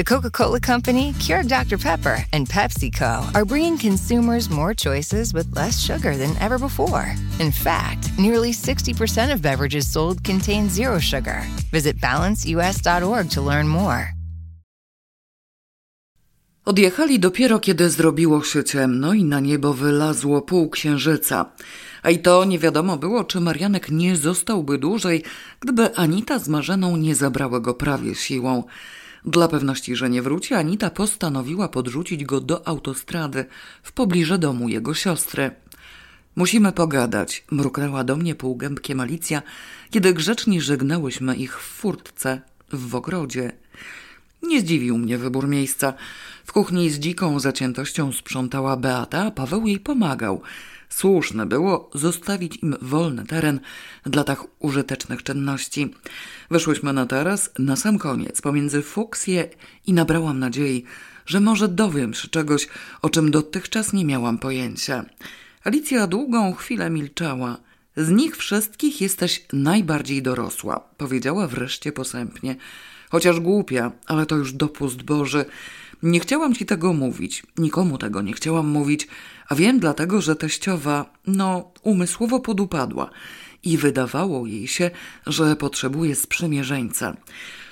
The Coca Cola Company, Keurig Dr. Pepper, and PepsiCo are bringing consumers more choices with less sugar than ever before. In fact, nearly 60% of beverages sold contain zero sugar. Visit balanceus.org to learn more. Odjechali dopiero kiedy zrobiło się ciemno i na niebo wylazło pół księżyca. A i to nie wiadomo było, czy Marianek nie zostałby dłużej, gdyby Anita z Marzeną nie zabrały go prawie siłą. Dla pewności, że nie wróci, Anita postanowiła podrzucić go do autostrady w pobliżu domu jego siostry. Musimy pogadać, mruknęła do mnie półgębkiem Alicja, kiedy grzecznie żegnałyśmy ich w furtce w ogrodzie. Nie zdziwił mnie wybór miejsca. W kuchni z dziką zaciętością sprzątała Beata, a Paweł jej pomagał. Słuszne było zostawić im wolny teren dla tak użytecznych czynności. Weszłyśmy na taras na sam koniec, pomiędzy fuksję i nabrałam nadziei, że może dowiem się czegoś, o czym dotychczas nie miałam pojęcia. Alicja długą chwilę milczała. Z nich wszystkich jesteś najbardziej dorosła, powiedziała wreszcie posępnie. Chociaż głupia, ale to już dopust Boży. Nie chciałam ci tego mówić, nikomu tego nie chciałam mówić, a wiem dlatego, że teściowa, no, umysłowo podupadła i wydawało jej się, że potrzebuje sprzymierzeńca.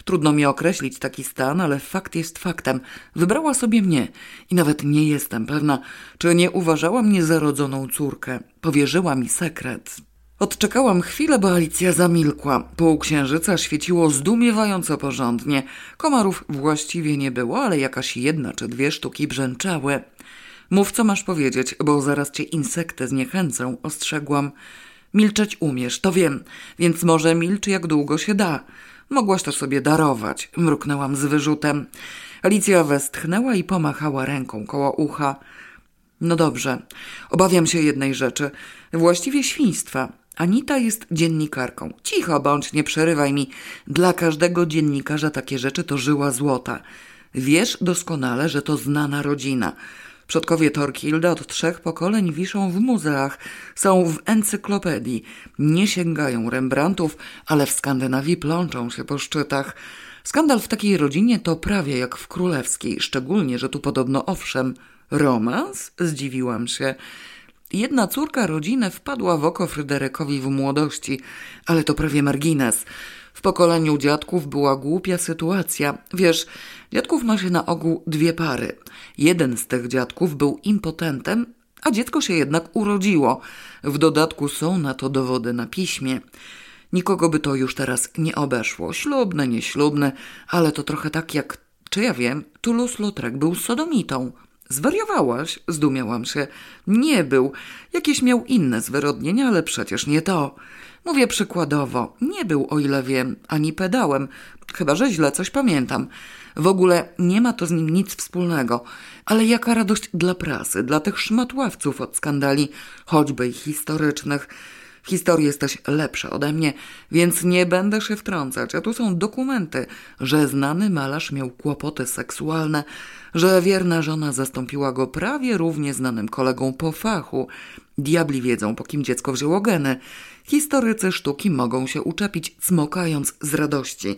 Trudno mi określić taki stan, ale fakt jest faktem. Wybrała sobie mnie i nawet nie jestem pewna, czy nie uważała mnie za rodzoną córkę. Powierzyła mi sekret. Odczekałam chwilę, bo Alicja zamilkła. Pół księżyca świeciło zdumiewająco porządnie. Komarów właściwie nie było, ale jakaś jedna czy dwie sztuki brzęczały. Mów, co masz powiedzieć, bo zaraz cię insekty zniechęcą, ostrzegłam. Milczeć umiesz, to wiem, więc może milcz jak długo się da. Mogłaś to sobie darować, mruknęłam z wyrzutem. Alicja westchnęła i pomachała ręką koło ucha. No dobrze, obawiam się jednej rzeczy, właściwie świństwa. Anita jest dziennikarką. Cicho bądź, nie przerywaj mi. Dla każdego dziennikarza takie rzeczy to żyła złota. Wiesz doskonale, że to znana rodzina. Przodkowie Torkilda od trzech pokoleń wiszą w muzeach, są w encyklopedii. Nie sięgają Rembrandtów, ale w Skandynawii plączą się po szczytach. Skandal w takiej rodzinie to prawie jak w królewskiej, szczególnie, że tu podobno owszem, romans? Zdziwiłam się. Jedna córka rodziny wpadła w oko Fryderykowi w młodości, ale to prawie margines. W pokoleniu dziadków była głupia sytuacja. Wiesz, dziadków ma się na ogół dwie pary. Jeden z tych dziadków był impotentem, a dziecko się jednak urodziło. W dodatku są na to dowody na piśmie. Nikogo by to już teraz nie obeszło. Ślubne, nieślubne, ale to trochę tak jak, czy ja wiem, Toulouse-Lautrec był sodomitą. Zwariowałaś? Zdumiałam się. Nie był. Jakieś miał inne zwyrodnienia, ale przecież nie to. Mówię przykładowo. Nie był, o ile wiem, ani pedałem. Chyba, że źle coś pamiętam. W ogóle nie ma to z nim nic wspólnego. Ale jaka radość dla prasy, dla tych szmatławców od skandali, choćby historycznych. W historii jesteś lepsza ode mnie, więc nie będę się wtrącać. A tu są dokumenty, że znany malarz miał kłopoty seksualne, że wierna żona zastąpiła go prawie równie znanym kolegą po fachu. Diabli wiedzą, po kim dziecko wzięło geny. Historycy sztuki mogą się uczepić, cmokając z radości.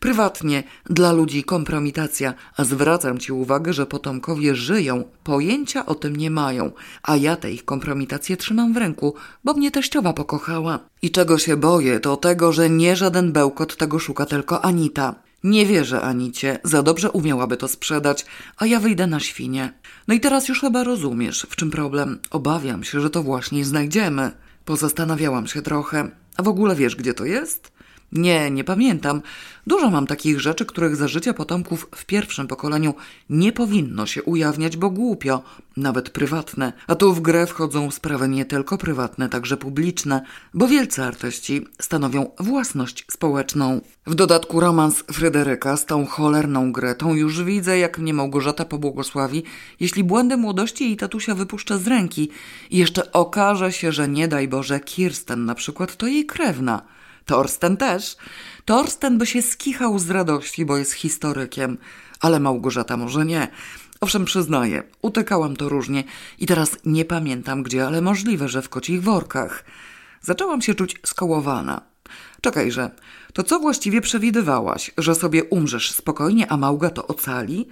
Prywatnie dla ludzi kompromitacja, a zwracam ci uwagę, że potomkowie żyją, pojęcia o tym nie mają, a ja tę ich kompromitację trzymam w ręku, bo mnie teściowa pokochała. I czego się boję, to tego, że nie żaden bełkot tego szuka tylko Anita. Nie wierzę Anicie, za dobrze umiałaby to sprzedać, a ja wyjdę na świnie. No i teraz już chyba rozumiesz, w czym problem. Obawiam się, że to właśnie znajdziemy. Pozastanawiałam się trochę. A w ogóle wiesz, gdzie to jest? Nie, nie pamiętam. Dużo mam takich rzeczy, których za życia potomków w pierwszym pokoleniu nie powinno się ujawniać, bo głupio, nawet prywatne. A tu w grę wchodzą sprawy nie tylko prywatne, także publiczne, bo wielcy artyści stanowią własność społeczną. W dodatku romans Fryderyka z tą cholerną Gretą już widzę, jak mnie Małgorzata pobłogosławi, jeśli błędy młodości jej tatusia wypuszcza z ręki i jeszcze okaże się, że nie daj Boże Kirsten na przykład to jej krewna. Torsten też. Torsten by się skichał z radości, bo jest historykiem, ale Małgorzata może nie. Owszem, przyznaję, utykałam to różnie i teraz nie pamiętam gdzie, ale możliwe, że w kocich workach. Zaczęłam się czuć skołowana. Czekajże, to co właściwie przewidywałaś, że sobie umrzesz spokojnie, a Małga to ocali?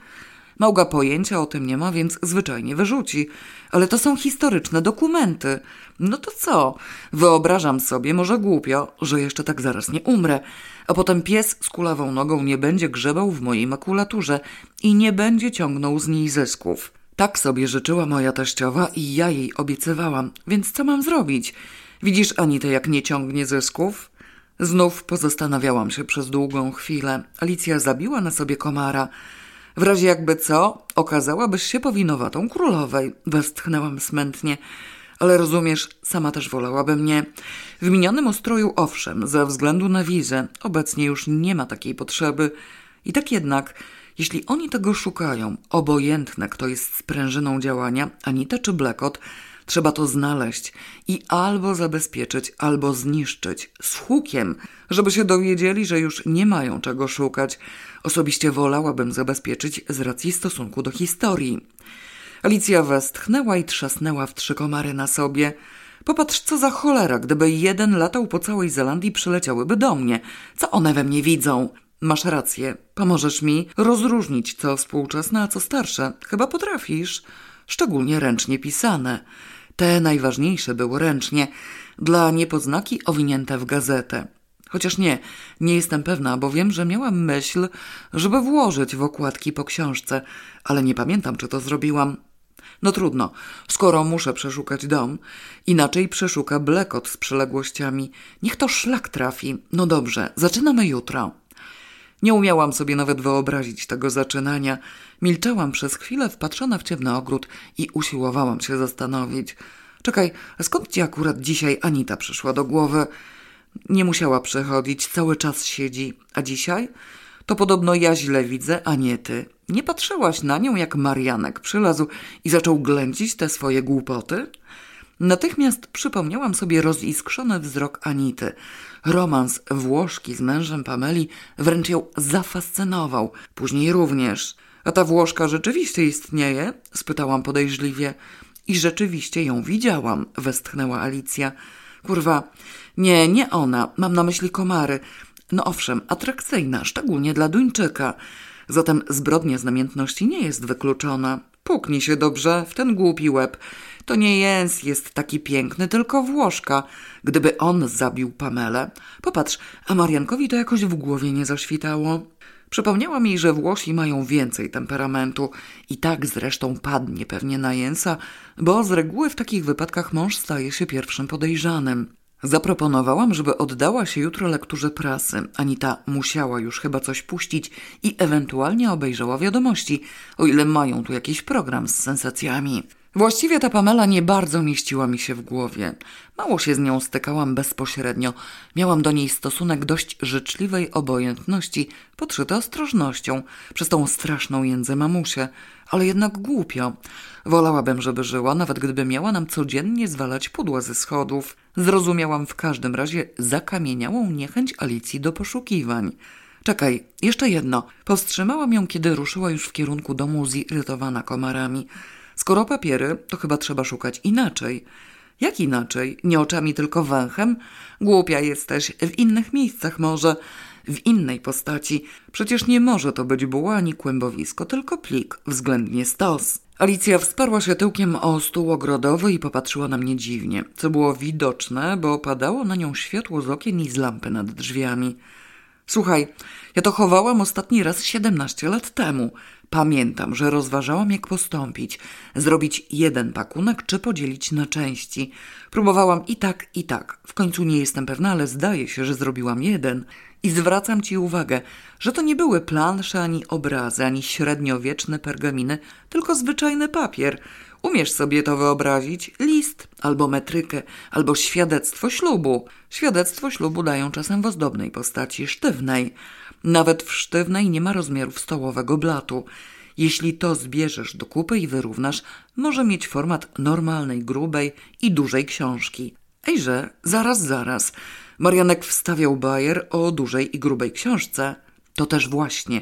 Małga pojęcia o tym nie ma, więc zwyczajnie wyrzuci. Ale to są historyczne dokumenty. No to co? Wyobrażam sobie, może głupio, że jeszcze tak zaraz nie umrę. A potem pies z kulawą nogą nie będzie grzebał w mojej makulaturze i nie będzie ciągnął z niej zysków. Tak sobie życzyła moja teściowa i ja jej obiecywałam, więc co mam zrobić? Widzisz Anitę, jak nie ciągnie zysków? Znów pozastanawiałam się przez długą chwilę. Alicja zabiła na sobie komara. W razie jakby co, okazałabyś się powinowatą królowej. Westchnęłam smętnie. Ale rozumiesz, sama też wolałaby mnie. W minionym ustroju owszem, ze względu na wizę. Obecnie już nie ma takiej potrzeby. I tak jednak, jeśli oni tego szukają, obojętne kto jest sprężyną działania, Anita czy Blekot, Trzeba to znaleźć i albo zabezpieczyć, albo zniszczyć z hukiem, żeby się dowiedzieli, że już nie mają czego szukać. Osobiście wolałabym zabezpieczyć z racji stosunku do historii. Alicja westchnęła i trzasnęła w trzy komary na sobie. Popatrz, co za cholera, gdyby jeden latał po całej Zelandii, przyleciałyby do mnie. Co one we mnie widzą? Masz rację. Pomożesz mi rozróżnić, co współczesne, a co starsze. Chyba potrafisz. Szczególnie ręcznie pisane. Te najważniejsze były ręcznie, dla niepoznaki owinięte w gazetę. Chociaż nie, nie jestem pewna, bo wiem, że miałam myśl, żeby włożyć w okładki po książce, ale nie pamiętam, czy to zrobiłam. No trudno, skoro muszę przeszukać dom, inaczej przeszuka blekot z przyległościami. Niech to szlak trafi. No dobrze, zaczynamy jutro. Nie umiałam sobie nawet wyobrazić tego zaczynania. Milczałam przez chwilę wpatrzona w ciemny ogród i usiłowałam się zastanowić. Czekaj, skąd ci akurat dzisiaj Anita przyszła do głowy? Nie musiała przechodzić, cały czas siedzi. A dzisiaj? To podobno ja źle widzę, a nie ty. Nie patrzyłaś na nią, jak Marianek przylazł i zaczął glęcić te swoje głupoty? Natychmiast przypomniałam sobie roziskrzony wzrok Anity. Romans Włoszki z mężem Pameli wręcz ją zafascynował. Później również. A ta Włoszka rzeczywiście istnieje? spytałam podejrzliwie. I rzeczywiście ją widziałam, westchnęła Alicja. Kurwa, nie, nie ona, mam na myśli komary. No owszem, atrakcyjna, szczególnie dla Duńczyka. Zatem zbrodnia z namiętności nie jest wykluczona. Puknij się dobrze w ten głupi łeb. To nie Jens jest taki piękny, tylko Włoszka. Gdyby on zabił Pamelę. Popatrz, a Mariankowi to jakoś w głowie nie zaświtało. Przypomniała mi, że Włosi mają więcej temperamentu i tak zresztą padnie pewnie na Jensa, bo z reguły w takich wypadkach mąż staje się pierwszym podejrzanym. Zaproponowałam, żeby oddała się jutro lekturze prasy. Anita musiała już chyba coś puścić i ewentualnie obejrzała wiadomości, o ile mają tu jakiś program z sensacjami. Właściwie ta Pamela nie bardzo mieściła mi się w głowie. Mało się z nią stykałam bezpośrednio. Miałam do niej stosunek dość życzliwej obojętności, podszyty ostrożnością, przez tą straszną jędzę mamusię, ale jednak głupio. Wolałabym, żeby żyła, nawet gdyby miała nam codziennie zwalać pudła ze schodów. Zrozumiałam w każdym razie zakamieniałą niechęć Alicji do poszukiwań. Czekaj, jeszcze jedno. Powstrzymałam ją, kiedy ruszyła już w kierunku domu zirytowana komarami. Skoro papiery, to chyba trzeba szukać inaczej. Jak inaczej? Nie oczami, tylko węchem? Głupia jesteś. W innych miejscach może. W innej postaci. Przecież nie może to być buła ani kłębowisko, tylko plik, względnie stos. Alicja wsparła się tyłkiem o stół ogrodowy i popatrzyła na mnie dziwnie, co było widoczne, bo padało na nią światło z okien i z lampy nad drzwiami. Słuchaj, ja to chowałam ostatni raz siedemnaście lat temu. Pamiętam, że rozważałam, jak postąpić. Zrobić jeden pakunek, czy podzielić na części. Próbowałam i tak, i tak. W końcu nie jestem pewna, ale zdaje się, że zrobiłam jeden. I zwracam ci uwagę, że to nie były plansze, ani obrazy, ani średniowieczne pergaminy, tylko zwyczajny papier. Umiesz sobie to wyobrazić? List, albo metrykę, albo świadectwo ślubu. Świadectwo ślubu dają czasem w ozdobnej postaci, sztywnej. Nawet w sztywnej nie ma rozmiarów stołowego blatu. Jeśli to zbierzesz do kupy i wyrównasz, może mieć format normalnej, grubej i dużej książki. Ejże, zaraz, zaraz. Marianek wstawiał bajer o dużej i grubej książce. To też właśnie.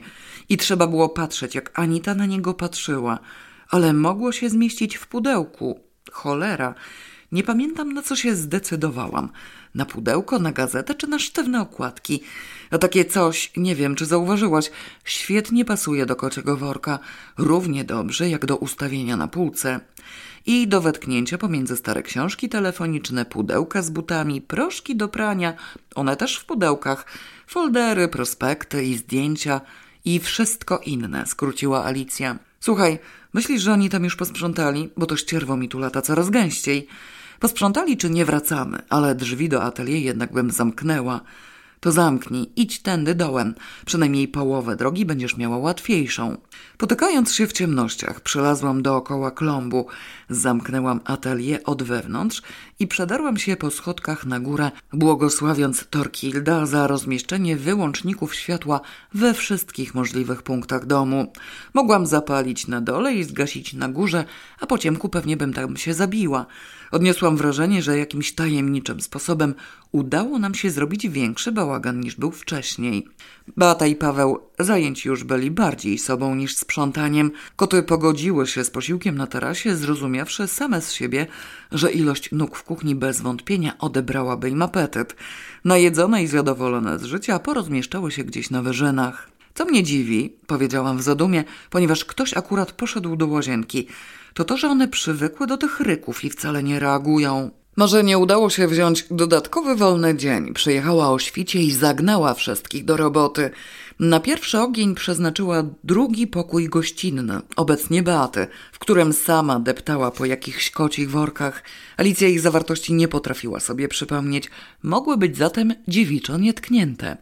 I trzeba było patrzeć, jak Anita na niego patrzyła. Ale mogło się zmieścić w pudełku. Cholera. Nie pamiętam, na co się zdecydowałam. Na pudełko, na gazetę czy na sztywne okładki. A takie coś, nie wiem czy zauważyłaś, świetnie pasuje do kociego worka. Równie dobrze jak do ustawienia na półce. I do wetknięcia pomiędzy stare książki telefoniczne, pudełka z butami, proszki do prania, one też w pudełkach, foldery, prospekty i zdjęcia i wszystko inne, skróciła Alicja. Słuchaj, myślisz, że oni tam już posprzątali? Bo to ścierwo mi tu lata coraz gęściej. Posprzątali czy nie wracamy, ale drzwi do atelier jednak bym zamknęła. To zamknij, idź tędy dołem. Przynajmniej połowę drogi będziesz miała łatwiejszą. Potykając się w ciemnościach, przelazłam dookoła klombu, zamknęłam atelier od wewnątrz i przedarłam się po schodkach na górę, błogosławiąc Torkilda za rozmieszczenie wyłączników światła we wszystkich możliwych punktach domu. Mogłam zapalić na dole i zgasić na górze, a po ciemku pewnie bym tam się zabiła. Odniosłam wrażenie, że jakimś tajemniczym sposobem udało nam się zrobić większy bałagan niż był wcześniej. Beata i Paweł zajęci już byli bardziej sobą niż sprzątaniem. Koty pogodziły się z posiłkiem na tarasie, zrozumiawszy same z siebie, że ilość nóg w kuchni bez wątpienia odebrałaby im apetyt. Najedzone i zadowolone z życia porozmieszczały się gdzieś na wyżynach. Co mnie dziwi, powiedziałam w zadumie, ponieważ ktoś akurat poszedł do łazienki, to to, że one przywykły do tych ryków i wcale nie reagują. Może nie udało się wziąć dodatkowy wolny dzień. Przyjechała o świcie i zagnała wszystkich do roboty. Na pierwszy ogień przeznaczyła drugi pokój gościnny, obecnie Beaty, w którym sama deptała po jakichś kocich workach. Alicja ich zawartości nie potrafiła sobie przypomnieć. Mogły być zatem dziewiczo nietknięte.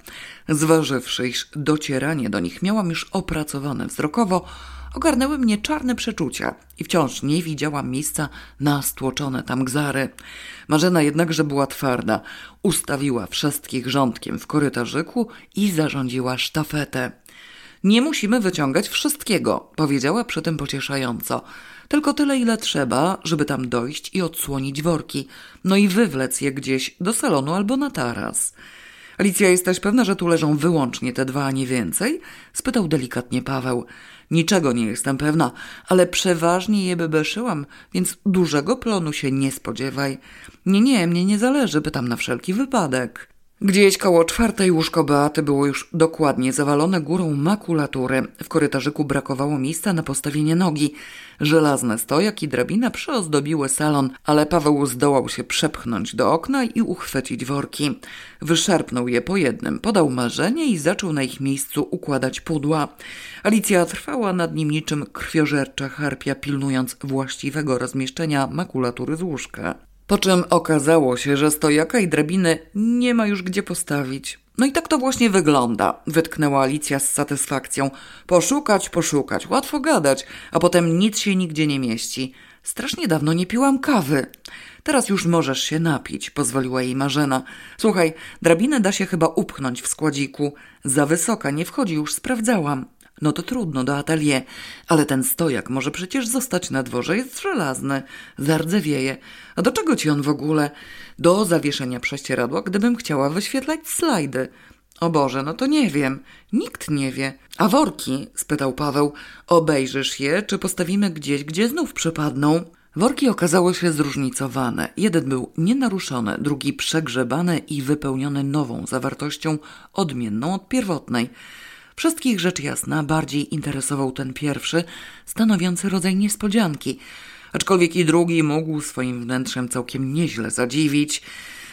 Zważywszy, iż docieranie do nich miałam już opracowane wzrokowo, ogarnęły mnie czarne przeczucia i wciąż nie widziałam miejsca na stłoczone tam gzary. Marzena jednakże była twarda. Ustawiła wszystkich rządkiem w korytarzyku i zarządziła sztafetę. Nie musimy wyciągać wszystkiego, powiedziała przy tym pocieszająco. Tylko tyle, ile trzeba, żeby tam dojść i odsłonić worki, no i wywlec je gdzieś do salonu albo na taras. Alicja, jesteś pewna, że tu leżą wyłącznie te dwa, a nie więcej? spytał delikatnie Paweł. Niczego nie jestem pewna, ale przeważnie je bebeszyłam, więc dużego plonu się nie spodziewaj. Nie, nie, mnie nie zależy, pytam na wszelki wypadek. Gdzieś koło czwartej łóżko Beaty było już dokładnie zawalone górą makulatury. W korytarzyku brakowało miejsca na postawienie nogi. Żelazne stojak i drabina przyozdobiły salon, ale Paweł zdołał się przepchnąć do okna i uchwycić worki. Wyszarpnął je po jednym, podał marzenie i zaczął na ich miejscu układać pudła. Alicja trwała nad nim niczym krwiożercza harpia, pilnując właściwego rozmieszczenia makulatury z łóżka. Po czym okazało się, że stojaka i drabiny nie ma już gdzie postawić. No i tak to właśnie wygląda, wytknęła Alicja z satysfakcją. Poszukać, poszukać, łatwo gadać, a potem nic się nigdzie nie mieści. Strasznie dawno nie piłam kawy. Teraz już możesz się napić, pozwoliła jej Marzena. Słuchaj, drabinę da się chyba upchnąć w składziku. Za wysoka nie wchodzi, już sprawdzałam. No to trudno do atelier, ale ten stojak może przecież zostać na dworze, jest żelazny, zardzewieje. A do czego ci on w ogóle? Do zawieszenia prześcieradła, gdybym chciała wyświetlać slajdy. O Boże, no to nie wiem. Nikt nie wie. A worki? spytał Paweł. Obejrzysz je, czy postawimy gdzieś, gdzie znów przypadną? Worki okazały się zróżnicowane. Jeden był nienaruszony, drugi przegrzebany i wypełniony nową zawartością, odmienną od pierwotnej. Wszystkich rzecz jasna bardziej interesował ten pierwszy, stanowiący rodzaj niespodzianki, aczkolwiek i drugi mógł swoim wnętrzem całkiem nieźle zadziwić.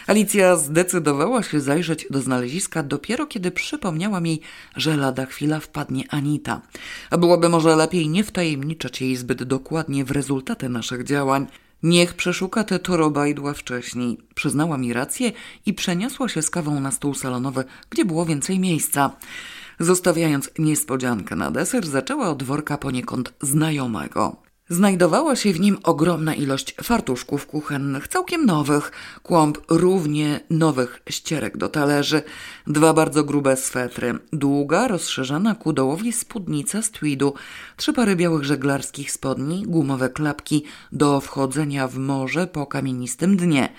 Alicja zdecydowała się zajrzeć do znaleziska dopiero kiedy przypomniała mi, że lada chwila wpadnie Anita. A byłoby może lepiej nie wtajemniczać jej zbyt dokładnie w rezultaty naszych działań. Niech przeszuka te torobajdła wcześniej. Przyznała mi rację i przeniosła się z kawą na stół salonowy, gdzie było więcej miejsca. Zostawiając niespodziankę na deser, zaczęła od worka poniekąd znajomego. Znajdowała się w nim ogromna ilość fartuszków kuchennych, całkiem nowych, kłąb równie nowych ścierek do talerzy, dwa bardzo grube swetry, długa, rozszerzana ku dołowi spódnica z tweedu, trzy pary białych żeglarskich spodni, gumowe klapki do wchodzenia w morze po kamienistym dnie,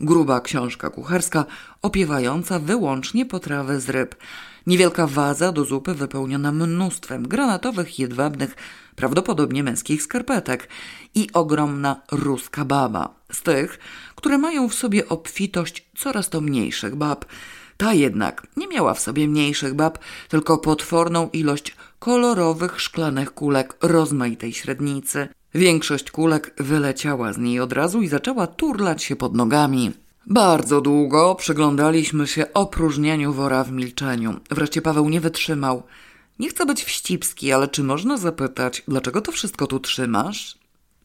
gruba książka kucharska opiewająca wyłącznie potrawy z ryb – Niewielka waza do zupy wypełniona mnóstwem granatowych, jedwabnych, prawdopodobnie męskich skarpetek i ogromna ruska baba, z tych, które mają w sobie obfitość coraz to mniejszych bab. Ta jednak nie miała w sobie mniejszych bab, tylko potworną ilość kolorowych szklanych kulek rozmaitej średnicy. Większość kulek wyleciała z niej od razu i zaczęła turlać się pod nogami. Bardzo długo przyglądaliśmy się opróżnianiu wora w milczeniu. Wreszcie Paweł nie wytrzymał. Nie chcę być wścibski, ale czy można zapytać, dlaczego to wszystko tu trzymasz?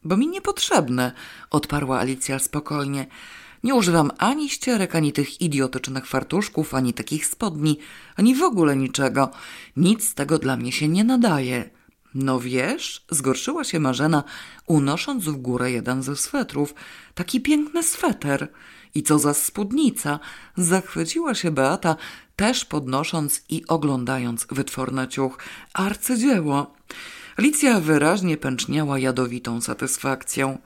Bo mi niepotrzebne, odparła Alicja spokojnie. Nie używam ani ścierek, ani tych idiotycznych fartuszków, ani takich spodni, ani w ogóle niczego. Nic z tego dla mnie się nie nadaje. No wiesz, zgorszyła się Marzena, unosząc w górę jeden ze swetrów. Taki piękny sweter. I co za spódnica! Zachwyciła się Beata, też podnosząc i oglądając wytworne ciuch. Arcydzieło! Alicja wyraźnie pęczniała jadowitą satysfakcją.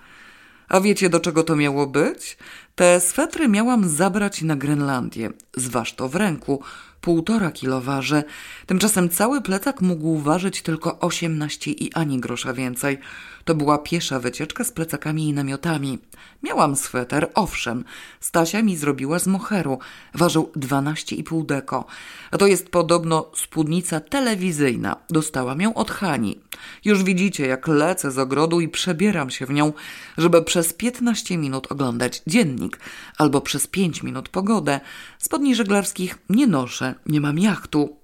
A wiecie, do czego to miało być? Te swetry miałam zabrać na Grenlandię. Zważ to w ręku. Półtora kilo waży. Tymczasem cały plecak mógł ważyć tylko osiemnaście i ani grosza więcej. To była piesza wycieczka z plecakami i namiotami. Miałam sweter, owszem. Stasia mi zrobiła z moheru. Ważył dwanaście i pół deko. A to jest podobno spódnica telewizyjna. Dostałam ją od Hani. Już widzicie, jak lecę z ogrodu i przebieram się w nią, żeby przez piętnaście minut oglądać dziennik albo przez pięć minut pogodę. Spodni żeglarskich nie noszę, nie mam jachtu.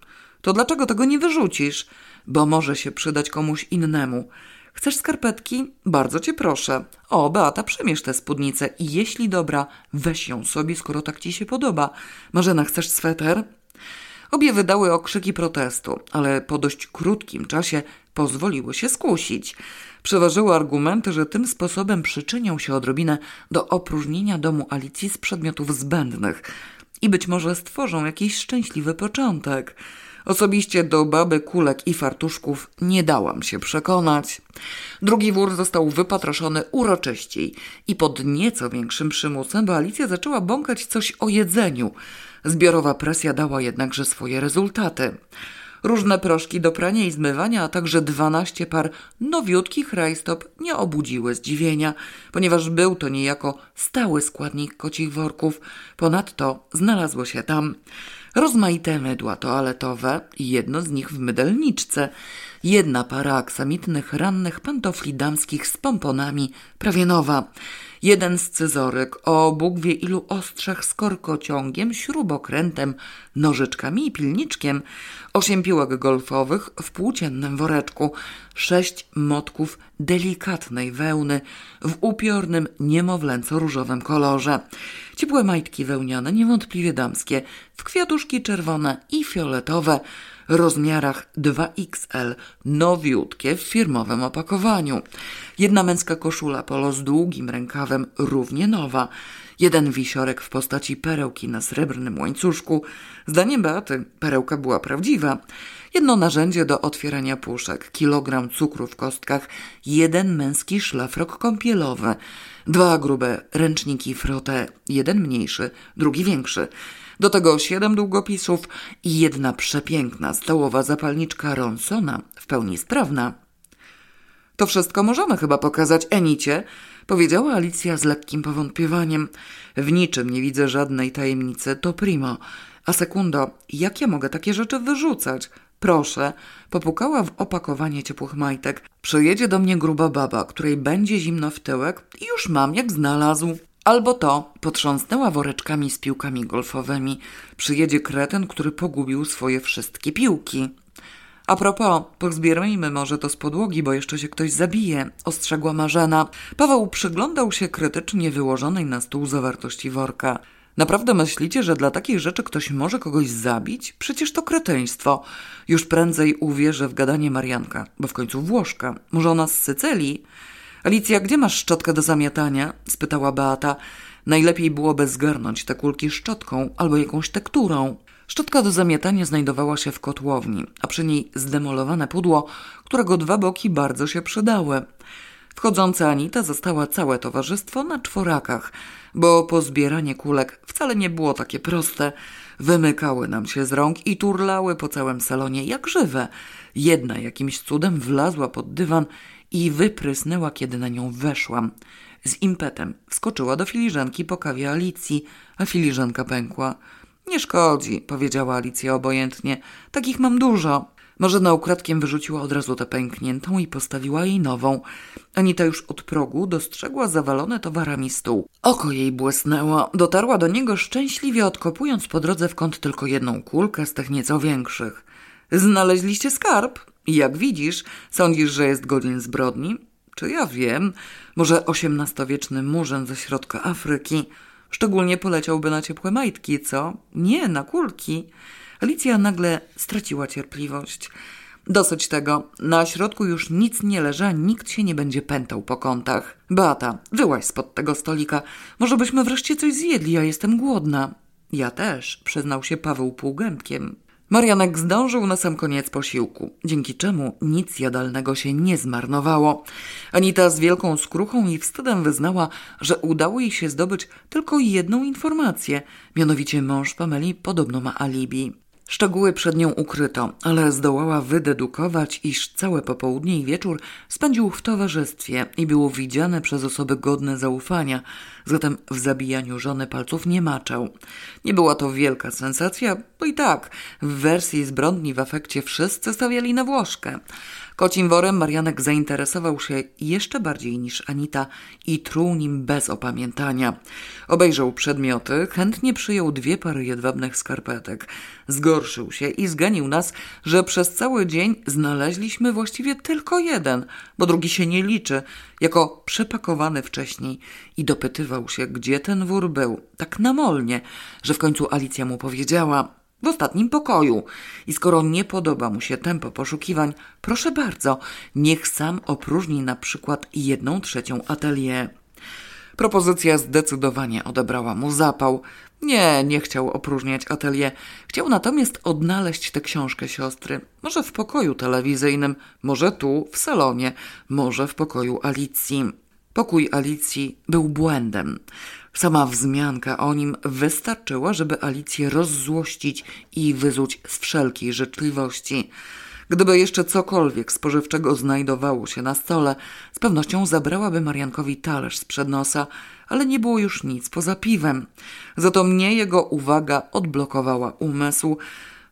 To dlaczego tego nie wyrzucisz? Bo może się przydać komuś innemu. Chcesz skarpetki? Bardzo cię proszę. O, Beata, przymierz tę spódnicę i jeśli dobra, weź ją sobie, skoro tak ci się podoba. Marzena, chcesz sweter? Obie wydały okrzyki protestu, ale po dość krótkim czasie pozwoliły się skusić. Przeważyły argumenty, że tym sposobem przyczynią się odrobinę do opróżnienia domu Alicji z przedmiotów zbędnych i być może stworzą jakiś szczęśliwy początek. Osobiście do baby kulek i fartuszków nie dałam się przekonać. Drugi wór został wypatroszony uroczyściej i pod nieco większym przymusem, bo Alicja zaczęła bąkać coś o jedzeniu. Zbiorowa presja dała jednakże swoje rezultaty. Różne proszki do prania i zmywania, a także dwanaście par nowiutkich rajstop nie obudziły zdziwienia, ponieważ był to niejako stały składnik kocich worków. Ponadto znalazło się tam rozmaite mydła toaletowe i jedno z nich w mydelniczce, jedna para aksamitnych rannych pantofli damskich z pomponami, prawie nowa, jeden scyzoryk o Bóg wie ilu ostrzech z korkociągiem, śrubokrętem, nożyczkami i pilniczkiem, osiem piłek golfowych w płóciennym woreczku, sześć motków delikatnej wełny w upiornym, niemowlęco-różowym kolorze. Ciepłe majtki wełniane, niewątpliwie damskie, w kwiatuszki czerwone i fioletowe, rozmiarach 2XL, nowiutkie w firmowym opakowaniu. Jedna męska koszula polo z długim rękawem, równie nowa. Jeden wisiorek w postaci perełki na srebrnym łańcuszku. Zdaniem Beaty perełka była prawdziwa. Jedno narzędzie do otwierania puszek, kilogram cukru w kostkach, jeden męski szlafrok kąpielowy, dwa grube ręczniki frotę, jeden mniejszy, drugi większy. Do tego siedem długopisów i jedna przepiękna stołowa zapalniczka Ronsona, w pełni sprawna. To wszystko możemy chyba pokazać Enicie, powiedziała Alicja z lekkim powątpiewaniem. W niczym nie widzę żadnej tajemnicy, to primo. A sekundo, jak ja mogę takie rzeczy wyrzucać? Proszę, popukała w opakowanie ciepłych majtek. Przyjedzie do mnie gruba baba, której będzie zimno w tyłek i już mam jak znalazł. Albo to, potrząsnęła woreczkami z piłkami golfowymi. Przyjedzie kretyn, który pogubił swoje wszystkie piłki. A propos, pozbierajmy może to z podłogi, bo jeszcze się ktoś zabije, ostrzegła Marzena. Paweł przyglądał się krytycznie wyłożonej na stół zawartości worka. Naprawdę myślicie, że dla takich rzeczy ktoś może kogoś zabić? Przecież to kretyństwo. Już prędzej uwierzę w gadanie Marianka, bo w końcu Włoszka. Może ona z Sycylii? Alicja, gdzie masz szczotkę do zamiatania? spytała Beata. Najlepiej byłoby zgarnąć te kulki szczotką albo jakąś tekturą. Szczotka do zamiatania znajdowała się w kotłowni, a przy niej zdemolowane pudło, którego dwa boki bardzo się przydały. Wchodząca Anita została całe towarzystwo na czworakach, bo pozbieranie kulek wcale nie było takie proste. wymykały nam się z rąk i turlały po całym salonie jak żywe. Jedna jakimś cudem wlazła pod dywan i wyprysnęła, kiedy na nią weszłam. Z impetem wskoczyła do filiżanki po kawie Alicji, a filiżanka pękła. Nie szkodzi, powiedziała Alicja obojętnie. Takich mam dużo. Marzena ukradkiem wyrzuciła od razu tę pękniętą i postawiła jej nową. Anita już od progu dostrzegła zawalone towarami stół. Oko jej błysnęło. Dotarła do niego szczęśliwie, odkopując po drodze w kąt tylko jedną kulkę z tych nieco większych. Znaleźliście skarb? Jak widzisz, sądzisz, że jest godzin zbrodni? Czy ja wiem? Może osiemnastowieczny murzyn ze środka Afryki? Szczególnie poleciałby na ciepłe majtki, co? Nie, na kulki. Alicja nagle straciła cierpliwość. Dosyć tego. Na środku już nic nie leży, a nikt się nie będzie pętał po kątach. Beata, wyłaź spod tego stolika. Może byśmy wreszcie coś zjedli, ja jestem głodna. Ja też, przyznał się Paweł półgębkiem. Marianek zdążył na sam koniec posiłku, dzięki czemu nic jadalnego się nie zmarnowało. Anita z wielką skruchą i wstydem wyznała, że udało jej się zdobyć tylko jedną informację, mianowicie mąż Pameli podobno ma alibi. Szczegóły przed nią ukryto, ale zdołała wydedukować, iż całe popołudnie i wieczór spędził w towarzystwie i było widziane przez osoby godne zaufania, zatem w zabijaniu żony palców nie maczał. Nie była to wielka sensacja, bo i tak w wersji zbrodni w efekcie wszyscy stawiali na Włoszkę. Kocim worem Marianek zainteresował się jeszcze bardziej niż Anita i truł nim bez opamiętania. Obejrzał przedmioty, chętnie przyjął dwie pary jedwabnych skarpetek. Zgorszył się i zganił nas, że przez cały dzień znaleźliśmy właściwie tylko jeden, bo drugi się nie liczy, jako przepakowany wcześniej i dopytywał się, gdzie ten wór był, tak namolnie, że w końcu Alicja mu powiedziała – w ostatnim pokoju. I skoro nie podoba mu się tempo poszukiwań, proszę bardzo, niech sam opróżni na przykład jedną trzecią atelier. Propozycja zdecydowanie odebrała mu zapał. Nie, nie chciał opróżniać atelier. Chciał natomiast odnaleźć tę książkę siostry. Może w pokoju telewizyjnym, może tu, w salonie, może w pokoju Alicji. Pokój Alicji był błędem. Sama wzmianka o nim wystarczyła, żeby Alicję rozzłościć i wyzuć z wszelkiej życzliwości. Gdyby jeszcze cokolwiek spożywczego znajdowało się na stole, z pewnością zabrałaby Mariankowi talerz z przed nosa, ale nie było już nic poza piwem. Za to mnie jego uwaga odblokowała umysł.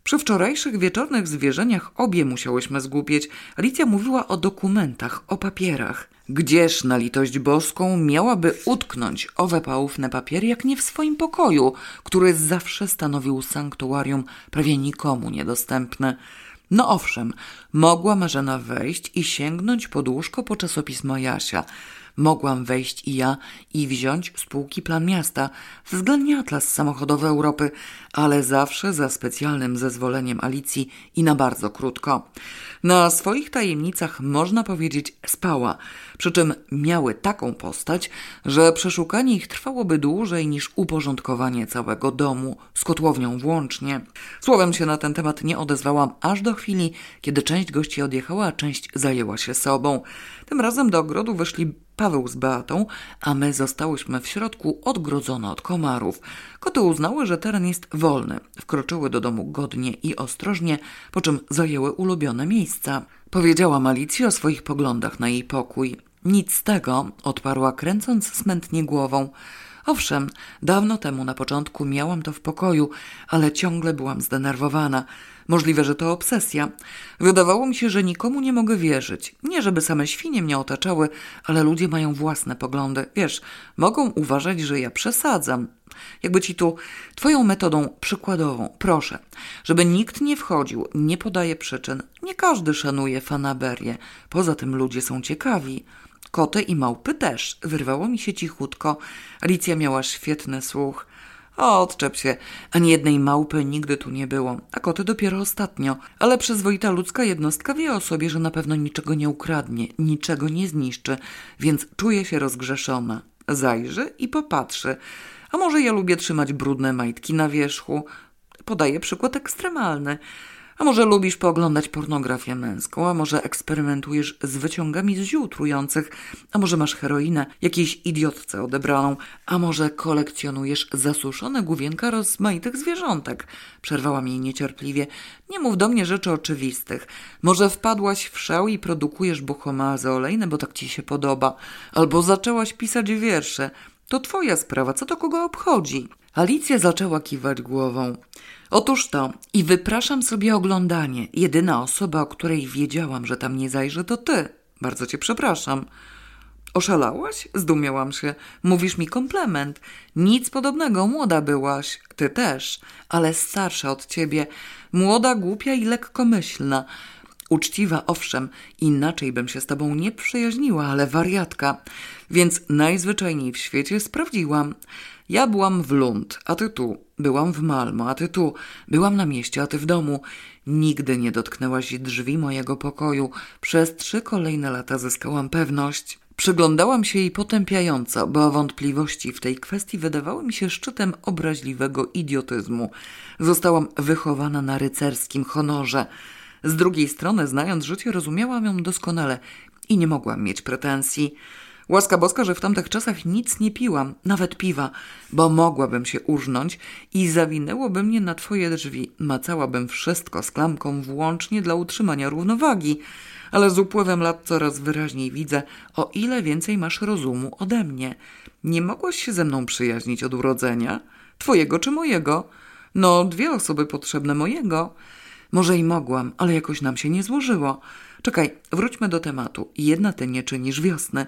Przy wczorajszych wieczornych zwierzeniach obie musiałyśmy zgłupieć. Alicja mówiła o dokumentach, o papierach. Gdzież na litość boską miałaby utknąć owe pałówne papiery, jak nie w swoim pokoju, który zawsze stanowił sanktuarium prawie nikomu niedostępne. No owszem, mogła Marzena wejść i sięgnąć pod łóżko po czasopismo Jasia – Mogłam wejść i ja i wziąć z półki plan miasta, względnie atlas samochodowy Europy, ale zawsze za specjalnym zezwoleniem Alicji i na bardzo krótko. Na swoich tajemnicach można powiedzieć spała, przy czym miały taką postać, że przeszukanie ich trwałoby dłużej niż uporządkowanie całego domu, z kotłownią włącznie. Słowem się na ten temat nie odezwałam aż do chwili, kiedy część gości odjechała, a część zajęła się sobą. Tym razem do ogrodu wyszli Paweł z Beatą, a my zostałyśmy w środku odgrodzone od komarów. Koty uznały, że teren jest wolny. Wkroczyły do domu godnie i ostrożnie, po czym zajęły ulubione miejsca. Powiedziała Malicji o swoich poglądach na jej pokój. Nic z tego, odparła kręcąc smętnie głową. Owszem, dawno temu na początku miałam to w pokoju, ale ciągle byłam zdenerwowana. Możliwe, że to obsesja. Wydawało mi się, że nikomu nie mogę wierzyć. Nie, żeby same świnie mnie otaczały, ale ludzie mają własne poglądy. Wiesz, mogą uważać, że ja przesadzam. Jakby ci tu twoją metodą przykładową, proszę, żeby nikt nie wchodził, nie podaje przyczyn. Nie każdy szanuje fanaberię. Poza tym ludzie są ciekawi. Koty i małpy też. Wyrwało mi się cichutko. Alicja miała świetny słuch. O, odczep się. Ani jednej małpy nigdy tu nie było, a koty dopiero ostatnio. Ale przyzwoita ludzka jednostka wie o sobie, że na pewno niczego nie ukradnie, niczego nie zniszczy, więc czuje się rozgrzeszona. Zajrzy i popatrzy. A może ja lubię trzymać brudne majtki na wierzchu? Podaję przykład ekstremalny. A może lubisz pooglądać pornografię męską, a może eksperymentujesz z wyciągami z ziół trujących, a może masz heroinę jakiejś idiotce odebraną, a może kolekcjonujesz zasuszone główienka rozmaitych zwierzątek. Przerwała mi niecierpliwie. Nie mów do mnie rzeczy oczywistych. Może wpadłaś w szał i produkujesz buchomazy olejne, bo tak ci się podoba. Albo zaczęłaś pisać wiersze. To twoja sprawa, co to kogo obchodzi? Alicja zaczęła kiwać głową. Otóż to, i wypraszam sobie oglądanie. Jedyna osoba, o której wiedziałam, że tam nie zajrzę, to ty. Bardzo cię przepraszam. Oszalałaś? Zdumiałam się. Mówisz mi komplement. Nic podobnego, młoda byłaś. Ty też, ale starsza od ciebie. Młoda, głupia i lekkomyślna. Uczciwa, owszem, inaczej bym się z tobą nie przyjaźniła, ale wariatka. Więc najzwyczajniej w świecie sprawdziłam. Ja byłam w Lund, a ty tu. Byłam w Malmo, a ty tu. Byłam na mieście, a ty w domu. Nigdy nie dotknęłaś drzwi mojego pokoju. Przez trzy kolejne lata zyskałam pewność. Przyglądałam się jej potępiająco, bo wątpliwości w tej kwestii wydawały mi się szczytem obraźliwego idiotyzmu. Zostałam wychowana na rycerskim honorze. Z drugiej strony, znając życie, rozumiałam ją doskonale i nie mogłam mieć pretensji. Łaska boska, że w tamtych czasach nic nie piłam, nawet piwa, bo mogłabym się urżnąć i zawinęłoby mnie na twoje drzwi. Macałabym wszystko z klamką włącznie dla utrzymania równowagi. Ale z upływem lat coraz wyraźniej widzę, o ile więcej masz rozumu ode mnie. Nie mogłaś się ze mną przyjaźnić od urodzenia? Twojego czy mojego? No, dwie osoby potrzebne mojego. Może i mogłam, ale jakoś nam się nie złożyło. Czekaj, wróćmy do tematu. Jedna ty nie czynisz wiosny.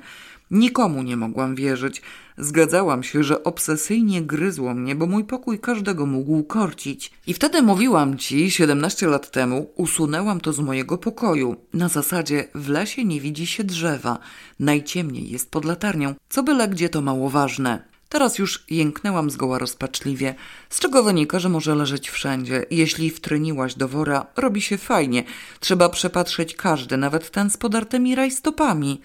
Nikomu nie mogłam wierzyć. Zgadzałam się, że obsesyjnie gryzło mnie, bo mój pokój każdego mógł korcić. I wtedy mówiłam ci, 17 lat temu, usunęłam to z mojego pokoju. Na zasadzie w lesie nie widzi się drzewa. Najciemniej jest pod latarnią, co byle gdzie to mało ważne. Teraz już jęknęłam zgoła rozpaczliwie, z czego wynika, że może leżeć wszędzie. Jeśli wtryniłaś do wora, robi się fajnie. Trzeba przepatrzeć każdy, nawet ten z podartymi rajstopami.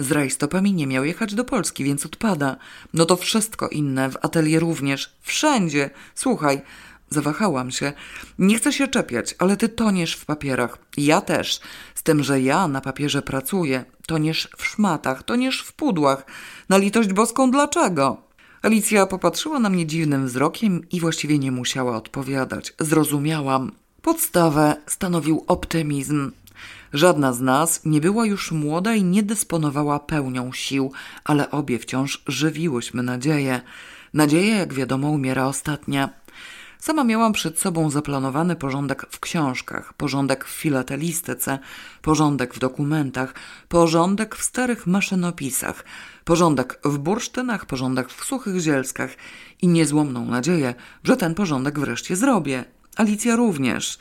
Z rajstopami nie miał jechać do Polski, więc odpada. No to wszystko inne, w atelier również, wszędzie. Słuchaj, zawahałam się. Nie chcę się czepiać, ale ty toniesz w papierach. Ja też. Z tym, że ja na papierze pracuję. Toniesz w szmatach, toniesz w pudłach. Na litość boską dlaczego? Alicja popatrzyła na mnie dziwnym wzrokiem i właściwie nie musiała odpowiadać. Zrozumiałam. Podstawę stanowił optymizm. Żadna z nas nie była już młoda i nie dysponowała pełnią sił, ale obie wciąż żywiłyśmy nadzieję. Nadzieja, jak wiadomo, umiera ostatnia. Sama miałam przed sobą zaplanowany porządek w książkach, porządek w filatelistyce, porządek w dokumentach, porządek w starych maszynopisach, porządek w bursztynach, porządek w suchych zielskach i niezłomną nadzieję, że ten porządek wreszcie zrobię. Alicja również.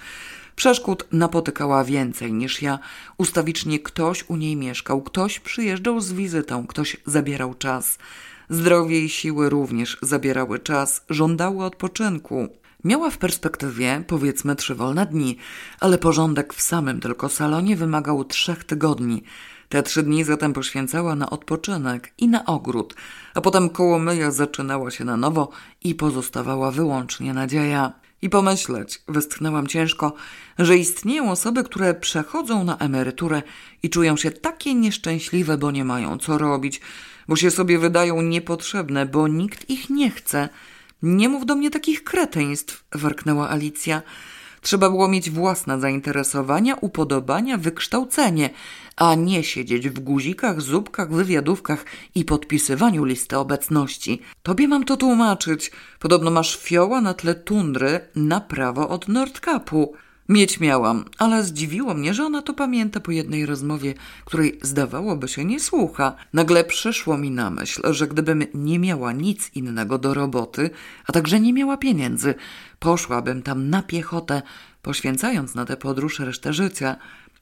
Przeszkód napotykała więcej niż ja. Ustawicznie ktoś u niej mieszkał, ktoś przyjeżdżał z wizytą, ktoś zabierał czas. Zdrowie i siły również zabierały czas, żądały odpoczynku. Miała w perspektywie powiedzmy trzy wolne dni, ale porządek w samym tylko salonie wymagał trzech tygodni. Te trzy dni zatem poświęcała na odpoczynek i na ogród, a potem koło myja zaczynała się na nowo i pozostawała wyłącznie nadzieja. I pomyśleć, westchnęłam ciężko, że istnieją osoby, które przechodzą na emeryturę i czują się takie nieszczęśliwe, bo nie mają co robić, bo się sobie wydają niepotrzebne, bo nikt ich nie chce. Nie mów do mnie takich kreteństw, warknęła Alicja. Trzeba było mieć własne zainteresowania, upodobania, wykształcenie, a nie siedzieć w guzikach, zupkach, wywiadówkach i podpisywaniu listy obecności. Tobie mam to tłumaczyć. Podobno masz fioła na tle tundry na prawo od Nordkapu. Mieć miałam, ale zdziwiło mnie, że ona to pamięta po jednej rozmowie, której zdawałoby się nie słucha. Nagle przyszło mi na myśl, że gdybym nie miała nic innego do roboty, a także nie miała pieniędzy, poszłabym tam na piechotę, poświęcając na tę podróż resztę życia.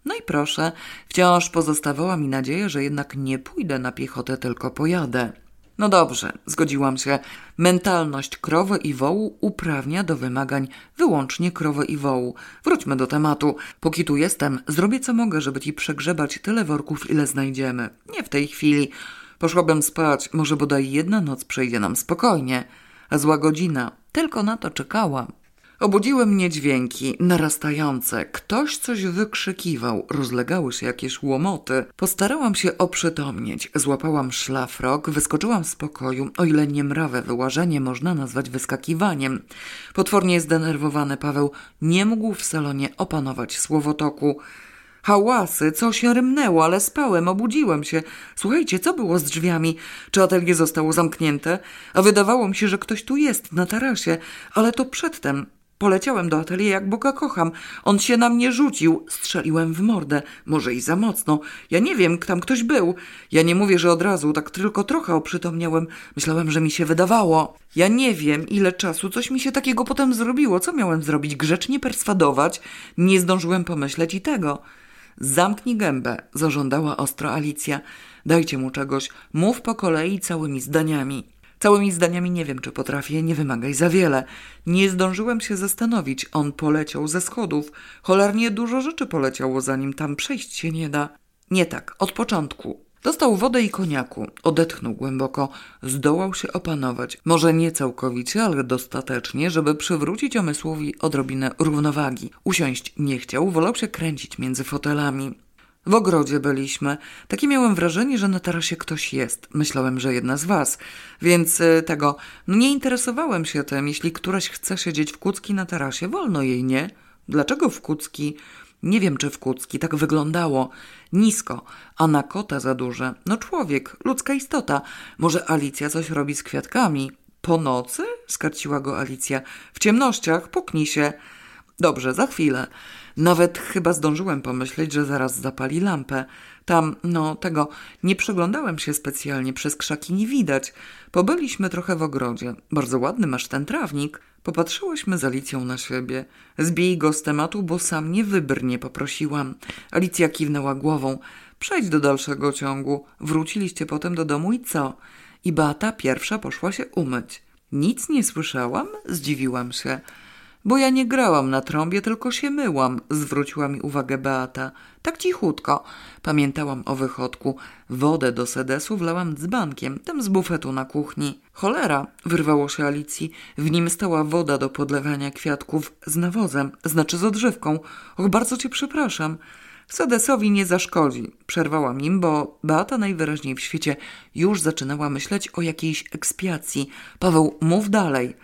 No i proszę, wciąż pozostawała mi nadzieja, że jednak nie pójdę na piechotę, tylko pojadę. No dobrze, zgodziłam się. Mentalność krowy i wołu uprawnia do wymagań wyłącznie krowy i wołu. Wróćmy do tematu. Póki tu jestem, zrobię co mogę, żeby ci przegrzebać tyle worków, ile znajdziemy. Nie w tej chwili. Poszłabym spać, może bodaj jedna noc przejdzie nam spokojnie. Zła godzina. Tylko na to czekałam. Obudziły mnie dźwięki narastające. Ktoś coś wykrzykiwał, rozlegały się jakieś łomoty. Postarałam się oprzytomnieć. Złapałam szlafrok, wyskoczyłam z pokoju, o ile niemrawe wyłażenie można nazwać wyskakiwaniem. Potwornie zdenerwowany Paweł nie mógł w salonie opanować słowotoku. Hałasy, co się rymnęło, ale spałem, obudziłem się. Słuchajcie, co było z drzwiami? Czy atelier zostało zamknięte? A wydawało mi się, że ktoś tu jest, na tarasie, ale to przedtem. Poleciałem do atelier jak Boga kocham. On się na mnie rzucił. Strzeliłem w mordę. Może i za mocno. Ja nie wiem, tam ktoś był. Ja nie mówię, że od razu, tak tylko trochę oprzytomniałem. Myślałem, że mi się wydawało. Ja nie wiem, ile czasu coś mi się takiego potem zrobiło. Co miałem zrobić? Grzecznie perswadować? Nie zdążyłem pomyśleć i tego. Zamknij gębę, zażądała ostro Alicja. Dajcie mu czegoś. Mów po kolei całymi zdaniami. Całymi zdaniami nie wiem, czy potrafię, nie wymagaj za wiele. Nie zdążyłem się zastanowić. On poleciał ze schodów. Cholernie dużo rzeczy poleciało, zanim tam przejść się nie da. Nie tak, od początku. Dostał wodę i koniaku, odetchnął głęboko, zdołał się opanować, może nie całkowicie, ale dostatecznie, żeby przywrócić omysłowi odrobinę równowagi. Usiąść nie chciał, wolał się kręcić między fotelami. W ogrodzie byliśmy. Takie miałem wrażenie, że na tarasie ktoś jest. Myślałem, że jedna z was. Więc y, tego, no nie interesowałem się tym. Jeśli któraś chce siedzieć w kucki na tarasie, wolno jej, nie? Dlaczego w kucki? Nie wiem, czy w kucki tak wyglądało. Nisko, a na kota za duże. No człowiek, ludzka istota. Może Alicja coś robi z kwiatkami? Po nocy? Skarciła go Alicja. W ciemnościach, puknij się. Dobrze, za chwilę. Nawet chyba zdążyłem pomyśleć, że zaraz zapali lampę. Tam, no, tego, nie przyglądałem się specjalnie, przez krzaki nie widać. Pobyliśmy trochę w ogrodzie. Bardzo ładny masz ten trawnik. Popatrzyłyśmy z Alicją na siebie. Zbij go z tematu, bo sam nie wybrnie, poprosiłam. Alicja kiwnęła głową. Przejdź do dalszego ciągu. Wróciliście potem do domu i co? I Beata pierwsza poszła się umyć. Nic nie słyszałam? Zdziwiłam się. Bo ja nie grałam na trąbie, tylko się myłam, zwróciła mi uwagę Beata. Tak cichutko. Pamiętałam o wychodku. Wodę do sedesu wlałam dzbankiem, tym z bufetu na kuchni. Cholera, wyrwało się Alicji. W nim stała woda do podlewania kwiatków z nawozem, znaczy z odżywką. Och, bardzo cię przepraszam. Sedesowi nie zaszkodzi. Przerwałam im, bo Beata najwyraźniej w świecie już zaczynała myśleć o jakiejś ekspiacji. Paweł, mów dalej.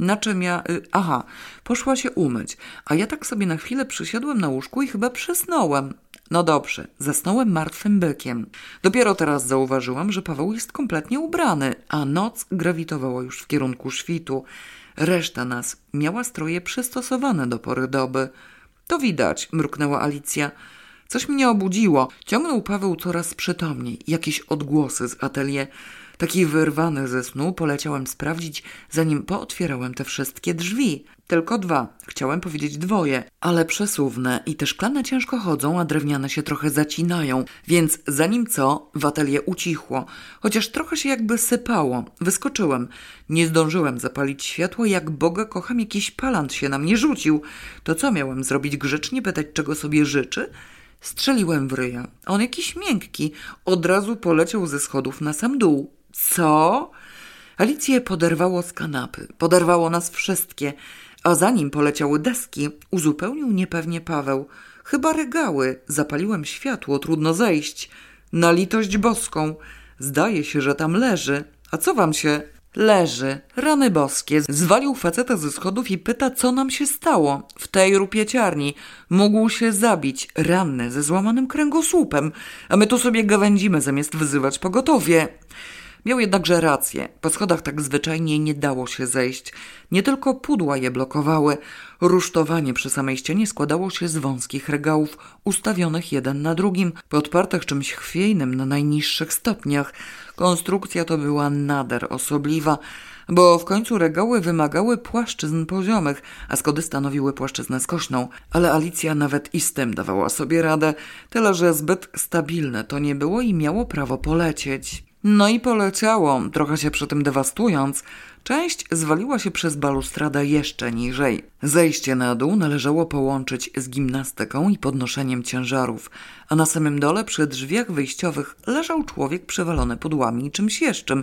Na czym ja. Y, aha, poszła się umyć, a ja tak sobie na chwilę przysiadłem na łóżku i chyba przysnąłem. No dobrze, zasnąłem martwym bykiem. Dopiero teraz zauważyłam, że Paweł jest kompletnie ubrany, a noc grawitowała już w kierunku świtu. Reszta nas miała stroje przystosowane do pory doby. To widać, mruknęła Alicja. Coś mnie obudziło. Ciągnął Paweł coraz przytomniej. Jakieś odgłosy z atelier. Taki wyrwany ze snu poleciałem sprawdzić, zanim pootwierałem te wszystkie drzwi. Tylko dwa. Chciałem powiedzieć dwoje, ale przesuwne i te szklane ciężko chodzą, a drewniane się trochę zacinają, więc zanim co, w atelier ucichło, chociaż trochę się jakby sypało. Wyskoczyłem. Nie zdążyłem zapalić światło, jak Boga kocham, jakiś palant się na mnie rzucił. To co miałem zrobić grzecznie, pytać czego sobie życzy? Strzeliłem w ryja. On jakiś miękki. Od razu poleciał ze schodów na sam dół. Co? Alicję poderwało z kanapy. Poderwało nas wszystkie. A zanim poleciały deski, uzupełnił niepewnie Paweł. Chyba regały. Zapaliłem światło, trudno zejść. Na litość boską. Zdaje się, że tam leży. A co wam się... Leży, rany boskie, zwalił faceta ze schodów i pyta, co nam się stało. W tej rupieciarni mógł się zabić, ranny, ze złamanym kręgosłupem, a my tu sobie gawędzimy zamiast wyzywać pogotowie. Miał jednakże rację. Po schodach tak zwyczajnie nie dało się zejść. Nie tylko pudła je blokowały. Rusztowanie przy samej ścianie składało się z wąskich regałów, ustawionych jeden na drugim, podpartych czymś chwiejnym na najniższych stopniach. Konstrukcja to była nader osobliwa, bo w końcu regały wymagały płaszczyzn poziomych, a skody stanowiły płaszczyznę skośną. Ale Alicja nawet i z tym dawała sobie radę, tyle że zbyt stabilne to nie było i miało prawo polecieć. No i poleciało, trochę się przy tym dewastując. Część zwaliła się przez balustradę jeszcze niżej. Zejście na dół należało połączyć z gimnastyką i podnoszeniem ciężarów, a na samym dole przy drzwiach wyjściowych leżał człowiek przewalony pudłami i czymś jeszcze,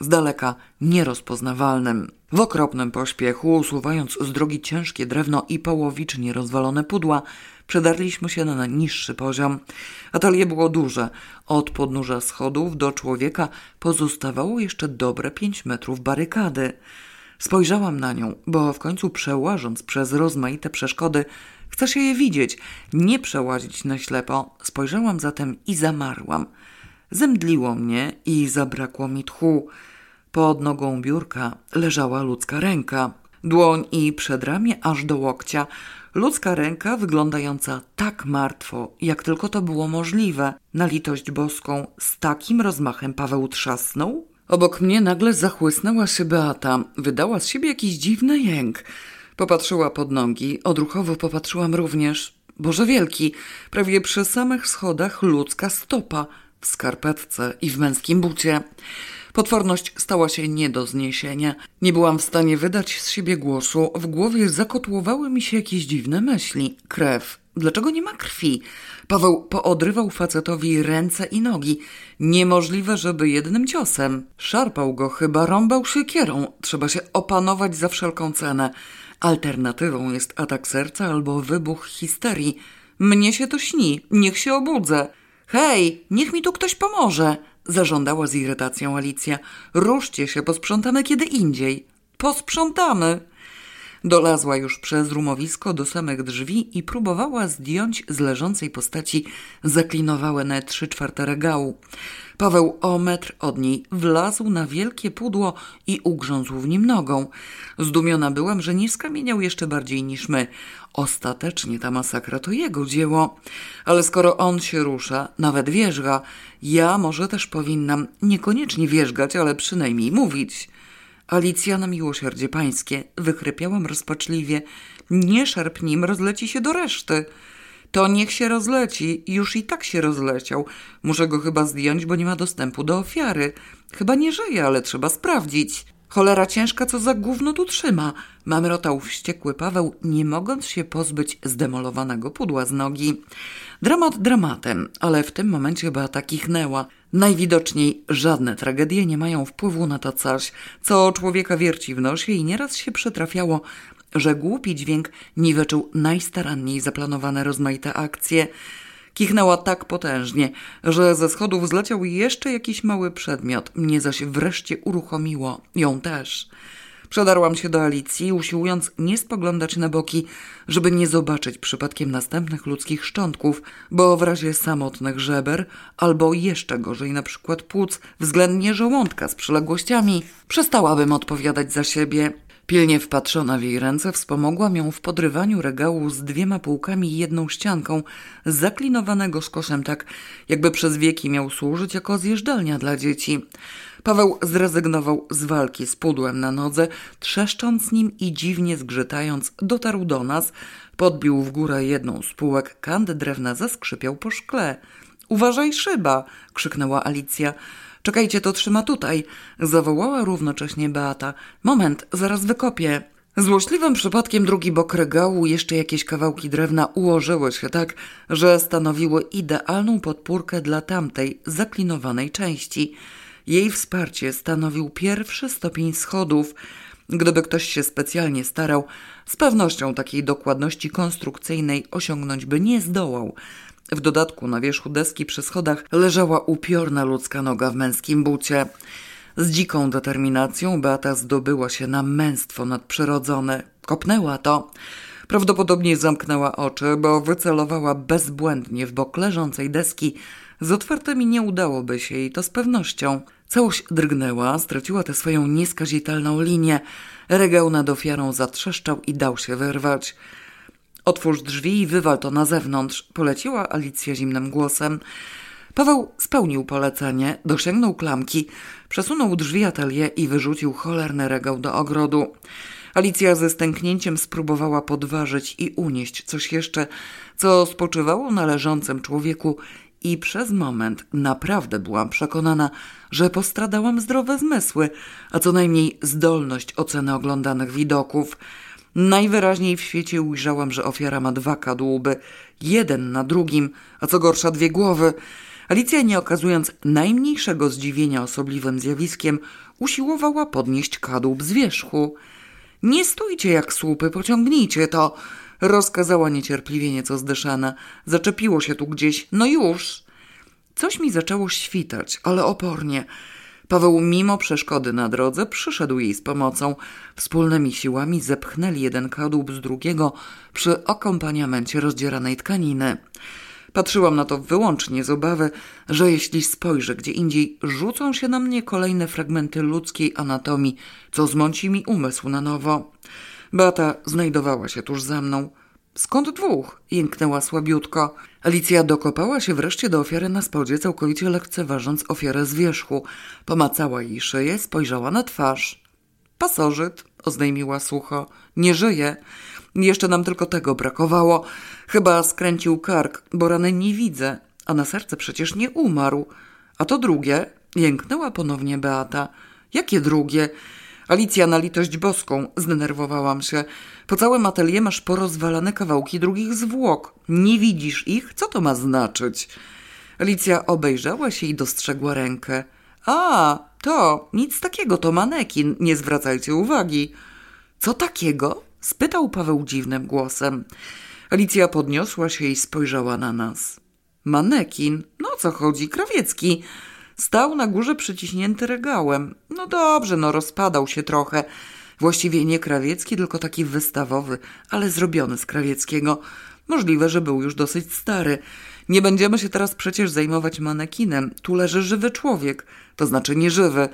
z daleka nierozpoznawalnym. W okropnym pośpiechu, usuwając z drogi ciężkie drewno i połowicznie rozwalone pudła, przedarliśmy się na niższy poziom. Atelier było duże. Od podnóża schodów do człowieka pozostawało jeszcze dobre pięć metrów barykady. Spojrzałam na nią, bo w końcu przełażąc przez rozmaite przeszkody, chcę się je widzieć, nie przełazić na ślepo. Spojrzałam zatem i zamarłam. Zemdliło mnie i zabrakło mi tchu. Pod nogą biurka leżała ludzka ręka, dłoń i przedramię aż do łokcia. Ludzka ręka wyglądająca tak martwo, jak tylko to było możliwe. Na litość boską z takim rozmachem Paweł trzasnął? Obok mnie nagle zachłysnęła się Beata. Wydała z siebie jakiś dziwny jęk. Popatrzyła pod nogi, odruchowo popatrzyłam również. Boże wielki, prawie przy samych schodach ludzka stopa, w skarpetce i w męskim bucie. Potworność stała się nie do zniesienia. Nie byłam w stanie wydać z siebie głosu. W głowie zakotłowały mi się jakieś dziwne myśli. Krew. Dlaczego nie ma krwi? Paweł poodrywał facetowi ręce i nogi. Niemożliwe, żeby jednym ciosem. Szarpał go chyba, rąbał siekierą. Trzeba się opanować za wszelką cenę. Alternatywą jest atak serca albo wybuch histerii. Mnie się to śni. Niech się obudzę. Hej, niech mi tu ktoś pomoże! Zażądała z irytacją Alicja. Ruszcie się, posprzątamy kiedy indziej. Posprzątamy! Dolazła już przez rumowisko do samych drzwi i próbowała zdjąć z leżącej postaci zaklinowałe trzy czwarte regału. Paweł o metr od niej wlazł na wielkie pudło i ugrzązł w nim nogą. Zdumiona byłam, że nie skamieniał jeszcze bardziej niż my. Ostatecznie ta masakra to jego dzieło. Ale skoro on się rusza, nawet wierzga, ja może też powinnam niekoniecznie wierzgać, ale przynajmniej mówić. Alicja na miłosierdzie pańskie, wychrypiałam rozpaczliwie. Nie szarp nim, rozleci się do reszty. To niech się rozleci, już i tak się rozleciał. Muszę go chyba zdjąć, bo nie ma dostępu do ofiary. Chyba nie żyje, ale trzeba sprawdzić. Cholera ciężka, co za gówno tu trzyma. Mamrotał wściekły Paweł, nie mogąc się pozbyć zdemolowanego pudła z nogi. Dramat dramatem, ale w tym momencie Beata kichnęła. Najwidoczniej żadne tragedie nie mają wpływu na to coś, co człowieka wierci w nosie i nieraz się przytrafiało, że głupi dźwięk niweczył najstaranniej zaplanowane rozmaite akcje. Kichnęła tak potężnie, że ze schodów zleciał jeszcze jakiś mały przedmiot. Mnie zaś wreszcie uruchomiło. Ją też. Przedarłam się do Alicji, usiłując nie spoglądać na boki, żeby nie zobaczyć przypadkiem następnych ludzkich szczątków, bo w razie samotnych żeber, albo jeszcze gorzej na przykład płuc, względnie żołądka z przyległościami, przestałabym odpowiadać za siebie. Pilnie wpatrzona w jej ręce wspomogłam ją w podrywaniu regału z dwiema półkami i jedną ścianką, zaklinowanego skoszem tak, jakby przez wieki miał służyć jako zjeżdżalnia dla dzieci. Paweł zrezygnował z walki z pudłem na nodze, trzeszcząc nim i dziwnie zgrzytając, dotarł do nas, podbił w górę jedną z półek, kand drewna zaskrzypiał po szkle. Uważaj, szyba! krzyknęła Alicja. Czekajcie, to trzyma tutaj, zawołała równocześnie Beata. Moment, zaraz wykopię. Złośliwym przypadkiem drugi bok regału jeszcze jakieś kawałki drewna ułożyły się tak, że stanowiły idealną podpórkę dla tamtej zaklinowanej części. Jej wsparcie stanowił pierwszy stopień schodów. Gdyby ktoś się specjalnie starał, z pewnością takiej dokładności konstrukcyjnej osiągnąć by nie zdołał. W dodatku na wierzchu deski przy schodach leżała upiorna ludzka noga w męskim bucie. Z dziką determinacją Beata zdobyła się na męstwo nadprzyrodzone. Kopnęła to. Prawdopodobnie zamknęła oczy, bo wycelowała bezbłędnie w bok leżącej deski. Z otwartymi nie udałoby się jej to z pewnością. Całość drgnęła, straciła tę swoją nieskazitelną linię. Regał nad ofiarą zatrzeszczał i dał się wyrwać. Otwórz drzwi i wywal to na zewnątrz, poleciła Alicja zimnym głosem. Paweł spełnił polecenie, dosięgnął klamki, przesunął drzwi atelier i wyrzucił cholerny regał do ogrodu. Alicja ze stęknięciem spróbowała podważyć i unieść coś jeszcze, co spoczywało na leżącym człowieku i przez moment naprawdę byłam przekonana, że postradałam zdrowe zmysły, a co najmniej zdolność oceny oglądanych widoków. Najwyraźniej w świecie ujrzałam, że ofiara ma dwa kadłuby, jeden na drugim, a co gorsza dwie głowy. Alicja, nie okazując najmniejszego zdziwienia osobliwym zjawiskiem, usiłowała podnieść kadłub z wierzchu. Nie stójcie jak słupy, pociągnijcie to, rozkazała niecierpliwie nieco zdeszana. Zaczepiło się tu gdzieś, no już. Coś mi zaczęło świtać, ale opornie. Paweł mimo przeszkody na drodze przyszedł jej z pomocą. Wspólnymi siłami zepchnęli jeden kadłub z drugiego przy akompaniamencie rozdzieranej tkaniny. Patrzyłam na to wyłącznie z obawy, że jeśli spojrzę gdzie indziej, rzucą się na mnie kolejne fragmenty ludzkiej anatomii, co zmąci mi umysł na nowo. Beata znajdowała się tuż za mną. Skąd dwóch? jęknęła słabiutko. Alicja dokopała się wreszcie do ofiary na spodzie, całkowicie lekceważąc ofiarę z wierzchu. Pomacała jej szyję, spojrzała na twarz. Pasożyt, oznajmiła sucho. Nie żyje. Jeszcze nam tylko tego brakowało. Chyba skręcił kark, bo rany nie widzę, a na serce przecież nie umarł. A to drugie, jęknęła ponownie Beata. Jakie drugie? Alicja na litość boską, zdenerwowałam się. Po całym atelier masz porozwalane kawałki drugich zwłok. Nie widzisz ich? Co to ma znaczyć? Alicja obejrzała się i dostrzegła rękę. A, to, nic takiego, to manekin, nie zwracajcie uwagi. Co takiego? spytał Paweł dziwnym głosem. Alicja podniosła się i spojrzała na nas. Manekin? No co chodzi? Krawiecki. Stał na górze przyciśnięty regałem. No dobrze, no rozpadał się trochę. Właściwie nie krawiecki, tylko taki wystawowy, ale zrobiony z krawieckiego. Możliwe, że był już dosyć stary. Nie będziemy się teraz przecież zajmować manekinem. Tu leży żywy człowiek, to znaczy nieżywy.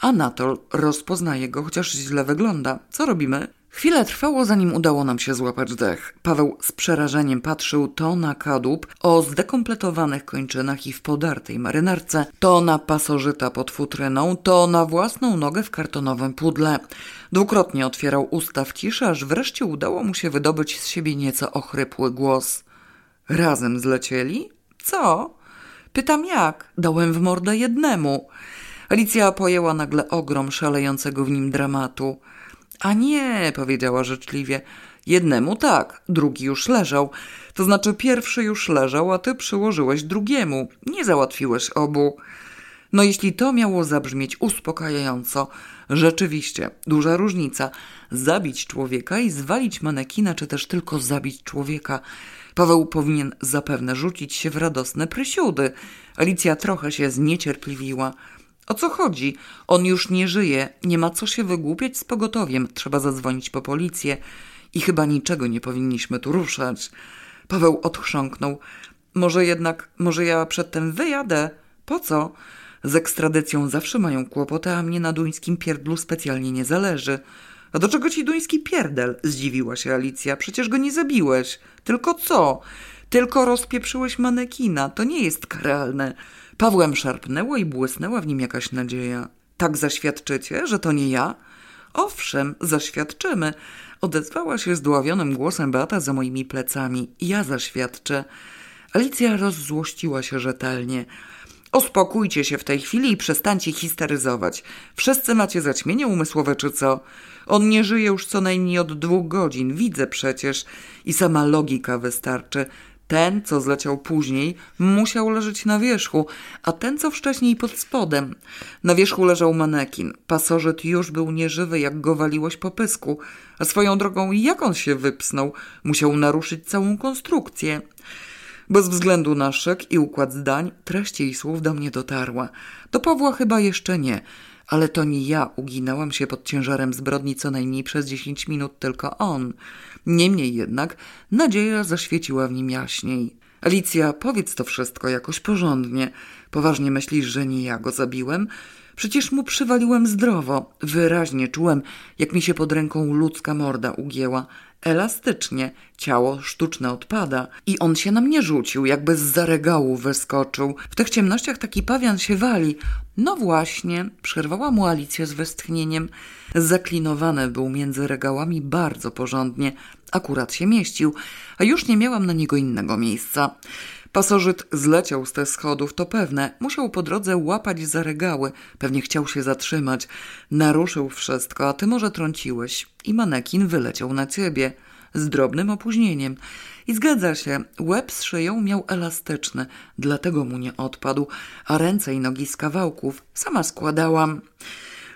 Anatol rozpoznaje go, chociaż źle wygląda. Co robimy? Chwilę trwało, zanim udało nam się złapać dech. Paweł z przerażeniem patrzył to na kadłub o zdekompletowanych kończynach i w podartej marynarce, to na pasożyta pod futryną, to na własną nogę w kartonowym pudle. Dwukrotnie otwierał usta w ciszy, aż wreszcie udało mu się wydobyć z siebie nieco ochrypły głos. Razem zlecieli? Co? Pytam jak? Dałem w mordę jednemu. Alicja pojęła nagle ogrom szalejącego w nim dramatu. A nie, powiedziała życzliwie. Jednemu tak, drugi już leżał. To znaczy pierwszy już leżał, a ty przyłożyłeś drugiemu. Nie załatwiłeś obu. No jeśli to miało zabrzmieć uspokajająco, rzeczywiście, duża różnica. Zabić człowieka i zwalić manekina, czy też tylko zabić człowieka. Paweł powinien zapewne rzucić się w radosne prysiudy. Alicja trochę się zniecierpliwiła. O co chodzi? On już nie żyje, nie ma co się wygłupiać z pogotowiem, trzeba zadzwonić po policję i chyba niczego nie powinniśmy tu ruszać. Paweł odchrząknął. Może jednak, może ja przedtem wyjadę? Po co? Z ekstradycją zawsze mają kłopoty, a mnie na duńskim pierdlu specjalnie nie zależy. A do czego ci duński pierdel? Zdziwiła się Alicja. Przecież go nie zabiłeś. Tylko co? Tylko rozpieprzyłeś manekina. To nie jest karalne. Pawłem szarpnęło i błysnęła w nim jakaś nadzieja. Tak zaświadczycie, że to nie ja? Owszem, zaświadczymy. Odezwała się zdławionym głosem Beata za moimi plecami. Ja zaświadczę. Alicja rozzłościła się rzetelnie. Uspokójcie się w tej chwili i przestańcie histeryzować. Wszyscy macie zaćmienie umysłowe czy co? On nie żyje już co najmniej od dwóch godzin, widzę przecież. I sama logika wystarczy. Ten, co zleciał później, musiał leżeć na wierzchu, a ten, co wcześniej pod spodem. Na wierzchu leżał manekin. Pasożyt już był nieżywy, jak go waliłeś po pysku. A swoją drogą, jak on się wypsnął? Musiał naruszyć całą konstrukcję. Bez względu na szyk i układ zdań, treść jej słów do mnie dotarła. Do Pawła chyba jeszcze nie, ale to nie ja uginałam się pod ciężarem zbrodni co najmniej przez dziesięć minut, tylko on. Niemniej jednak nadzieja zaświeciła w nim jaśniej. Alicja, powiedz to wszystko jakoś porządnie. Poważnie myślisz, że nie ja go zabiłem? Przecież mu przywaliłem zdrowo. Wyraźnie czułem, jak mi się pod ręką ludzka morda ugięła. Elastycznie, ciało sztuczne odpada i on się na mnie rzucił, jakby z zaregału wyskoczył. W tych ciemnościach taki pawian się wali. No właśnie, przerwała mu Alicja z westchnieniem. Zaklinowany był między regałami bardzo porządnie. Akurat się mieścił, a już nie miałam na niego innego miejsca. Pasożyt zleciał z tych schodów, to pewne. Musiał po drodze łapać za regały. Pewnie chciał się zatrzymać. Naruszył wszystko, a ty może trąciłeś. I manekin wyleciał na ciebie. z drobnym opóźnieniem. I zgadza się, łeb z szyją miał elastyczny, dlatego mu nie odpadł, a ręce i nogi z kawałków sama składałam.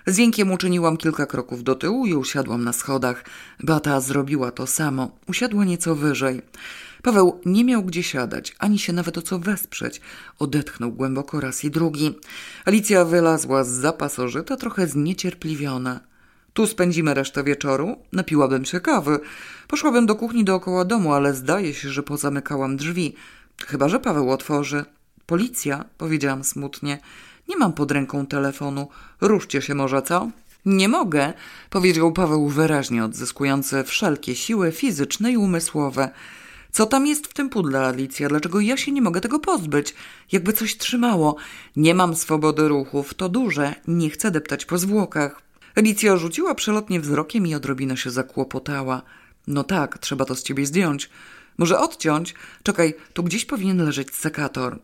Z jękiem uczyniłam kilka kroków do tyłu i usiadłam na schodach. Bata zrobiła to samo. Usiadła nieco wyżej. Paweł nie miał gdzie siadać, ani się nawet o co wesprzeć. Odetchnął głęboko raz i drugi. Alicja wylazła z zapasożyta, trochę zniecierpliwiona. Tu spędzimy resztę wieczoru? Napiłabym się kawy. Poszłabym do kuchni dookoła domu, ale zdaje się, że pozamykałam drzwi. Chyba, że Paweł otworzy. Policja, powiedziałam smutnie. Nie mam pod ręką telefonu. Ruszcie się może, co? Nie mogę, powiedział Paweł wyraźnie odzyskujący wszelkie siły fizyczne i umysłowe. Co tam jest w tym pudle, Alicja? Dlaczego ja się nie mogę tego pozbyć? Jakby coś trzymało. Nie mam swobody ruchów, to duże, nie chcę deptać po zwłokach. Alicja rzuciła przelotnie wzrokiem i odrobinę się zakłopotała. No tak, trzeba to z ciebie zdjąć. Może odciąć? Czekaj, tu gdzieś powinien leżeć sekator.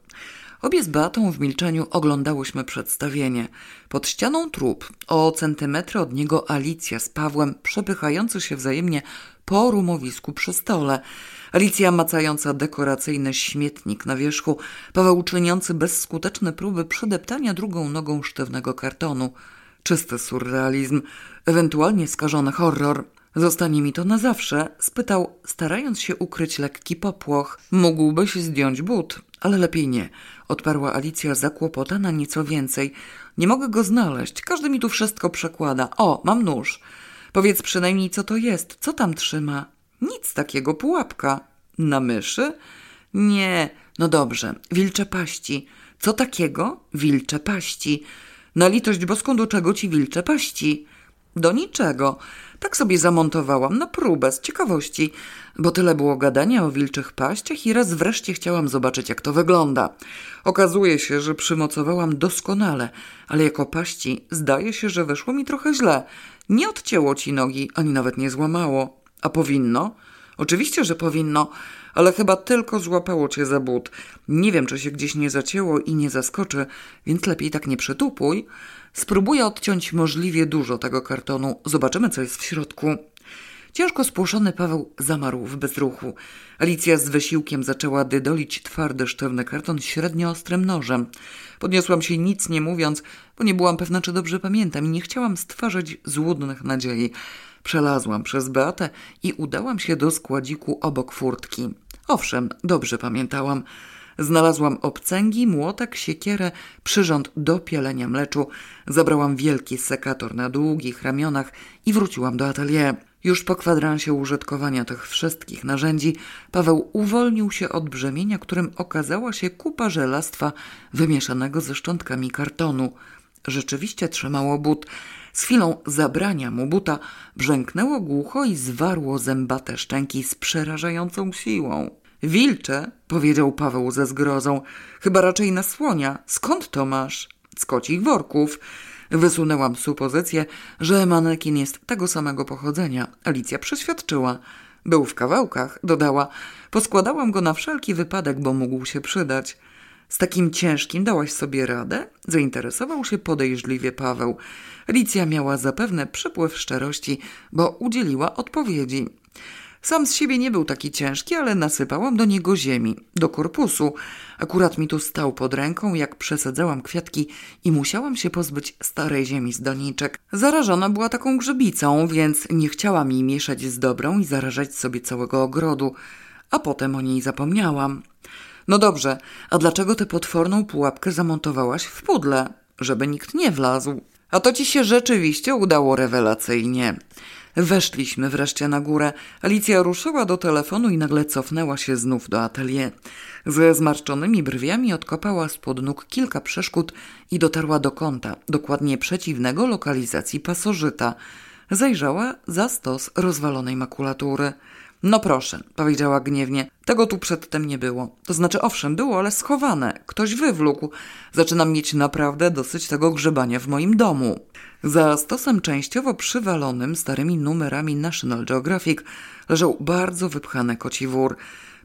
Obie z Beatą w milczeniu oglądałyśmy przedstawienie. Pod ścianą trup, o centymetry od niego Alicja z Pawłem przepychający się wzajemnie po rumowisku przy stole. Alicja macająca dekoracyjny śmietnik na wierzchu, Paweł czyniący bezskuteczne próby przedeptania drugą nogą sztywnego kartonu. Czysty surrealizm, ewentualnie skażony horror. Zostanie mi to na zawsze, spytał, starając się ukryć lekki popłoch. Mógłbyś zdjąć but, ale lepiej nie, odparła Alicja zakłopotana nieco więcej. Nie mogę go znaleźć, każdy mi tu wszystko przekłada. O, mam nóż. Powiedz przynajmniej, co to jest, co tam trzyma. Nic takiego, pułapka. Na myszy? Nie, no dobrze, wilcze paści. Co takiego? Wilcze paści. Na litość boską do czego ci wilcze paści? Do niczego. Tak sobie zamontowałam na próbę, z ciekawości, bo tyle było gadania o wilczych paściach i raz wreszcie chciałam zobaczyć, jak to wygląda. Okazuje się, że przymocowałam doskonale, ale jako paści zdaje się, że wyszło mi trochę źle. Nie odcięło ci nogi, ani nawet nie złamało. A powinno? Oczywiście, że powinno, ale chyba tylko złapało cię za but. Nie wiem, czy się gdzieś nie zacięło i nie zaskoczy, więc lepiej tak nie przytupuj. Spróbuję odciąć możliwie dużo tego kartonu. Zobaczymy, co jest w środku. Ciężko spłoszony Paweł zamarł w bezruchu. Alicja z wysiłkiem zaczęła dydolić twardy, sztywny karton średnio ostrym nożem. Podniosłam się nic nie mówiąc, bo nie byłam pewna, czy dobrze pamiętam i nie chciałam stwarzać złudnych nadziei. Przelazłam przez Beatę i udałam się do składziku obok furtki. Owszem, dobrze pamiętałam. Znalazłam obcęgi, młotek, siekierę, przyrząd do pielenia mleczu. Zabrałam wielki sekator na długich ramionach i wróciłam do atelier. Już po kwadransie użytkowania tych wszystkich narzędzi Paweł uwolnił się od brzemienia, którym okazała się kupa żelastwa wymieszanego ze szczątkami kartonu. Rzeczywiście trzymało but. Z chwilą zabrania mu buta brzęknęło głucho i zwarło zębate szczęki z przerażającą siłą. Wilcze, powiedział Paweł ze zgrozą, chyba raczej na słonia. Skąd to masz? Z kocich worków. Wysunęłam supozycję, że manekin jest tego samego pochodzenia. Alicja przeświadczyła. Był w kawałkach, dodała. Poskładałam go na wszelki wypadek, bo mógł się przydać. Z takim ciężkim dałaś sobie radę? Zainteresował się podejrzliwie Paweł. Alicja miała zapewne przypływ szczerości, bo udzieliła odpowiedzi. Sam z siebie nie był taki ciężki, ale nasypałam do niego ziemi, do korpusu. Akurat mi tu stał pod ręką, jak przesadzałam kwiatki i musiałam się pozbyć starej ziemi z doniczek. Zarażona była taką grzebicą, więc nie chciała mi mieszać z dobrą i zarażać sobie całego ogrodu. A potem o niej zapomniałam. No dobrze, a dlaczego tę potworną pułapkę zamontowałaś w pudle? Żeby nikt nie wlazł. A to ci się rzeczywiście udało rewelacyjnie. Weszliśmy wreszcie na górę. Alicja ruszyła do telefonu i nagle cofnęła się znów do atelier. Ze zmarszczonymi brwiami odkopała spod nóg kilka przeszkód i dotarła do kąta, dokładnie przeciwnego lokalizacji pasożyta. Zajrzała za stos rozwalonej makulatury. No proszę, powiedziała gniewnie. Tego tu przedtem nie było. To znaczy, owszem, było, ale schowane. Ktoś wywlókł. Zaczynam mieć naprawdę dosyć tego grzebania w moim domu. Za stosem częściowo przywalonym starymi numerami National Geographic leżał bardzo wypchany koci wór.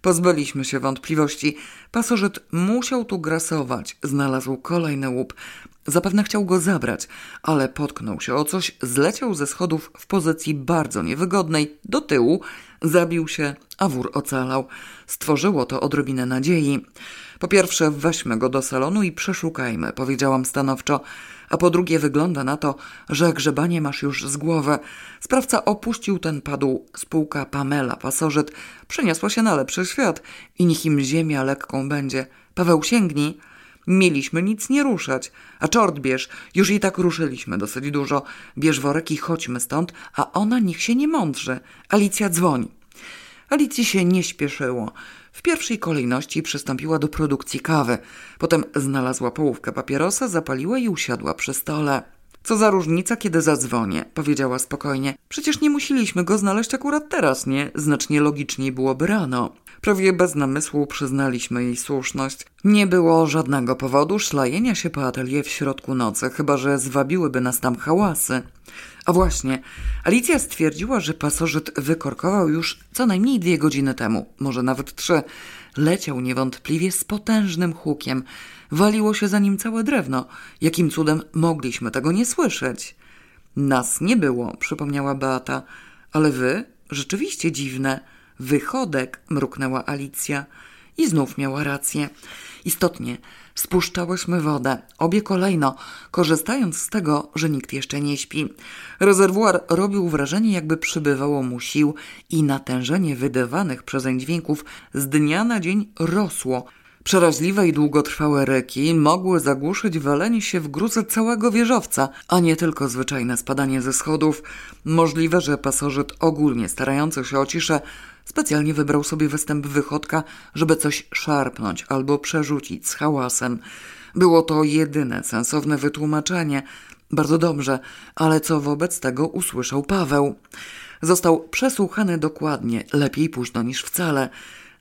Pozbyliśmy się wątpliwości. Pasożyt musiał tu grasować. Znalazł kolejny łup. Zapewne chciał go zabrać, ale potknął się o coś, zleciał ze schodów w pozycji bardzo niewygodnej, do tyłu, zabił się, a wór ocalał. Stworzyło to odrobinę nadziei. Po pierwsze, weźmy go do salonu i przeszukajmy, powiedziałam stanowczo, a po drugie, wygląda na to, że grzebanie masz już z głowy. Sprawca opuścił ten padł. Spółka Pamela, pasożyt, przeniosła się na lepszy świat i niech im ziemia lekką będzie. Paweł, sięgnij. Mieliśmy nic nie ruszać. A czort bierz, już i tak ruszyliśmy dosyć dużo. Bierz worek i chodźmy stąd, a ona niech się nie mądrzy. Alicja dzwoni. Alicji się nie śpieszyło. W pierwszej kolejności przystąpiła do produkcji kawy. Potem znalazła połówkę papierosa, zapaliła i usiadła przy stole. Co za różnica, kiedy zadzwonię, powiedziała spokojnie. Przecież nie musieliśmy go znaleźć akurat teraz, nie? Znacznie logiczniej byłoby rano. Prawie bez namysłu przyznaliśmy jej słuszność. Nie było żadnego powodu szlajenia się po atelier w środku nocy, chyba że zwabiłyby nas tam hałasy. A właśnie, Alicja stwierdziła, że pasożyt wykorkował już co najmniej dwie godziny temu, może nawet trzy. Leciał niewątpliwie z potężnym hukiem. Waliło się za nim całe drewno. Jakim cudem mogliśmy tego nie słyszeć? Nas nie było, przypomniała Beata. Ale wy? Rzeczywiście dziwne. Wychodek, mruknęła Alicja. I znów miała rację. Istotnie, spuszczałyśmy wodę, obie kolejno, korzystając z tego, że nikt jeszcze nie śpi. Rezerwuar robił wrażenie, jakby przybywało mu sił i natężenie wydawanych przezeń dźwięków z dnia na dzień rosło. Przeraźliwe i długotrwałe ryki mogły zagłuszyć walenie się w gruzę całego wieżowca, a nie tylko zwyczajne spadanie ze schodów. Możliwe, że pasożyt ogólnie starający się o ciszę Specjalnie wybrał sobie występ wychodka, żeby coś szarpnąć albo przerzucić z hałasem. Było to jedyne sensowne wytłumaczenie. Bardzo dobrze, ale co wobec tego usłyszał Paweł? Został przesłuchany dokładnie, lepiej późno niż wcale.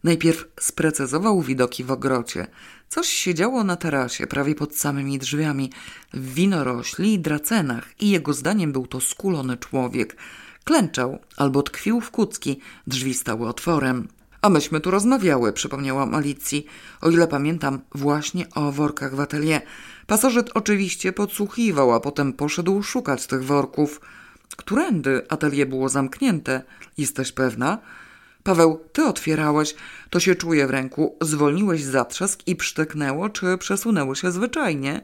Najpierw sprecyzował widoki w ogrocie. Coś się działo na tarasie, prawie pod samymi drzwiami, w winorośli i dracenach i jego zdaniem był to skulony człowiek – Klęczał albo tkwił w kucki, drzwi stały otworem. A myśmy tu rozmawiały, przypomniałam Alicji. O ile pamiętam, właśnie o workach w atelier. Pasożyt oczywiście podsłuchiwał, a potem poszedł szukać tych worków. Którędy atelier było zamknięte? Jesteś pewna? Paweł, ty otwierałeś. To się czuje w ręku. Zwolniłeś zatrzask i psztyknęło, czy przesunęło się zwyczajnie?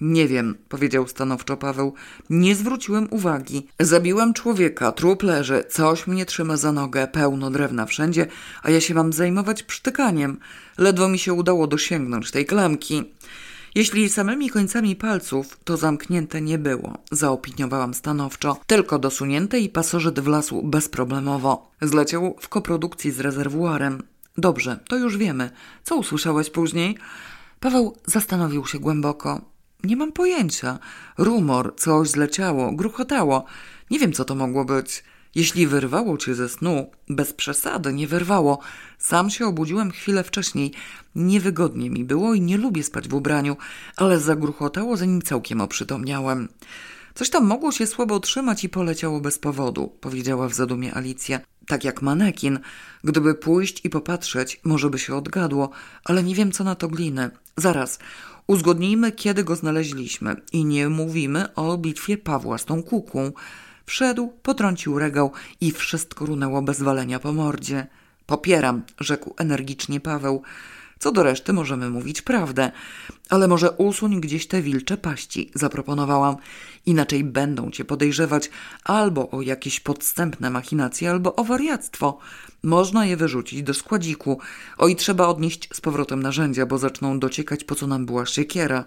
Nie wiem, powiedział stanowczo Paweł. Nie zwróciłem uwagi. Zabiłem człowieka, trup leży, coś mnie trzyma za nogę, pełno drewna wszędzie, a ja się mam zajmować przytykaniem. Ledwo mi się udało dosięgnąć tej klamki. Jeśli samymi końcami palców, to zamknięte nie było, zaopiniowałam stanowczo. Tylko dosunięte i pasożyt wlasł bezproblemowo. Zleciał w koprodukcji z rezerwuarem. Dobrze, to już wiemy. Co usłyszałeś później? Paweł zastanowił się głęboko. Nie mam pojęcia. Rumor, coś zleciało, gruchotało. Nie wiem, co to mogło być. Jeśli wyrwało cię ze snu, bez przesady nie wyrwało. Sam się obudziłem chwilę wcześniej. Niewygodnie mi było i nie lubię spać w ubraniu, ale zagruchotało, zanim całkiem oprzytomniałem. Coś tam mogło się słabo trzymać i poleciało bez powodu, powiedziała w zadumie Alicja. Tak jak manekin. Gdyby pójść i popatrzeć, może by się odgadło, ale nie wiem co na to gliny. Zaraz, Uzgodnijmy, kiedy go znaleźliśmy i nie mówimy o bitwie Pawła z tą kuką. Wszedł, potrącił regał i wszystko runęło bez walenia po mordzie. Popieram, rzekł energicznie Paweł. Co do reszty możemy mówić prawdę, ale może usuń gdzieś te wilcze paści, zaproponowałam. Inaczej będą cię podejrzewać albo o jakieś podstępne machinacje, albo o wariactwo. Można je wyrzucić do składziku. O i trzeba odnieść z powrotem narzędzia, bo zaczną dociekać, po co nam była siekiera.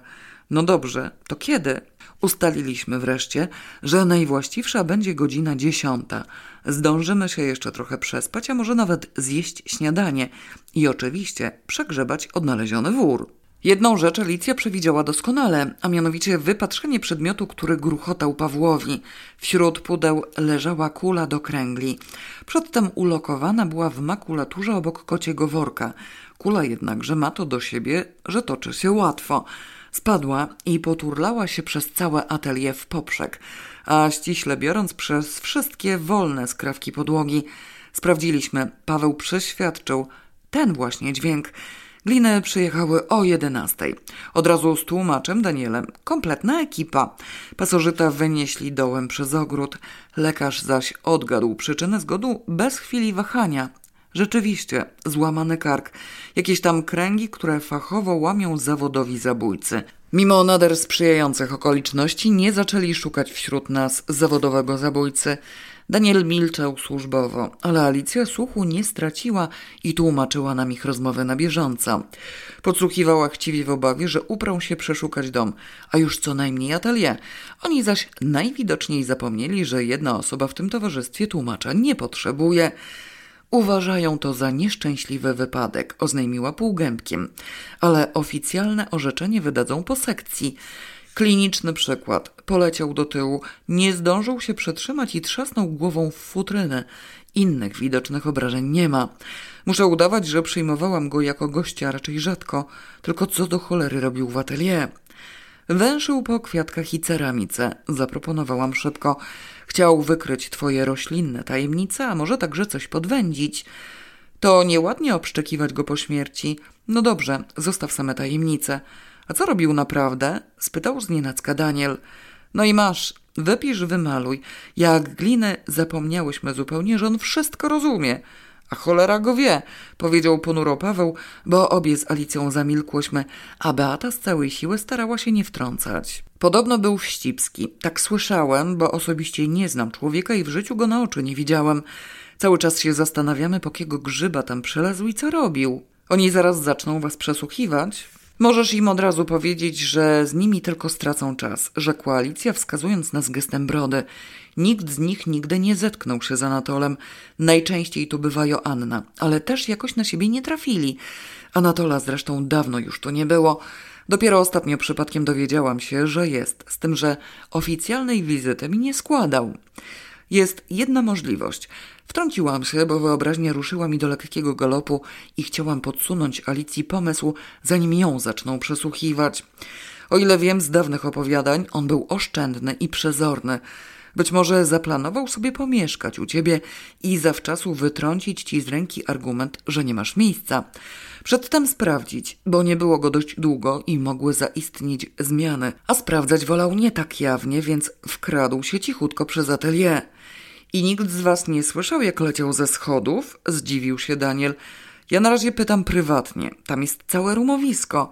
No dobrze, to kiedy? Ustaliliśmy wreszcie, że najwłaściwsza będzie godzina dziesiąta. Zdążymy się jeszcze trochę przespać, a może nawet zjeść śniadanie i oczywiście przegrzebać odnaleziony wór. Jedną rzecz Alicja przewidziała doskonale, a mianowicie wypatrzenie przedmiotu, który gruchotał Pawłowi. Wśród pudeł leżała kula do kręgli. Przedtem ulokowana była w makulaturze obok kociego worka. Kula jednakże ma to do siebie, że toczy się łatwo. Spadła i poturlała się przez całe atelier w poprzek, a ściśle biorąc przez wszystkie wolne skrawki podłogi. Sprawdziliśmy. Paweł przeświadczył ten właśnie dźwięk. Gliny przyjechały o 11. Od razu z tłumaczem Danielem. Kompletna ekipa. Pasożyta wynieśli dołem przez ogród. Lekarz zaś odgadł przyczynę zgodu bez chwili wahania. Rzeczywiście, złamany kark. Jakieś tam kręgi, które fachowo łamią zawodowi zabójcy. Mimo nader sprzyjających okoliczności nie zaczęli szukać wśród nas zawodowego zabójcy. Daniel milczał służbowo, ale Alicja słuchu nie straciła i tłumaczyła nam ich rozmowę na bieżąco. Podsłuchiwała chciwie w obawie, że uprą się przeszukać dom, a już co najmniej atelier. Oni zaś najwidoczniej zapomnieli, że jedna osoba w tym towarzystwie tłumacza nie potrzebuje. Uważają to za nieszczęśliwy wypadek, oznajmiła półgębkiem, ale oficjalne orzeczenie wydadzą po sekcji. Kliniczny przykład. Poleciał do tyłu, nie zdążył się przetrzymać i trzasnął głową w futrynę. Innych widocznych obrażeń nie ma. Muszę udawać, że przyjmowałam go jako gościa raczej rzadko, tylko co do cholery robił w atelier. Węszył po kwiatkach i ceramice. Zaproponowałam szybko. Chciał wykryć twoje roślinne tajemnice, a może także coś podwędzić. To nieładnie obszczekiwać go po śmierci. No dobrze, zostaw same tajemnice. A co robił naprawdę? spytał znienacka Daniel. No i masz, wypisz, wymaluj. Jak gliny zapomniałyśmy zupełnie, że on wszystko rozumie. A cholera go wie, powiedział ponuro Paweł, bo obie z Alicją zamilkłyśmy, a Beata z całej siły starała się nie wtrącać. Podobno był wścibski. Tak słyszałem, bo osobiście nie znam człowieka i w życiu go na oczy nie widziałem. Cały czas się zastanawiamy, po kiego grzyba tam przelazł i co robił. Oni zaraz zaczną was przesłuchiwać, Możesz im od razu powiedzieć, że z nimi tylko stracą czas, rzekła Alicja, wskazując nas gestem brody. Nikt z nich nigdy nie zetknął się z Anatolem. Najczęściej to bywa Joanna, ale też jakoś na siebie nie trafili. Anatola zresztą dawno już tu nie było. Dopiero ostatnio przypadkiem dowiedziałam się, że jest, z tym, że oficjalnej wizyty mi nie składał. Jest jedna możliwość. Wtrąciłam się, bo wyobraźnia ruszyła mi do lekkiego galopu i chciałam podsunąć Alicji pomysł, zanim ją zaczną przesłuchiwać. O ile wiem z dawnych opowiadań, on był oszczędny i przezorny. Być może zaplanował sobie pomieszkać u ciebie i zawczasu wytrącić ci z ręki argument, że nie masz miejsca. Przedtem sprawdzić, bo nie było go dość długo i mogły zaistnieć zmiany, a sprawdzać wolał nie tak jawnie, więc wkradł się cichutko przez atelier. I nikt z was nie słyszał, jak leciał ze schodów? Zdziwił się Daniel. Ja na razie pytam prywatnie. Tam jest całe rumowisko.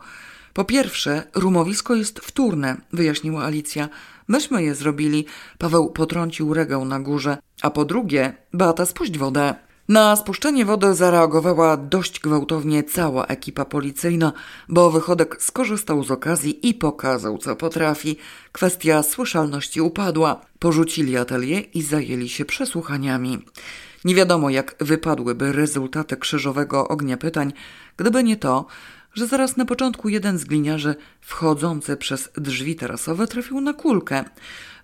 Po pierwsze, rumowisko jest wtórne, wyjaśniła Alicja. Myśmy je zrobili. Paweł potrącił regał na górze. A po drugie, Beata, spuść wodę. Na spuszczenie wody zareagowała dość gwałtownie cała ekipa policyjna, bo wychodek skorzystał z okazji i pokazał, co potrafi. Kwestia słyszalności upadła. Porzucili atelier i zajęli się przesłuchaniami. Nie wiadomo, jak wypadłyby rezultaty krzyżowego ognia pytań, gdyby nie to, że zaraz na początku jeden z gliniarzy wchodzący przez drzwi tarasowe trafił na kulkę.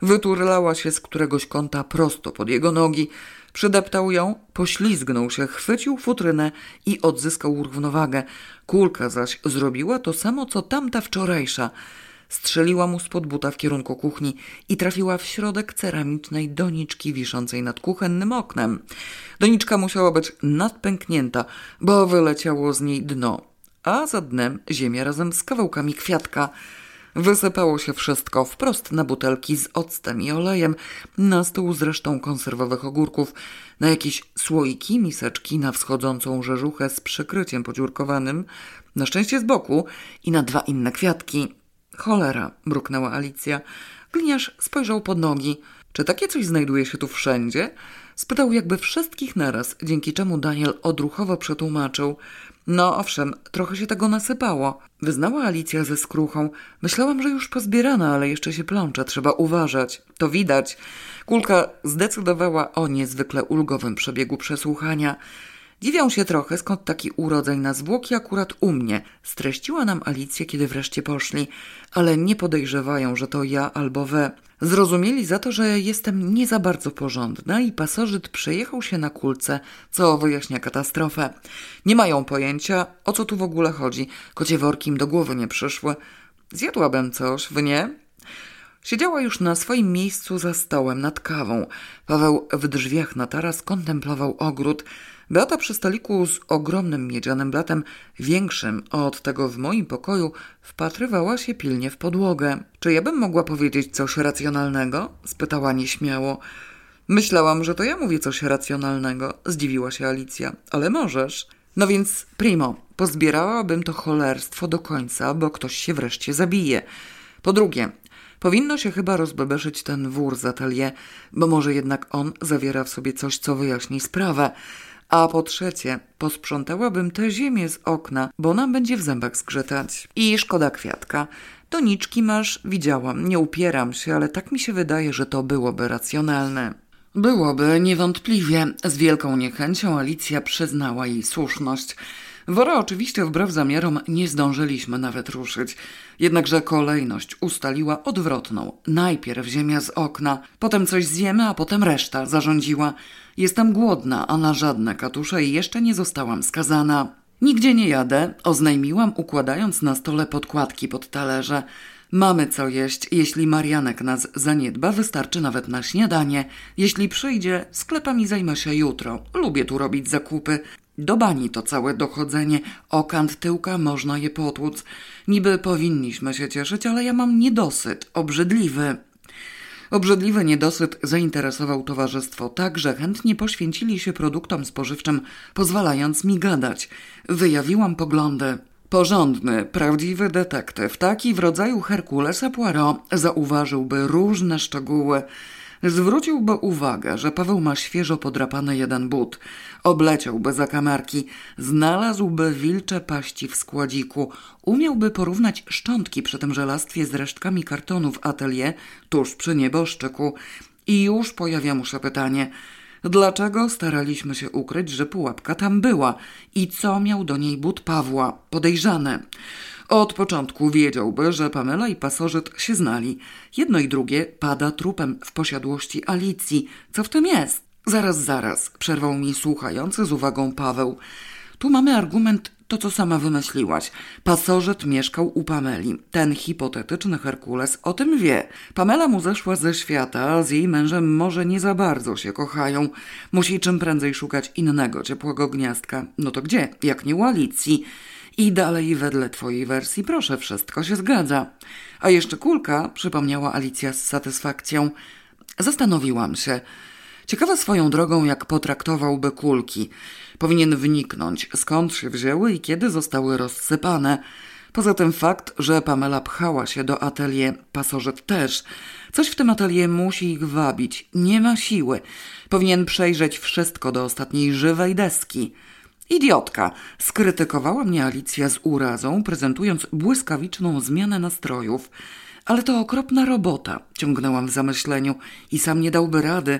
Wyturlała się z któregoś kąta prosto pod jego nogi. Przydeptał ją, poślizgnął się, chwycił futrynę i odzyskał równowagę. Kulka zaś zrobiła to samo, co tamta wczorajsza. Strzeliła mu spod buta w kierunku kuchni i trafiła w środek ceramicznej doniczki wiszącej nad kuchennym oknem. Doniczka musiała być nadpęknięta, bo wyleciało z niej dno, a za dnem ziemia razem z kawałkami kwiatka. Wysypało się wszystko wprost na butelki z octem i olejem, na stół z resztą konserwowych ogórków, na jakieś słoiki, miseczki, na wschodzącą rzeżuchę z przykryciem podziurkowanym, na szczęście z boku i na dwa inne kwiatki. Cholera, mruknęła Alicja. Gliniarz spojrzał pod nogi. Czy takie coś znajduje się tu wszędzie? Spytał jakby wszystkich naraz, dzięki czemu Daniel odruchowo przetłumaczył. No owszem, trochę się tego nasypało. Wyznała Alicja ze skruchą. Myślałam, że już pozbierana, ale jeszcze się plącze, trzeba uważać. To widać. Kulka zdecydowała o niezwykle ulgowym przebiegu przesłuchania. Dziwią się trochę, skąd taki urodzeń na zwłoki akurat u mnie. Streściła nam Alicję, kiedy wreszcie poszli, ale nie podejrzewają, że to ja albo we. Zrozumieli za to, że jestem nie za bardzo porządna i pasożyt przejechał się na kulce, co wyjaśnia katastrofę. Nie mają pojęcia, o co tu w ogóle chodzi. Kocie worki im do głowy nie przyszły. Zjadłabym coś, wy nie? Siedziała już na swoim miejscu za stołem nad kawą. Paweł w drzwiach na taras kontemplował ogród. Beata przy stoliku z ogromnym miedzianym blatem, większym od tego w moim pokoju, wpatrywała się pilnie w podłogę. Czy ja bym mogła powiedzieć coś racjonalnego? spytała nieśmiało. Myślałam, że to ja mówię coś racjonalnego, zdziwiła się Alicja. Ale możesz. No więc, primo, pozbierałabym to cholerstwo do końca, bo ktoś się wreszcie zabije. Po drugie, powinno się chyba rozbebeszyć ten wór z atelier, bo może jednak on zawiera w sobie coś, co wyjaśni sprawę. A po trzecie, posprzątałabym tę ziemię z okna, bo nam będzie w zębach zgrzytać. I szkoda kwiatka. Toniczki masz, widziałam, nie upieram się, ale tak mi się wydaje, że to byłoby racjonalne. Byłoby, niewątpliwie. Z wielką niechęcią Alicja przyznała jej słuszność. Wora oczywiście wbrew zamiarom nie zdążyliśmy nawet ruszyć. Jednakże kolejność ustaliła odwrotną. Najpierw ziemia z okna, potem coś zjemy, a potem reszta, zarządziła. Jestem głodna, a na żadne katusze jeszcze nie zostałam skazana. Nigdzie nie jadę, oznajmiłam, układając na stole podkładki pod talerze. Mamy co jeść. Jeśli Marianek nas zaniedba, wystarczy nawet na śniadanie. Jeśli przyjdzie, sklepami zajmę się jutro. Lubię tu robić zakupy. Do bani to całe dochodzenie. O kant tyłka można je potłuc. Niby powinniśmy się cieszyć, ale ja mam niedosyt. Obrzydliwy. Obrzydliwy niedosyt zainteresował towarzystwo tak, że chętnie poświęcili się produktom spożywczym, pozwalając mi gadać. Wyjawiłam poglądy. Porządny, prawdziwy detektyw, taki w rodzaju Herkulesa Poirot, zauważyłby różne szczegóły. Zwróciłby uwagę, że Paweł ma świeżo podrapany jeden but. Obleciałby zakamarki, znalazłby wilcze paści w składziku, umiałby porównać szczątki przy tym żelastwie z resztkami kartonu w atelier tuż przy nieboszczyku. I już pojawia mu się pytanie – Dlaczego staraliśmy się ukryć, że pułapka tam była i co miał do niej but Pawła? Podejrzane. Od początku wiedziałby, że Pamela i pasożyt się znali. Jedno i drugie pada trupem w posiadłości Alicji. Co w tym jest? Zaraz, zaraz, przerwał mi słuchający z uwagą Paweł. Tu mamy argument to, co sama wymyśliłaś. Pasożyt mieszkał u Pameli. Ten hipotetyczny Herkules o tym wie. Pamela mu zeszła ze świata, z jej mężem może nie za bardzo się kochają. Musi czym prędzej szukać innego ciepłego gniazdka. No to gdzie? Jak nie u Alicji. I dalej wedle twojej wersji, proszę, wszystko się zgadza. A jeszcze kulka, przypomniała Alicja z satysfakcją. Zastanowiłam się. Ciekawa swoją drogą, jak potraktowałby kulki. Powinien wniknąć, skąd się wzięły i kiedy zostały rozsypane. Poza tym fakt, że Pamela pchała się do atelier, pasożyt też. Coś w tym atelier musi ich wabić. Nie ma siły. Powinien przejrzeć wszystko do ostatniej żywej deski. Idiotka! Skrytykowała mnie Alicja z urazą, prezentując błyskawiczną zmianę nastrojów. Ale to okropna robota, ciągnęłam w zamyśleniu i sam nie dałby rady.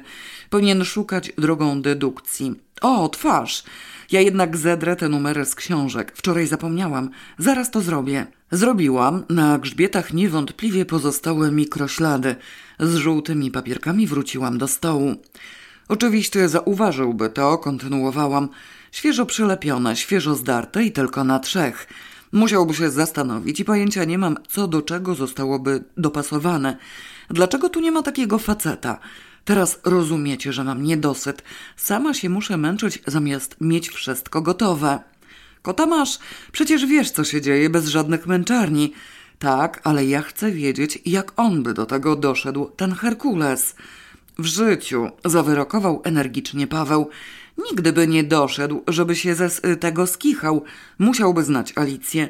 Powinien szukać drogą dedukcji. O, twarz! Ja jednak zedrę te numery z książek. Wczoraj zapomniałam. Zaraz to zrobię. Zrobiłam. Na grzbietach niewątpliwie pozostały mikroślady. Z żółtymi papierkami wróciłam do stołu. Oczywiście zauważyłby to, kontynuowałam. Świeżo przylepione, świeżo zdarte i tylko na trzech. Musiałby się zastanowić i pojęcia nie mam, co do czego zostałoby dopasowane. Dlaczego tu nie ma takiego faceta? Teraz rozumiecie, że mam niedosyt. Sama się muszę męczyć, zamiast mieć wszystko gotowe. Kota masz, przecież wiesz, co się dzieje bez żadnych męczarni. Tak, ale ja chcę wiedzieć, jak on by do tego doszedł, ten Herkules. W życiu, zawyrokował energicznie Paweł. Nigdy by nie doszedł, żeby się ze tego skichał. Musiałby znać Alicję.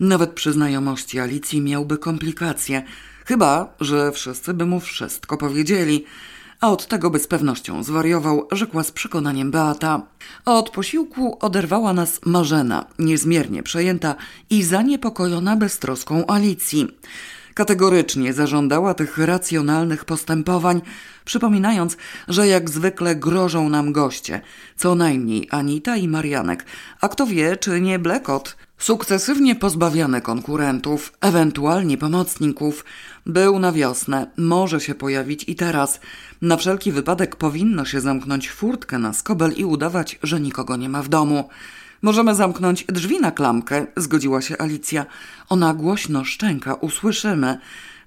Nawet przy znajomości Alicji miałby komplikacje. Chyba, że wszyscy by mu wszystko powiedzieli. A od tego by z pewnością zwariował, rzekła z przekonaniem Beata. Od posiłku oderwała nas Marzena, niezmiernie przejęta i zaniepokojona beztroską Alicji. Kategorycznie zażądała tych racjonalnych postępowań, przypominając, że jak zwykle grożą nam goście, co najmniej Anita i Marianek, a kto wie, czy nie Blekot, sukcesywnie pozbawiany konkurentów, ewentualnie pomocników, był na wiosnę, może się pojawić i teraz. Na wszelki wypadek powinno się zamknąć furtkę na skobel i udawać, że nikogo nie ma w domu. Możemy zamknąć drzwi na klamkę, zgodziła się Alicja. Ona głośno szczęka, usłyszymy.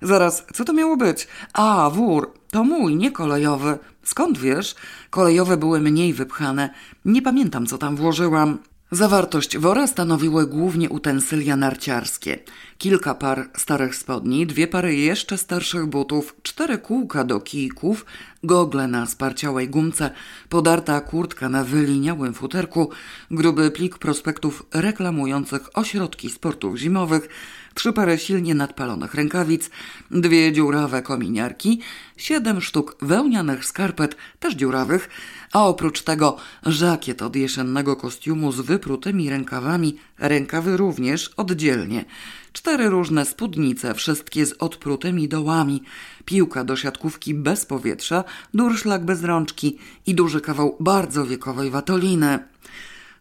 Zaraz, co to miało być? A, wór, to mój, nie kolejowy. Skąd wiesz? Kolejowe były mniej wypchane. Nie pamiętam, co tam włożyłam. Zawartość wora stanowiły głównie utensylia narciarskie. Kilka par starych spodni, dwie pary jeszcze starszych butów, cztery kółka do kijków, gogle na sparciałej gumce, podarta kurtka na wyliniałym futerku, gruby plik prospektów reklamujących ośrodki sportów zimowych, trzy pary silnie nadpalonych rękawic, dwie dziurawe kominiarki, siedem sztuk wełnianych skarpet, też dziurawych, a oprócz tego żakiet od jesiennego kostiumu z wyprutymi rękawami, rękawy również oddzielnie, cztery różne spódnice, wszystkie z odprutymi dołami, piłka do siatkówki bez powietrza, durszlak bez rączki i duży kawał bardzo wiekowej watoliny.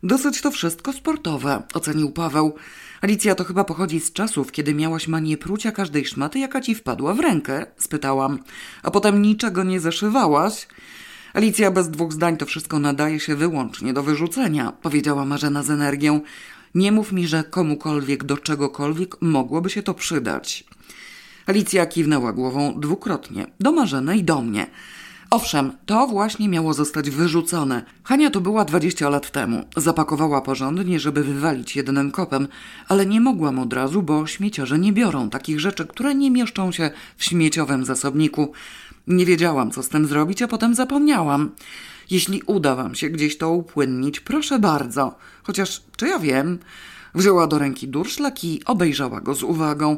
Dosyć to wszystko sportowe, ocenił Paweł. Alicja to chyba pochodzi z czasów, kiedy miałaś manię prucia każdej szmaty, jaka ci wpadła w rękę? spytałam. A potem niczego nie zaszywałaś? Alicja bez dwóch zdań to wszystko nadaje się wyłącznie do wyrzucenia, powiedziała Marzena z energią. Nie mów mi, że komukolwiek do czegokolwiek mogłoby się to przydać. Alicja kiwnęła głową dwukrotnie, do Marzeny i do mnie. Owszem, to właśnie miało zostać wyrzucone. Hania to była 20 lat temu. Zapakowała porządnie, żeby wywalić jednym kopem, ale nie mogłam od razu, bo śmieciarze nie biorą takich rzeczy, które nie mieszczą się w śmieciowym zasobniku. Nie wiedziałam, co z tym zrobić, a potem zapomniałam. Jeśli uda wam się gdzieś to upłynnić, proszę bardzo. Chociaż, czy ja wiem? Wzięła do ręki durszlak i obejrzała go z uwagą.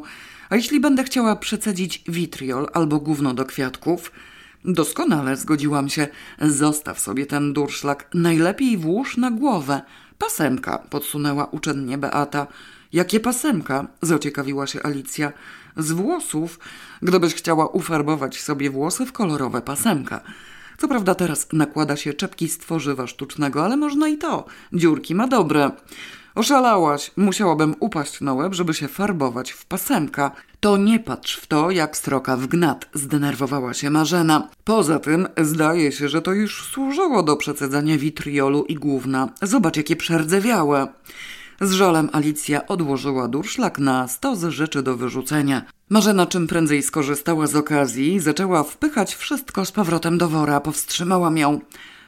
A jeśli będę chciała przecedzić witriol albo gówno do kwiatków? Doskonale zgodziłam się. Zostaw sobie ten durszlak. Najlepiej włóż na głowę. Pasemka, podsunęła uczennie Beata. Jakie pasemka? zaciekawiła się Alicja. Z włosów, gdybyś chciała ufarbować sobie włosy w kolorowe pasemka. Co prawda teraz nakłada się czepki z tworzywa sztucznego, ale można i to. Dziurki ma dobre. Oszalałaś, musiałabym upaść na łeb, żeby się farbować w pasemka. To nie patrz w to, jak stroka w gnat, zdenerwowała się Marzena. Poza tym, zdaje się, że to już służyło do przecedzania witriolu i główna. Zobacz, jakie przerdzewiałe. Z żalem Alicja odłożyła durszlak na stos rzeczy do wyrzucenia. Marzena czym prędzej skorzystała z okazji i zaczęła wpychać wszystko z powrotem do wora. Powstrzymałam ją.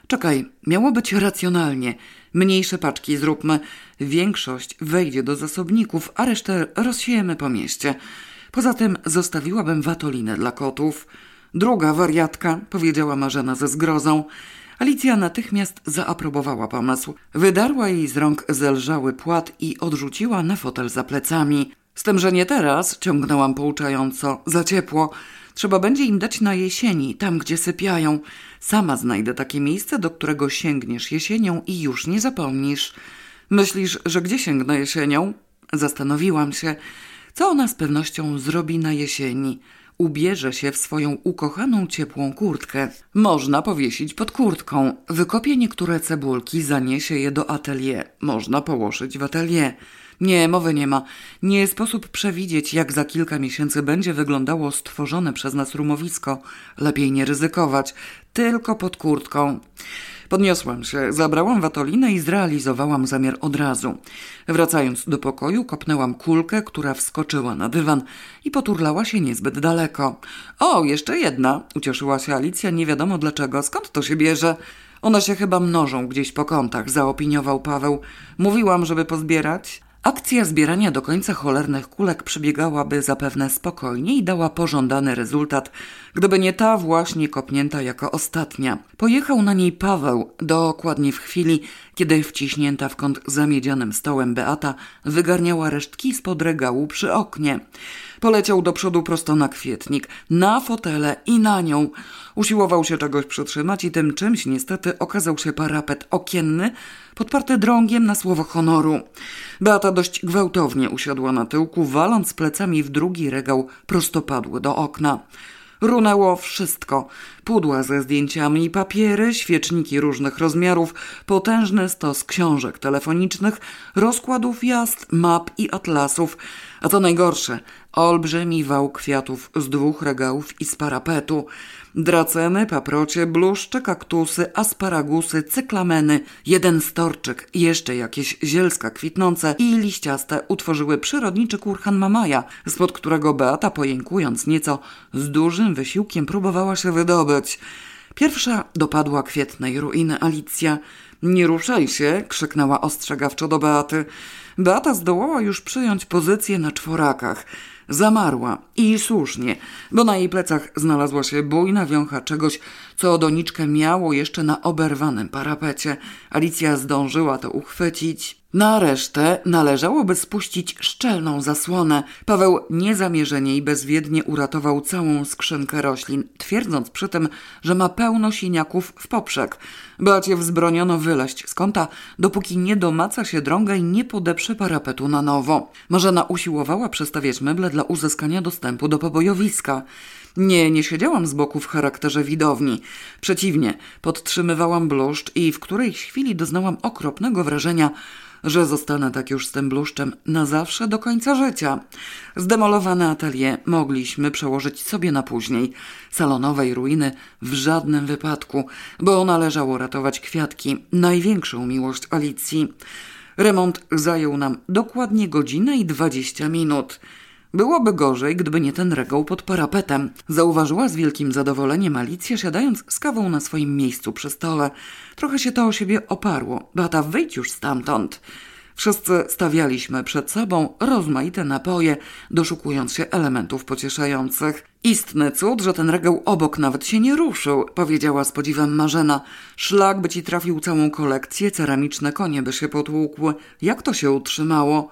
Czekaj, miało być racjonalnie. Mniejsze paczki zróbmy. Większość wejdzie do zasobników, a resztę rozsiejemy po mieście. Poza tym zostawiłabym watolinę dla kotów. Druga wariatka, powiedziała Marzena ze zgrozą. Alicja natychmiast zaaprobowała pomysł. Wydarła jej z rąk zelżały płat i odrzuciła na fotel za plecami. Z tym, że nie teraz, ciągnęłam pouczająco, za ciepło. Trzeba będzie im dać na jesieni, tam gdzie sypiają. Sama znajdę takie miejsce, do którego sięgniesz jesienią i już nie zapomnisz. Myślisz, że gdzie sięgnę jesienią? Zastanowiłam się, co ona z pewnością zrobi na jesieni ubierze się w swoją ukochaną ciepłą kurtkę. Można powiesić pod kurtką. Wykopie niektóre cebulki, zaniesie je do atelier. Można położyć w atelier. Nie, mowy nie ma. Nie sposób przewidzieć, jak za kilka miesięcy będzie wyglądało stworzone przez nas rumowisko. Lepiej nie ryzykować. Tylko pod kurtką. Podniosłam się, zabrałam watolinę i zrealizowałam zamiar od razu. Wracając do pokoju, kopnęłam kulkę, która wskoczyła na dywan i poturlała się niezbyt daleko. O, jeszcze jedna, ucieszyła się Alicja, nie wiadomo dlaczego, skąd to się bierze. One się chyba mnożą gdzieś po kątach, zaopiniował Paweł. Mówiłam, żeby pozbierać. Akcja zbierania do końca cholernych kulek przebiegałaby zapewne spokojnie i dała pożądany rezultat, gdyby nie ta właśnie kopnięta jako ostatnia. Pojechał na niej Paweł, dokładnie w chwili, kiedy wciśnięta w kąt za miedzianym stołem Beata wygarniała resztki spod regału przy oknie. Poleciał do przodu prosto na kwietnik, na fotele i na nią. Usiłował się czegoś przytrzymać i tym czymś niestety okazał się parapet okienny, podparty drągiem na słowo honoru. Beata dość gwałtownie usiadła na tyłku, waląc plecami w drugi regał prostopadły do okna. Runęło wszystko. Pudła ze zdjęciami, papiery, świeczniki różnych rozmiarów, potężny stos książek telefonicznych, rozkładów jazd, map i atlasów. A to najgorsze, olbrzymi wał kwiatów z dwóch regałów i z parapetu. Draceny, paprocie, bluszcze, kaktusy, asparagusy, cyklameny, jeden storczyk, jeszcze jakieś zielska kwitnące i liściaste utworzyły przyrodniczy kurhan Mamaja, spod którego Beata pojękując nieco z dużym wysiłkiem próbowała się wydobyć. Pierwsza dopadła kwietnej ruiny Alicja. Nie ruszaj się, krzyknęła ostrzegawczo do Beaty. Beata zdołała już przyjąć pozycję na czworakach. Zamarła i słusznie, bo na jej plecach znalazła się bujna wiącha czegoś, co doniczkę miało jeszcze na oberwanym parapecie. Alicja zdążyła to uchwycić. Na resztę należałoby spuścić szczelną zasłonę. Paweł niezamierzenie i bezwiednie uratował całą skrzynkę roślin, twierdząc przy tym, że ma pełno siniaków w poprzek. Beacie wzbroniono wyleść z kąta, dopóki nie domaca się drąga i nie podeprze parapetu na nowo. Marzena usiłowała przestawiać meble dla uzyskania dostępu do pobojowiska. Nie, nie siedziałam z boku w charakterze widowni. Przeciwnie, podtrzymywałam bluszcz i w którejś chwili doznałam okropnego wrażenia, że zostanę tak już z tym bluszczem na zawsze do końca życia. Zdemolowane atelier mogliśmy przełożyć sobie na później. Salonowej ruiny w żadnym wypadku, bo należało ratować kwiatki, największą miłość Alicji. Remont zajął nam dokładnie godzinę i dwadzieścia minut. Byłoby gorzej, gdyby nie ten regał pod parapetem. Zauważyła z wielkim zadowoleniem Alicja, siadając z kawą na swoim miejscu przy stole. Trochę się to o siebie oparło. Bata, wyjdź już stamtąd. Wszyscy stawialiśmy przed sobą rozmaite napoje, doszukując się elementów pocieszających. Istny cud, że ten regał obok nawet się nie ruszył, powiedziała z podziwem Marzena. Szlak by ci trafił całą kolekcję, ceramiczne konie by się potłukły. Jak to się utrzymało?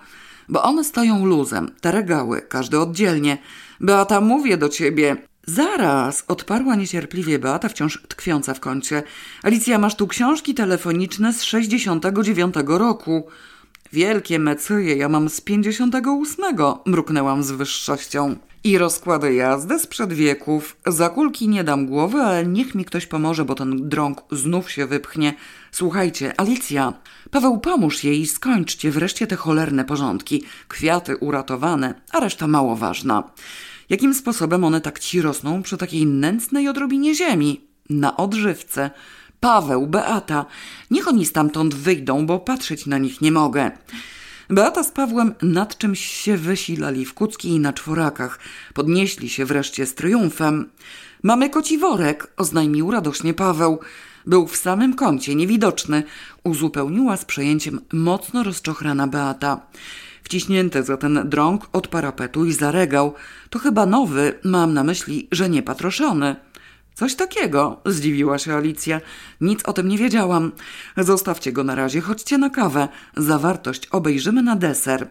Bo one stoją luzem, te regały, każdy oddzielnie. Beata, mówię do ciebie. Zaraz, odparła niecierpliwie Beata, wciąż tkwiąca w kącie. Alicja, masz tu książki telefoniczne z 69 roku. Wielkie mecyje, ja mam z 58, mruknęłam z wyższością. I rozkłady jazdy sprzed wieków. Za kulki nie dam głowy, ale niech mi ktoś pomoże, bo ten drąg znów się wypchnie. Słuchajcie, Alicja, Paweł, pomóż jej i skończcie wreszcie te cholerne porządki. Kwiaty uratowane, a reszta mało ważna. Jakim sposobem one tak ci rosną przy takiej nędznej odrobinie ziemi? Na odżywce. Paweł, Beata, niech oni stamtąd wyjdą, bo patrzeć na nich nie mogę. Beata z Pawłem nad czymś się wysilali w kucki i na czworakach. Podnieśli się wreszcie z triumfem. Mamy koci worek, oznajmił radośnie Paweł. Był w samym kącie, niewidoczny. Uzupełniła z przejęciem mocno rozczochrana Beata. Wciśnięte za ten drąg od parapetu i zaregał. To chyba nowy, mam na myśli, że nie patroszony. Coś takiego, zdziwiła się Alicja. Nic o tym nie wiedziałam. Zostawcie go na razie, chodźcie na kawę. Zawartość obejrzymy na deser.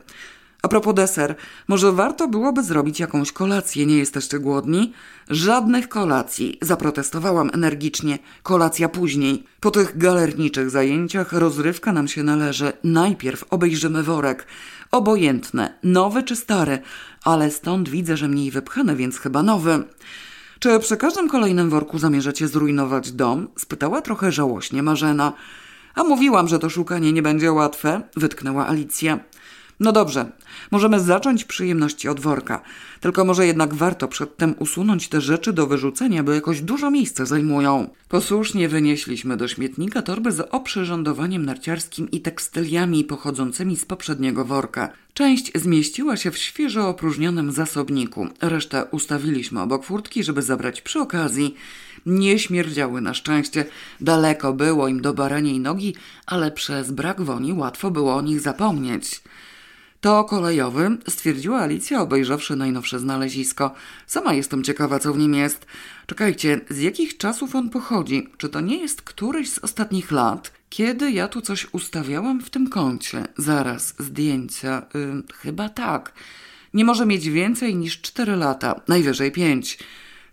A propos deser, może warto byłoby zrobić jakąś kolację, nie jesteście głodni? Żadnych kolacji, zaprotestowałam energicznie. Kolacja później. Po tych galerniczych zajęciach rozrywka nam się należy. Najpierw obejrzymy worek. Obojętne, nowy czy stary, ale stąd widzę, że mniej wypchane, więc chyba nowy. Czy przy każdym kolejnym worku zamierzacie zrujnować dom? spytała trochę żałośnie Marzena. A mówiłam, że to szukanie nie będzie łatwe, wytknęła Alicja. No dobrze, możemy zacząć przyjemności od worka. Tylko może jednak warto przedtem usunąć te rzeczy do wyrzucenia, bo jakoś dużo miejsca zajmują. Posłusznie wynieśliśmy do śmietnika torby z oprzyrządowaniem narciarskim i tekstyliami pochodzącymi z poprzedniego worka. Część zmieściła się w świeżo opróżnionym zasobniku. Resztę ustawiliśmy obok furtki, żeby zabrać przy okazji. Nie śmierdziały na szczęście. Daleko było im do baraniej nogi, ale przez brak woni łatwo było o nich zapomnieć. To kolejowy, stwierdziła Alicja, obejrzawszy najnowsze znalezisko. Sama jestem ciekawa, co w nim jest. Czekajcie, z jakich czasów on pochodzi? Czy to nie jest któryś z ostatnich lat? Kiedy ja tu coś ustawiałam w tym kącie? Zaraz, zdjęcia. Yy, chyba tak. Nie może mieć więcej niż cztery lata, najwyżej pięć.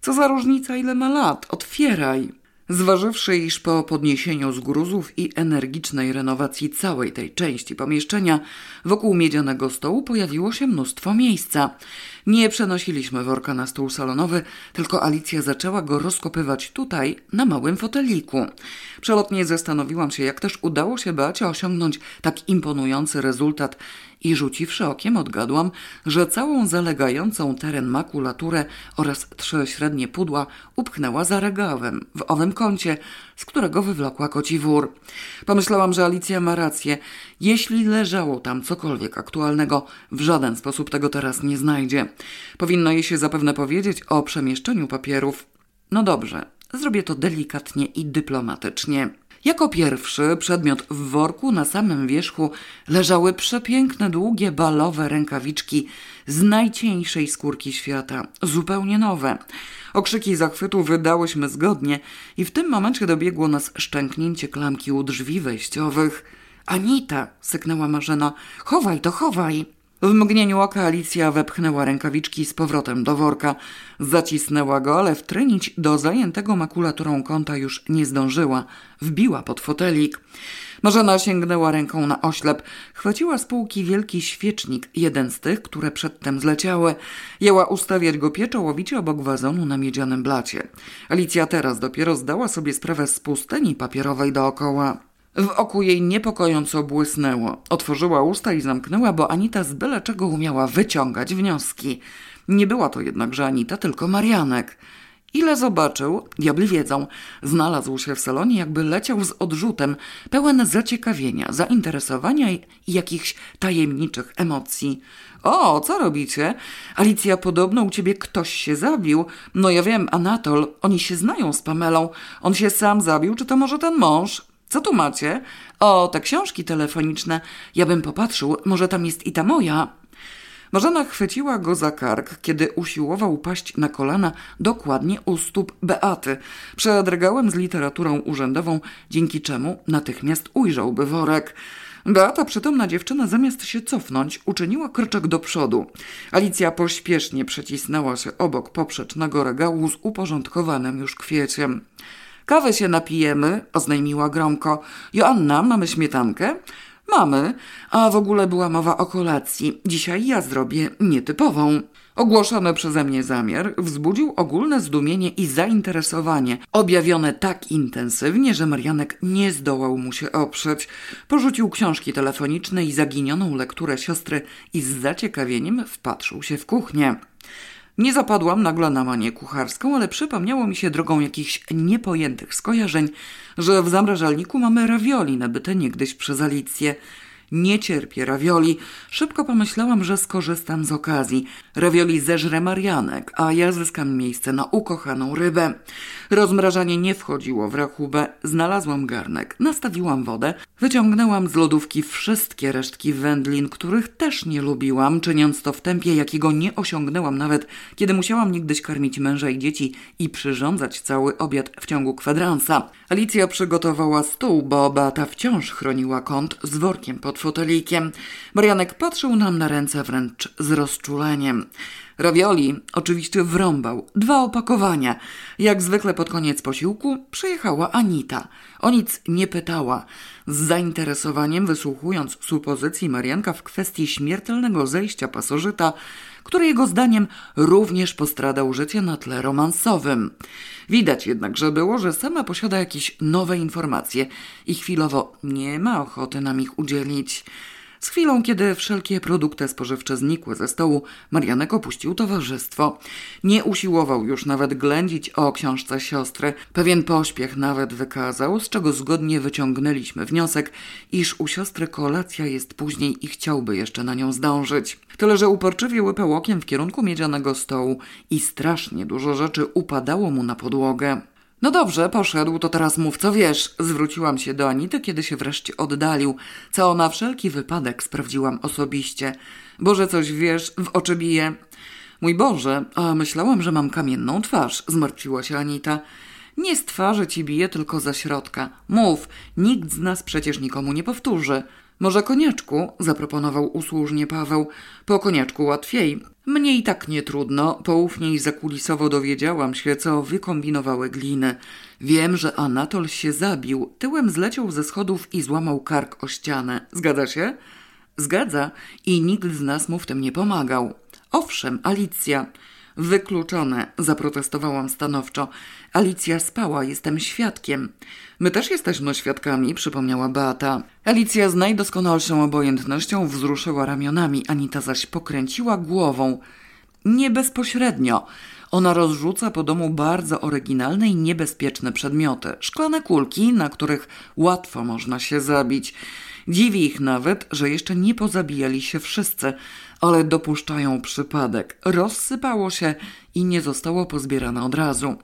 Co za różnica, ile ma lat? Otwieraj. Zważywszy, iż po podniesieniu z gruzów i energicznej renowacji całej tej części pomieszczenia wokół miedzianego stołu pojawiło się mnóstwo miejsca. Nie przenosiliśmy worka na stół salonowy, tylko Alicja zaczęła go rozkopywać tutaj, na małym foteliku. Przelotnie zastanowiłam się, jak też udało się Beacie osiągnąć tak imponujący rezultat i rzuciwszy okiem odgadłam, że całą zalegającą teren makulaturę oraz trzy średnie pudła upchnęła za regałem, w owym kącie, z którego wywlokła koci wór. Pomyślałam, że Alicja ma rację. Jeśli leżało tam cokolwiek aktualnego, w żaden sposób tego teraz nie znajdzie. Powinno jej się zapewne powiedzieć o przemieszczeniu papierów. No dobrze, zrobię to delikatnie i dyplomatycznie. Jako pierwszy przedmiot w worku na samym wierzchu leżały przepiękne, długie, balowe rękawiczki z najcieńszej skórki świata, zupełnie nowe. Okrzyki zachwytu wydałyśmy zgodnie i w tym momencie dobiegło nas szczęknięcie klamki u drzwi wejściowych. Anita, syknęła Marzena, chowaj to, chowaj. W mgnieniu oka Alicja wepchnęła rękawiczki z powrotem do worka. Zacisnęła go, ale wtrynić do zajętego makulaturą kąta już nie zdążyła. Wbiła pod fotelik. Marzena sięgnęła ręką na oślep. Chwyciła z półki wielki świecznik, jeden z tych, które przedtem zleciały. Jęła ustawiać go pieczołowicie obok wazonu na miedzianym blacie. Alicja teraz dopiero zdała sobie sprawę z pustyni papierowej dookoła. W oku jej niepokojąco błysnęło. Otworzyła usta i zamknęła, bo Anita z byle czego umiała wyciągać wnioski. Nie była to jednakże Anita, tylko Marianek. Ile zobaczył, diabli wiedzą, znalazł się w salonie, jakby leciał z odrzutem, pełen zaciekawienia, zainteresowania i jakichś tajemniczych emocji. O, co robicie? Alicja, podobno u ciebie ktoś się zabił. No ja wiem, Anatol, oni się znają z Pamelą. On się sam zabił, czy to może ten mąż? Co tu macie? O, te książki telefoniczne. Ja bym popatrzył, może tam jest i ta moja. Marzena chwyciła go za kark, kiedy usiłował paść na kolana dokładnie u stóp Beaty. Przed regałem z literaturą urzędową, dzięki czemu natychmiast ujrzałby worek. Beata, przytomna dziewczyna, zamiast się cofnąć, uczyniła kroczek do przodu. Alicja pośpiesznie przecisnęła się obok poprzecznego regału z uporządkowanym już kwieciem. Kawę się napijemy, oznajmiła gromko. Joanna, mamy śmietankę? Mamy, a w ogóle była mowa o kolacji. Dzisiaj ja zrobię nietypową. Ogłoszony przeze mnie zamiar wzbudził ogólne zdumienie i zainteresowanie, objawione tak intensywnie, że Marianek nie zdołał mu się oprzeć. Porzucił książki telefoniczne i zaginioną lekturę siostry i z zaciekawieniem wpatrzył się w kuchnię. Nie zapadłam nagle na manię kucharską, ale przypomniało mi się drogą jakichś niepojętych skojarzeń, że w zamrażalniku mamy ravioli nabyte niegdyś przez Alicję. Nie cierpię ravioli. Szybko pomyślałam, że skorzystam z okazji. Ravioli zeżre Marianek, a ja zyskam miejsce na ukochaną rybę. Rozmrażanie nie wchodziło w rachubę. Znalazłam garnek, nastawiłam wodę, wyciągnęłam z lodówki wszystkie resztki wędlin, których też nie lubiłam, czyniąc to w tempie, jakiego nie osiągnęłam nawet, kiedy musiałam niegdyś karmić męża i dzieci i przyrządzać cały obiad w ciągu kwadransa. Alicja przygotowała stół, bo Beata wciąż chroniła kąt z workiem pod fotelikiem. Marianek patrzył nam na ręce wręcz z rozczuleniem. Ravioli oczywiście wrąbał. Dwa opakowania. Jak zwykle pod koniec posiłku przyjechała Anita. O nic nie pytała. Z zainteresowaniem wysłuchując supozycji Marianka w kwestii śmiertelnego zejścia pasożyta, który jego zdaniem również postradał życie na tle romansowym. Widać jednak, że było, że sama posiada jakieś nowe informacje i chwilowo nie ma ochoty nam ich udzielić. Z chwilą, kiedy wszelkie produkty spożywcze znikły ze stołu, Marianek opuścił towarzystwo. Nie usiłował już nawet ględzić o książce siostry. Pewien pośpiech nawet wykazał, z czego zgodnie wyciągnęliśmy wniosek, iż u siostry kolacja jest później i chciałby jeszcze na nią zdążyć. Tyle, że uporczywie łypał okiem w kierunku miedzianego stołu i strasznie dużo rzeczy upadało mu na podłogę. No dobrze, poszedł, to teraz mów co wiesz. Zwróciłam się do Anity, kiedy się wreszcie oddalił, co na wszelki wypadek sprawdziłam osobiście. Boże, coś wiesz, w oczy bije. Mój Boże, a myślałam, że mam kamienną twarz, zmartwiła się Anita. Nie z twarzy ci bije, tylko za środka. Mów, nikt z nas przecież nikomu nie powtórzy. Może konieczku? zaproponował usłużnie Paweł. Po konieczku łatwiej. Mnie i tak nie trudno. Poufnie zakulisowo dowiedziałam się, co wykombinowały gliny. Wiem, że Anatol się zabił. Tyłem zleciał ze schodów i złamał kark o ścianę. Zgadza się? Zgadza. I nikt z nas mu w tym nie pomagał. Owszem, Alicja. Wykluczone, zaprotestowałam stanowczo. Alicja spała, jestem świadkiem. My też jesteśmy świadkami, przypomniała Beata. Alicja z najdoskonalszą obojętnością wzruszyła ramionami, Anita zaś pokręciła głową. Nie bezpośrednio. Ona rozrzuca po domu bardzo oryginalne i niebezpieczne przedmioty. Szklane kulki, na których łatwo można się zabić. Dziwi ich nawet, że jeszcze nie pozabijali się wszyscy, ale dopuszczają przypadek. Rozsypało się i nie zostało pozbierane od razu.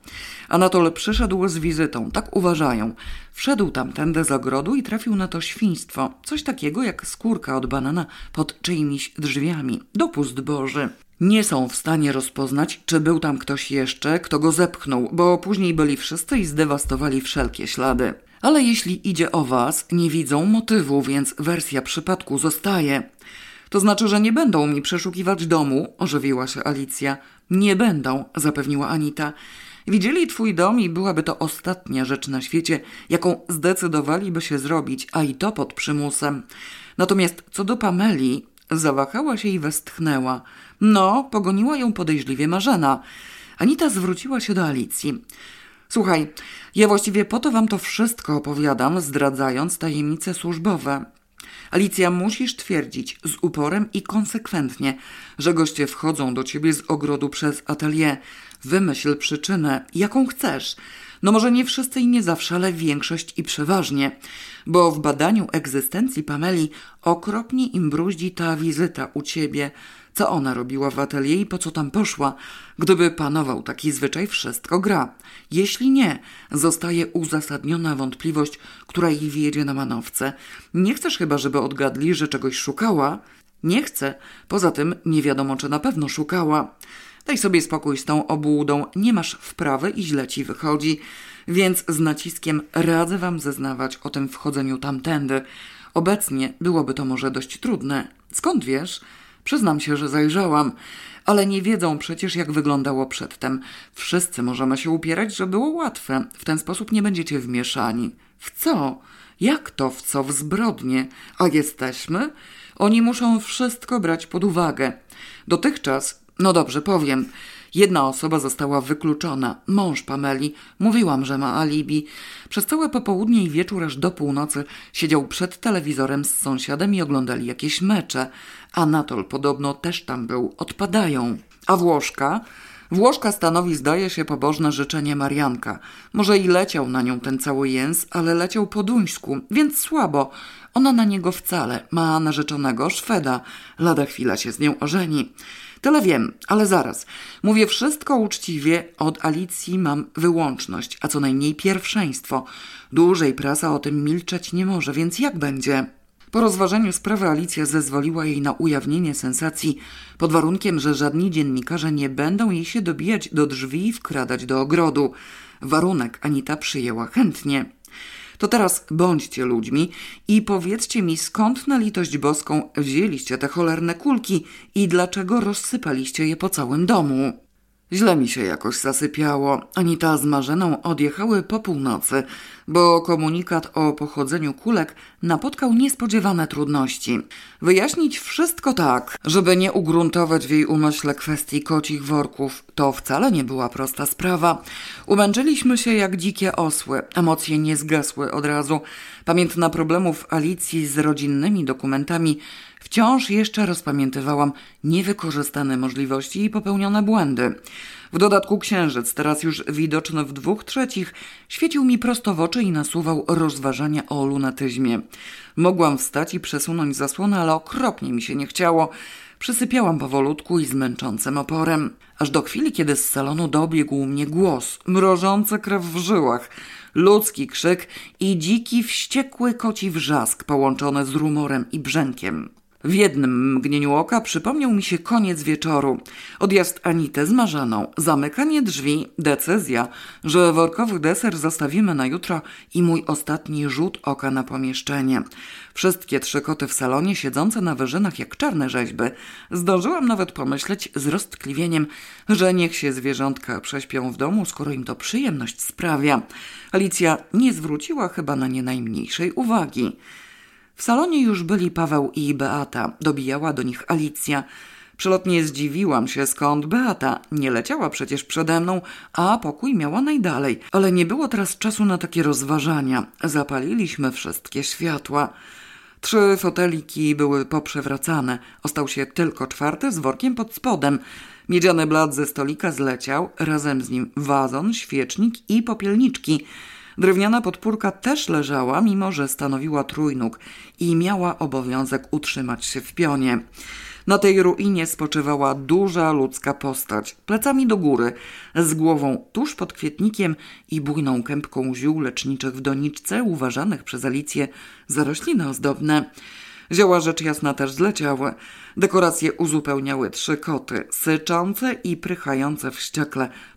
Anatol przyszedł z wizytą, tak uważają. Wszedł tamtędy z ogrodu i trafił na to świństwo. Coś takiego jak skórka od banana pod czyimiś drzwiami. Dopust Boży. Nie są w stanie rozpoznać, czy był tam ktoś jeszcze, kto go zepchnął, bo później byli wszyscy i zdewastowali wszelkie ślady. Ale jeśli idzie o was, nie widzą motywu, więc wersja przypadku zostaje. To znaczy, że nie będą mi przeszukiwać domu, ożywiła się Alicja. Nie będą, zapewniła Anita. Widzieli twój dom i byłaby to ostatnia rzecz na świecie, jaką zdecydowaliby się zrobić, a i to pod przymusem. Natomiast co do Pameli, zawahała się i westchnęła. No, pogoniła ją podejrzliwie Marzena. Anita zwróciła się do Alicji. Słuchaj, ja właściwie po to wam to wszystko opowiadam, zdradzając tajemnice służbowe. Alicja, musisz twierdzić z uporem i konsekwentnie, że goście wchodzą do ciebie z ogrodu przez atelier. Wymyśl przyczynę, jaką chcesz. No może nie wszyscy i nie zawsze, ale większość i przeważnie. Bo w badaniu egzystencji Pameli okropnie im bruździ ta wizyta u ciebie. Co ona robiła w atelier i po co tam poszła? Gdyby panował taki zwyczaj, wszystko gra. Jeśli nie, zostaje uzasadniona wątpliwość, która jej wiedzie na manowce. Nie chcesz chyba, żeby odgadli, że czegoś szukała? Nie chcę. Poza tym nie wiadomo, czy na pewno szukała. Daj sobie spokój z tą obłudą, nie masz wprawy i źle ci wychodzi, więc z naciskiem radzę wam zeznawać o tym wchodzeniu tamtędy. Obecnie byłoby to może dość trudne. Skąd wiesz? Przyznam się, że zajrzałam, ale nie wiedzą przecież, jak wyglądało przedtem. Wszyscy możemy się upierać, że było łatwe. W ten sposób nie będziecie wmieszani. W co? Jak to w co? W zbrodnie. A jesteśmy? Oni muszą wszystko brać pod uwagę. Dotychczas, no dobrze, powiem, Jedna osoba została wykluczona. Mąż Pameli. Mówiłam, że ma alibi. Przez całe popołudnie i wieczór aż do północy siedział przed telewizorem z sąsiadem i oglądali jakieś mecze. Anatol podobno też tam był. Odpadają. A Włoszka? Włoszka stanowi, zdaje się, pobożne życzenie Marianka. Może i leciał na nią ten cały jęs, ale leciał po duńsku, więc słabo. Ona na niego wcale. Ma narzeczonego Szweda. Lada chwila się z nią ożeni. Tyle wiem, ale zaraz. Mówię wszystko uczciwie, od Alicji mam wyłączność, a co najmniej pierwszeństwo. Dłużej prasa o tym milczeć nie może, więc jak będzie? Po rozważeniu sprawy Alicja zezwoliła jej na ujawnienie sensacji pod warunkiem, że żadni dziennikarze nie będą jej się dobijać do drzwi i wkradać do ogrodu. Warunek Anita przyjęła chętnie. To teraz bądźcie ludźmi i powiedzcie mi, skąd na litość boską wzięliście te cholerne kulki i dlaczego rozsypaliście je po całym domu. Źle mi się jakoś zasypiało. Anita z Marzeną odjechały po północy, bo komunikat o pochodzeniu kulek napotkał niespodziewane trudności. Wyjaśnić wszystko tak, żeby nie ugruntować w jej umyśle kwestii kocich worków, to wcale nie była prosta sprawa. Umęczyliśmy się jak dzikie osły, emocje nie zgasły od razu. Pamiętna problemów Alicji z rodzinnymi dokumentami Wciąż jeszcze rozpamiętywałam niewykorzystane możliwości i popełnione błędy. W dodatku księżyc, teraz już widoczny w dwóch trzecich, świecił mi prosto w oczy i nasuwał rozważania o lunatyzmie. Mogłam wstać i przesunąć zasłonę, ale okropnie mi się nie chciało. Przysypiałam powolutku i z męczącym oporem. Aż do chwili, kiedy z salonu dobiegł mnie głos, mrożący krew w żyłach, ludzki krzyk i dziki, wściekły koci wrzask połączony z rumorem i brzękiem. W jednym mgnieniu oka przypomniał mi się koniec wieczoru. Odjazd Anity z Marzaną, zamykanie drzwi, decyzja, że workowy deser zostawimy na jutro i mój ostatni rzut oka na pomieszczenie. Wszystkie trzy koty w salonie siedzące na wyżynach jak czarne rzeźby. Zdążyłam nawet pomyśleć z roztkliwieniem, że niech się zwierzątka prześpią w domu, skoro im to przyjemność sprawia. Alicja nie zwróciła chyba na nie najmniejszej uwagi. W salonie już byli Paweł i Beata. Dobijała do nich Alicja. Przelotnie zdziwiłam się, skąd Beata. Nie leciała przecież przede mną, a pokój miała najdalej. Ale nie było teraz czasu na takie rozważania. Zapaliliśmy wszystkie światła. Trzy foteliki były poprzewracane. Ostał się tylko czwarty z workiem pod spodem. Miedziany blat ze stolika zleciał, razem z nim wazon, świecznik i popielniczki – Drewniana podpórka też leżała, mimo że stanowiła trójnóg i miała obowiązek utrzymać się w pionie. Na tej ruinie spoczywała duża ludzka postać, plecami do góry, z głową tuż pod kwietnikiem i bujną kępką ziół leczniczych w doniczce, uważanych przez Alicję za rośliny ozdobne. Zioła rzecz jasna też zleciały. Dekoracje uzupełniały trzy koty, syczące i prychające w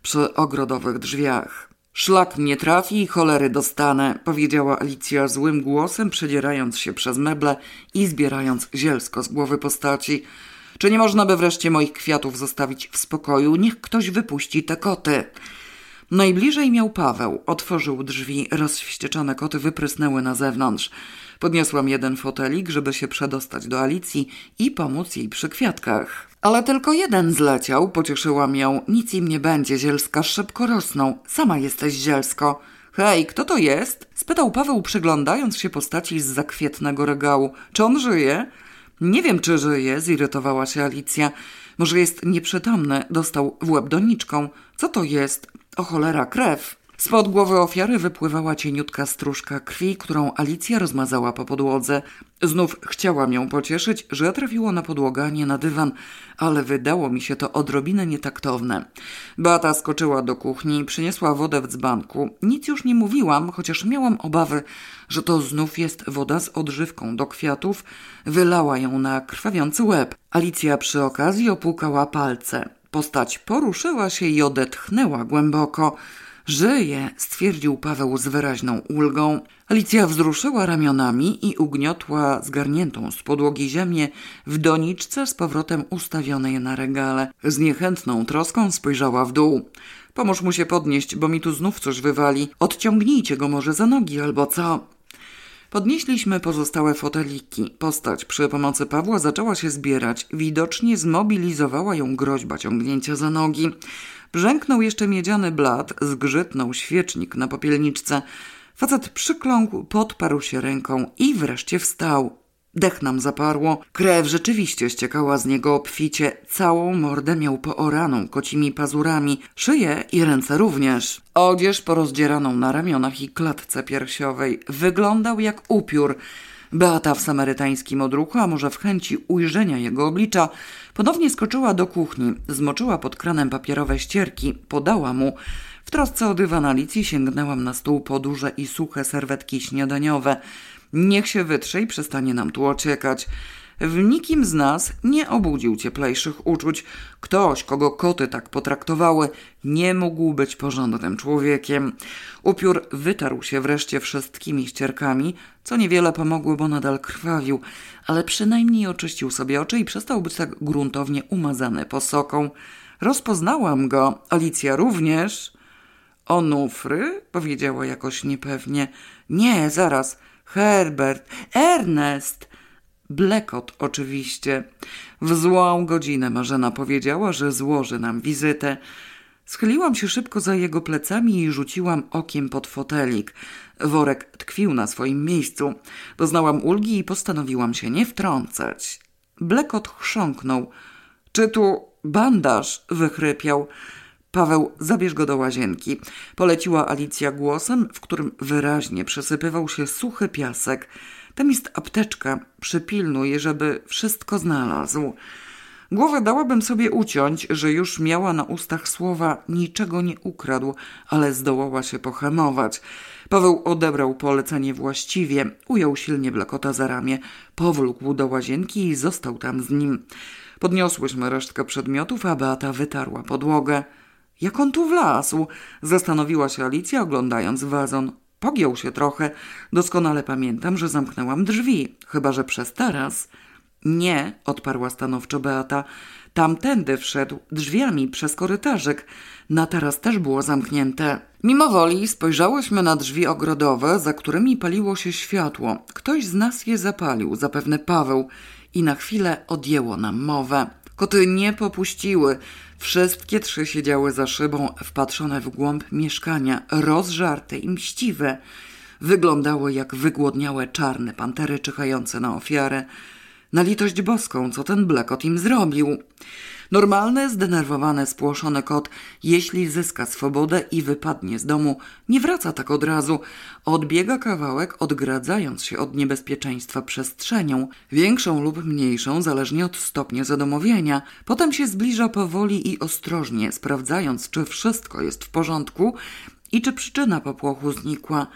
przy ogrodowych drzwiach. Szlak mnie trafi i cholery dostanę, powiedziała Alicja złym głosem, przedzierając się przez meble i zbierając zielsko z głowy postaci. Czy nie można by wreszcie moich kwiatów zostawić w spokoju? Niech ktoś wypuści te koty. Najbliżej miał Paweł. Otworzył drzwi, rozwścieczone koty wyprysnęły na zewnątrz. Podniosłam jeden fotelik, żeby się przedostać do Alicji i pomóc jej przy kwiatkach. Ale tylko jeden zleciał, pocieszyłam ją. Nic im nie będzie, zielska szybko rosną. Sama jesteś zielsko. Hej, kto to jest? spytał Paweł, przyglądając się postaci z zakwietnego regału. Czy on żyje? Nie wiem, czy żyje, zirytowała się Alicja. Może jest nieprzytomny, dostał w łeb doniczką. Co to jest? O cholera, krew. Spod głowy ofiary wypływała cieniutka stróżka krwi, którą Alicja rozmazała po podłodze. Znów chciałam ją pocieszyć, że trafiło na podłogę, a nie na dywan, ale wydało mi się to odrobinę nietaktowne. Beata skoczyła do kuchni przyniosła wodę w dzbanku. Nic już nie mówiłam, chociaż miałam obawy, że to znów jest woda z odżywką do kwiatów. Wylała ją na krwawiący łeb. Alicja przy okazji opłukała palce. Postać poruszyła się i odetchnęła głęboko. Żyje, stwierdził Paweł z wyraźną ulgą. Alicja wzruszyła ramionami i ugniotła zgarniętą z podłogi ziemię w doniczce z powrotem ustawionej na regale. Z niechętną troską spojrzała w dół. Pomóż mu się podnieść, bo mi tu znów coś wywali. Odciągnijcie go może za nogi albo co. Podnieśliśmy pozostałe foteliki. Postać przy pomocy Pawła zaczęła się zbierać. Widocznie zmobilizowała ją groźba ciągnięcia za nogi. Brzęknął jeszcze miedziany blat, zgrzytnął świecznik na popielniczce. Facet przykląkł, podparł się ręką i wreszcie wstał. Dech nam zaparło, krew rzeczywiście ściekała z niego obficie, całą mordę miał pooraną kocimi pazurami, szyję i ręce również. Odzież porozdzieraną na ramionach i klatce piersiowej wyglądał jak upiór. Beata w samarytańskim odruchu, a może w chęci ujrzenia jego oblicza, ponownie skoczyła do kuchni, zmoczyła pod kranem papierowe ścierki, podała mu. W trosce o dywan Alicji sięgnęłam na stół po duże i suche serwetki śniadaniowe. Niech się wytrze i przestanie nam tu ociekać. W nikim z nas nie obudził cieplejszych uczuć. Ktoś, kogo koty tak potraktowały, nie mógł być porządnym człowiekiem. Upiór wytarł się wreszcie wszystkimi ścierkami, co niewiele pomogło, bo nadal krwawił, ale przynajmniej oczyścił sobie oczy i przestał być tak gruntownie umazany posoką. Rozpoznałam go, Alicja również. Onufry? powiedziała jakoś niepewnie. Nie, zaraz. Herbert, Ernest. Blekot oczywiście. W złą godzinę Marzena powiedziała, że złoży nam wizytę. Schyliłam się szybko za jego plecami i rzuciłam okiem pod fotelik. Worek tkwił na swoim miejscu. Doznałam ulgi i postanowiłam się nie wtrącać. Blekot chrząknął. Czy tu bandaż? wychrypiał. Paweł, zabierz go do łazienki. Poleciła Alicja głosem, w którym wyraźnie przesypywał się suchy piasek. Tam jest apteczka. Przypilnuj, żeby wszystko znalazł. Głowę dałabym sobie uciąć, że już miała na ustach słowa niczego nie ukradł, ale zdołała się pohamować. Paweł odebrał polecenie właściwie, ujął silnie Blekota za ramię, powlókł do łazienki i został tam z nim. Podniosłyśmy resztkę przedmiotów, a Beata wytarła podłogę. Jak on tu wlazł? Zastanowiła się Alicja, oglądając wazon. Pogiął się trochę. Doskonale pamiętam, że zamknęłam drzwi, chyba że przez taras. Nie, odparła stanowczo Beata. Tamtędy wszedł drzwiami przez korytarzek. Na taras też było zamknięte. Mimo woli spojrzałyśmy na drzwi ogrodowe, za którymi paliło się światło. Ktoś z nas je zapalił, zapewne Paweł, i na chwilę odjęło nam mowę. Koty nie popuściły. Wszystkie trzy siedziały za szybą, wpatrzone w głąb mieszkania, rozżarte i mściwe. Wyglądały jak wygłodniałe czarne pantery czyhające na ofiarę. Na litość boską, co ten blekot im zrobił? Normalny, zdenerwowany, spłoszony kot, jeśli zyska swobodę i wypadnie z domu, nie wraca tak od razu. Odbiega kawałek, odgradzając się od niebezpieczeństwa przestrzenią, większą lub mniejszą, zależnie od stopnia zadomowienia. Potem się zbliża powoli i ostrożnie, sprawdzając, czy wszystko jest w porządku i czy przyczyna popłochu znikła.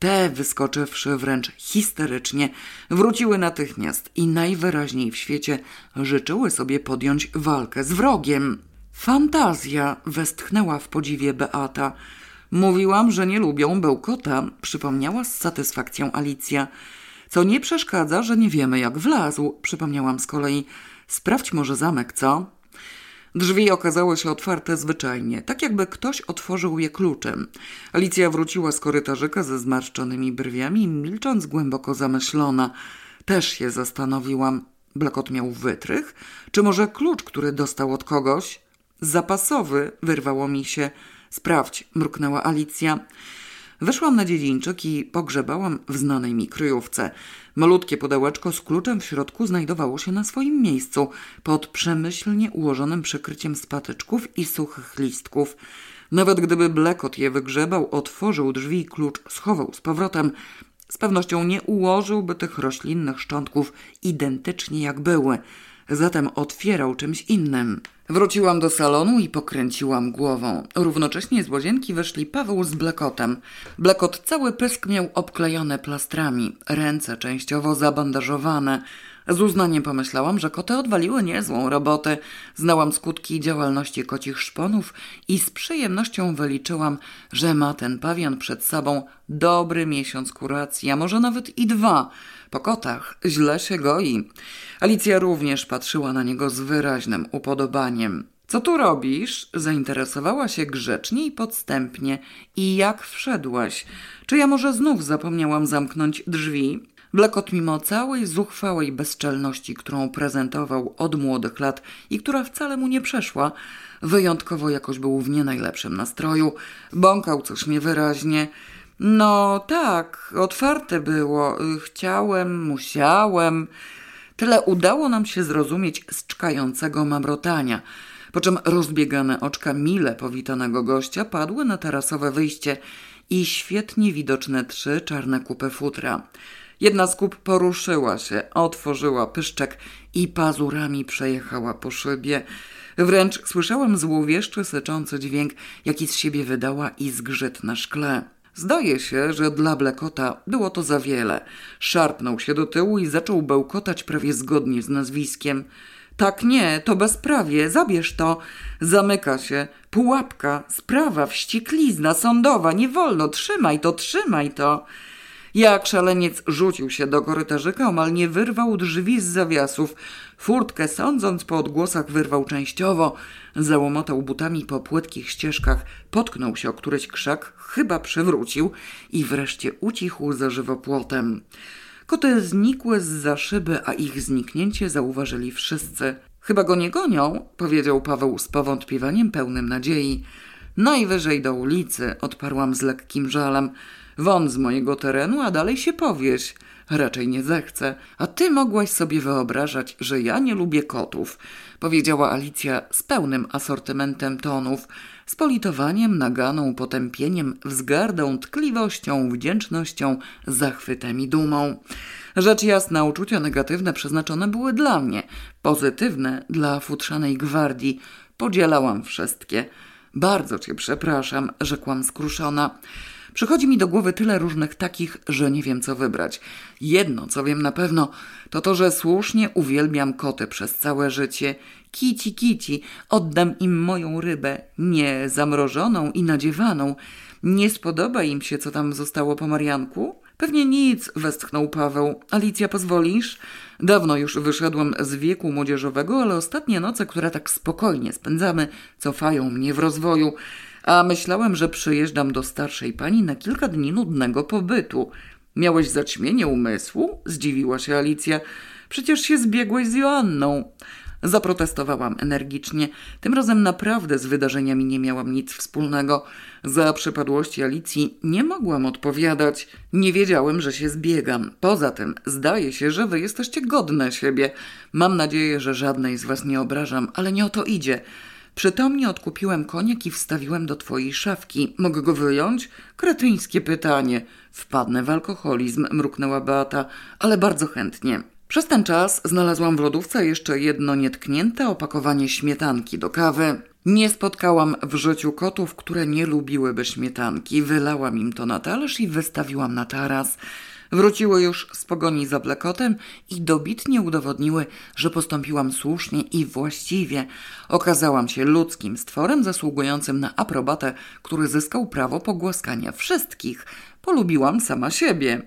Te, wyskoczywszy wręcz histerycznie, wróciły natychmiast i najwyraźniej w świecie życzyły sobie podjąć walkę z wrogiem. Fantazja, westchnęła w podziwie Beata. Mówiłam, że nie lubią bełkota, przypomniała z satysfakcją Alicja. Co nie przeszkadza, że nie wiemy jak wlazł, przypomniałam z kolei. Sprawdź może zamek, co? Drzwi okazały się otwarte zwyczajnie, tak jakby ktoś otworzył je kluczem. Alicja wróciła z korytarzyka ze zmarszczonymi brwiami, milcząc głęboko zamyślona. Też się zastanowiłam. Blakot miał wytrych? Czy może klucz, który dostał od kogoś? Zapasowy, wyrwało mi się. Sprawdź, mruknęła Alicja. Weszłam na dziedzińczyk i pogrzebałam w znanej mi kryjówce. Malutkie pudełeczko z kluczem w środku znajdowało się na swoim miejscu, pod przemyślnie ułożonym przykryciem z patyczków i suchych listków. Nawet gdyby Blekot je wygrzebał, otworzył drzwi i klucz schował z powrotem, z pewnością nie ułożyłby tych roślinnych szczątków identycznie jak były. Zatem otwierał czymś innym. Wróciłam do salonu i pokręciłam głową. Równocześnie z łazienki weszli Paweł z Blekotem. Blekot cały pysk miał obklejone plastrami, ręce częściowo zabandażowane. Z uznaniem pomyślałam, że koty odwaliły niezłą robotę. Znałam skutki działalności kocich szponów i z przyjemnością wyliczyłam, że ma ten pawian przed sobą dobry miesiąc kuracji, a może nawet i dwa. Po kotach źle się goi. Alicja również patrzyła na niego z wyraźnym upodobaniem. Co tu robisz? Zainteresowała się grzecznie i podstępnie. I jak wszedłeś? Czy ja może znów zapomniałam zamknąć drzwi? Blekot mimo całej zuchwałej bezczelności, którą prezentował od młodych lat i która wcale mu nie przeszła, wyjątkowo jakoś był w nie najlepszym nastroju, bąkał coś niewyraźnie. No tak, otwarte było. Chciałem, musiałem. Tyle udało nam się zrozumieć z czkającego mamrotania, po czym rozbiegane oczka mile powitanego gościa padły na tarasowe wyjście i świetnie widoczne trzy czarne kupy futra. Jedna z kup poruszyła się, otworzyła pyszczek i pazurami przejechała po szybie. Wręcz słyszałem złowieszczy, syczący dźwięk, jaki z siebie wydała i zgrzyt na szkle. Zdaje się, że dla Blekota było to za wiele. Szarpnął się do tyłu i zaczął bełkotać prawie zgodnie z nazwiskiem. Tak nie, to bezprawie, zabierz to. Zamyka się. Pułapka, sprawa, wścieklizna, sądowa, nie wolno, trzymaj to, trzymaj to. Jak szaleniec rzucił się do korytarzyka, omal nie wyrwał drzwi z zawiasów. Furtkę, sądząc po odgłosach, wyrwał częściowo. Załomotał butami po płytkich ścieżkach, potknął się o któryś krzak, chyba przewrócił i wreszcie ucichł za żywopłotem. Koty znikły z za szyby, a ich zniknięcie zauważyli wszyscy. Chyba go nie gonią, powiedział Paweł z powątpiewaniem pełnym nadziei. Najwyżej do ulicy, odparłam z lekkim żalem. Won z mojego terenu, a dalej się powieś. Raczej nie zechcę. A ty mogłaś sobie wyobrażać, że ja nie lubię kotów, powiedziała Alicja z pełnym asortymentem tonów, z politowaniem, naganą, potępieniem, wzgardą, tkliwością, wdzięcznością, zachwytem i dumą. Rzecz jasna, uczucia negatywne przeznaczone były dla mnie, pozytywne dla futrzanej gwardii. Podzielałam wszystkie. Bardzo cię przepraszam, rzekłam skruszona. Przychodzi mi do głowy tyle różnych takich, że nie wiem co wybrać. Jedno, co wiem na pewno, to to, że słusznie uwielbiam koty przez całe życie. Kici, kici, oddam im moją rybę, nie zamrożoną i nadziewaną. Nie spodoba im się, co tam zostało po Marianku? Pewnie nic, westchnął Paweł. Alicja, pozwolisz? Dawno już wyszedłem z wieku młodzieżowego, ale ostatnie noce, które tak spokojnie spędzamy, cofają mnie w rozwoju. A myślałem, że przyjeżdżam do starszej pani na kilka dni nudnego pobytu. Miałeś zaćmienie umysłu? Zdziwiła się Alicja. Przecież się zbiegłeś z Joanną. Zaprotestowałam energicznie. Tym razem naprawdę z wydarzeniami nie miałam nic wspólnego. Za przypadłości Alicji nie mogłam odpowiadać. Nie wiedziałem, że się zbiegam. Poza tym, zdaje się, że wy jesteście godne siebie. Mam nadzieję, że żadnej z was nie obrażam, ale nie o to idzie. Przytomnie odkupiłem koniek i wstawiłem do twojej szafki. Mogę go wyjąć? Kretyńskie pytanie. Wpadnę w alkoholizm, mruknęła Beata, ale bardzo chętnie. Przez ten czas znalazłam w lodówce jeszcze jedno nietknięte opakowanie śmietanki do kawy. Nie spotkałam w życiu kotów, które nie lubiłyby śmietanki. Wylałam im to na talerz i wystawiłam na taras. Wróciły już z pogoni za blekotem i dobitnie udowodniły, że postąpiłam słusznie i właściwie. Okazałam się ludzkim stworem zasługującym na aprobatę, który zyskał prawo pogłaskania wszystkich. Polubiłam sama siebie.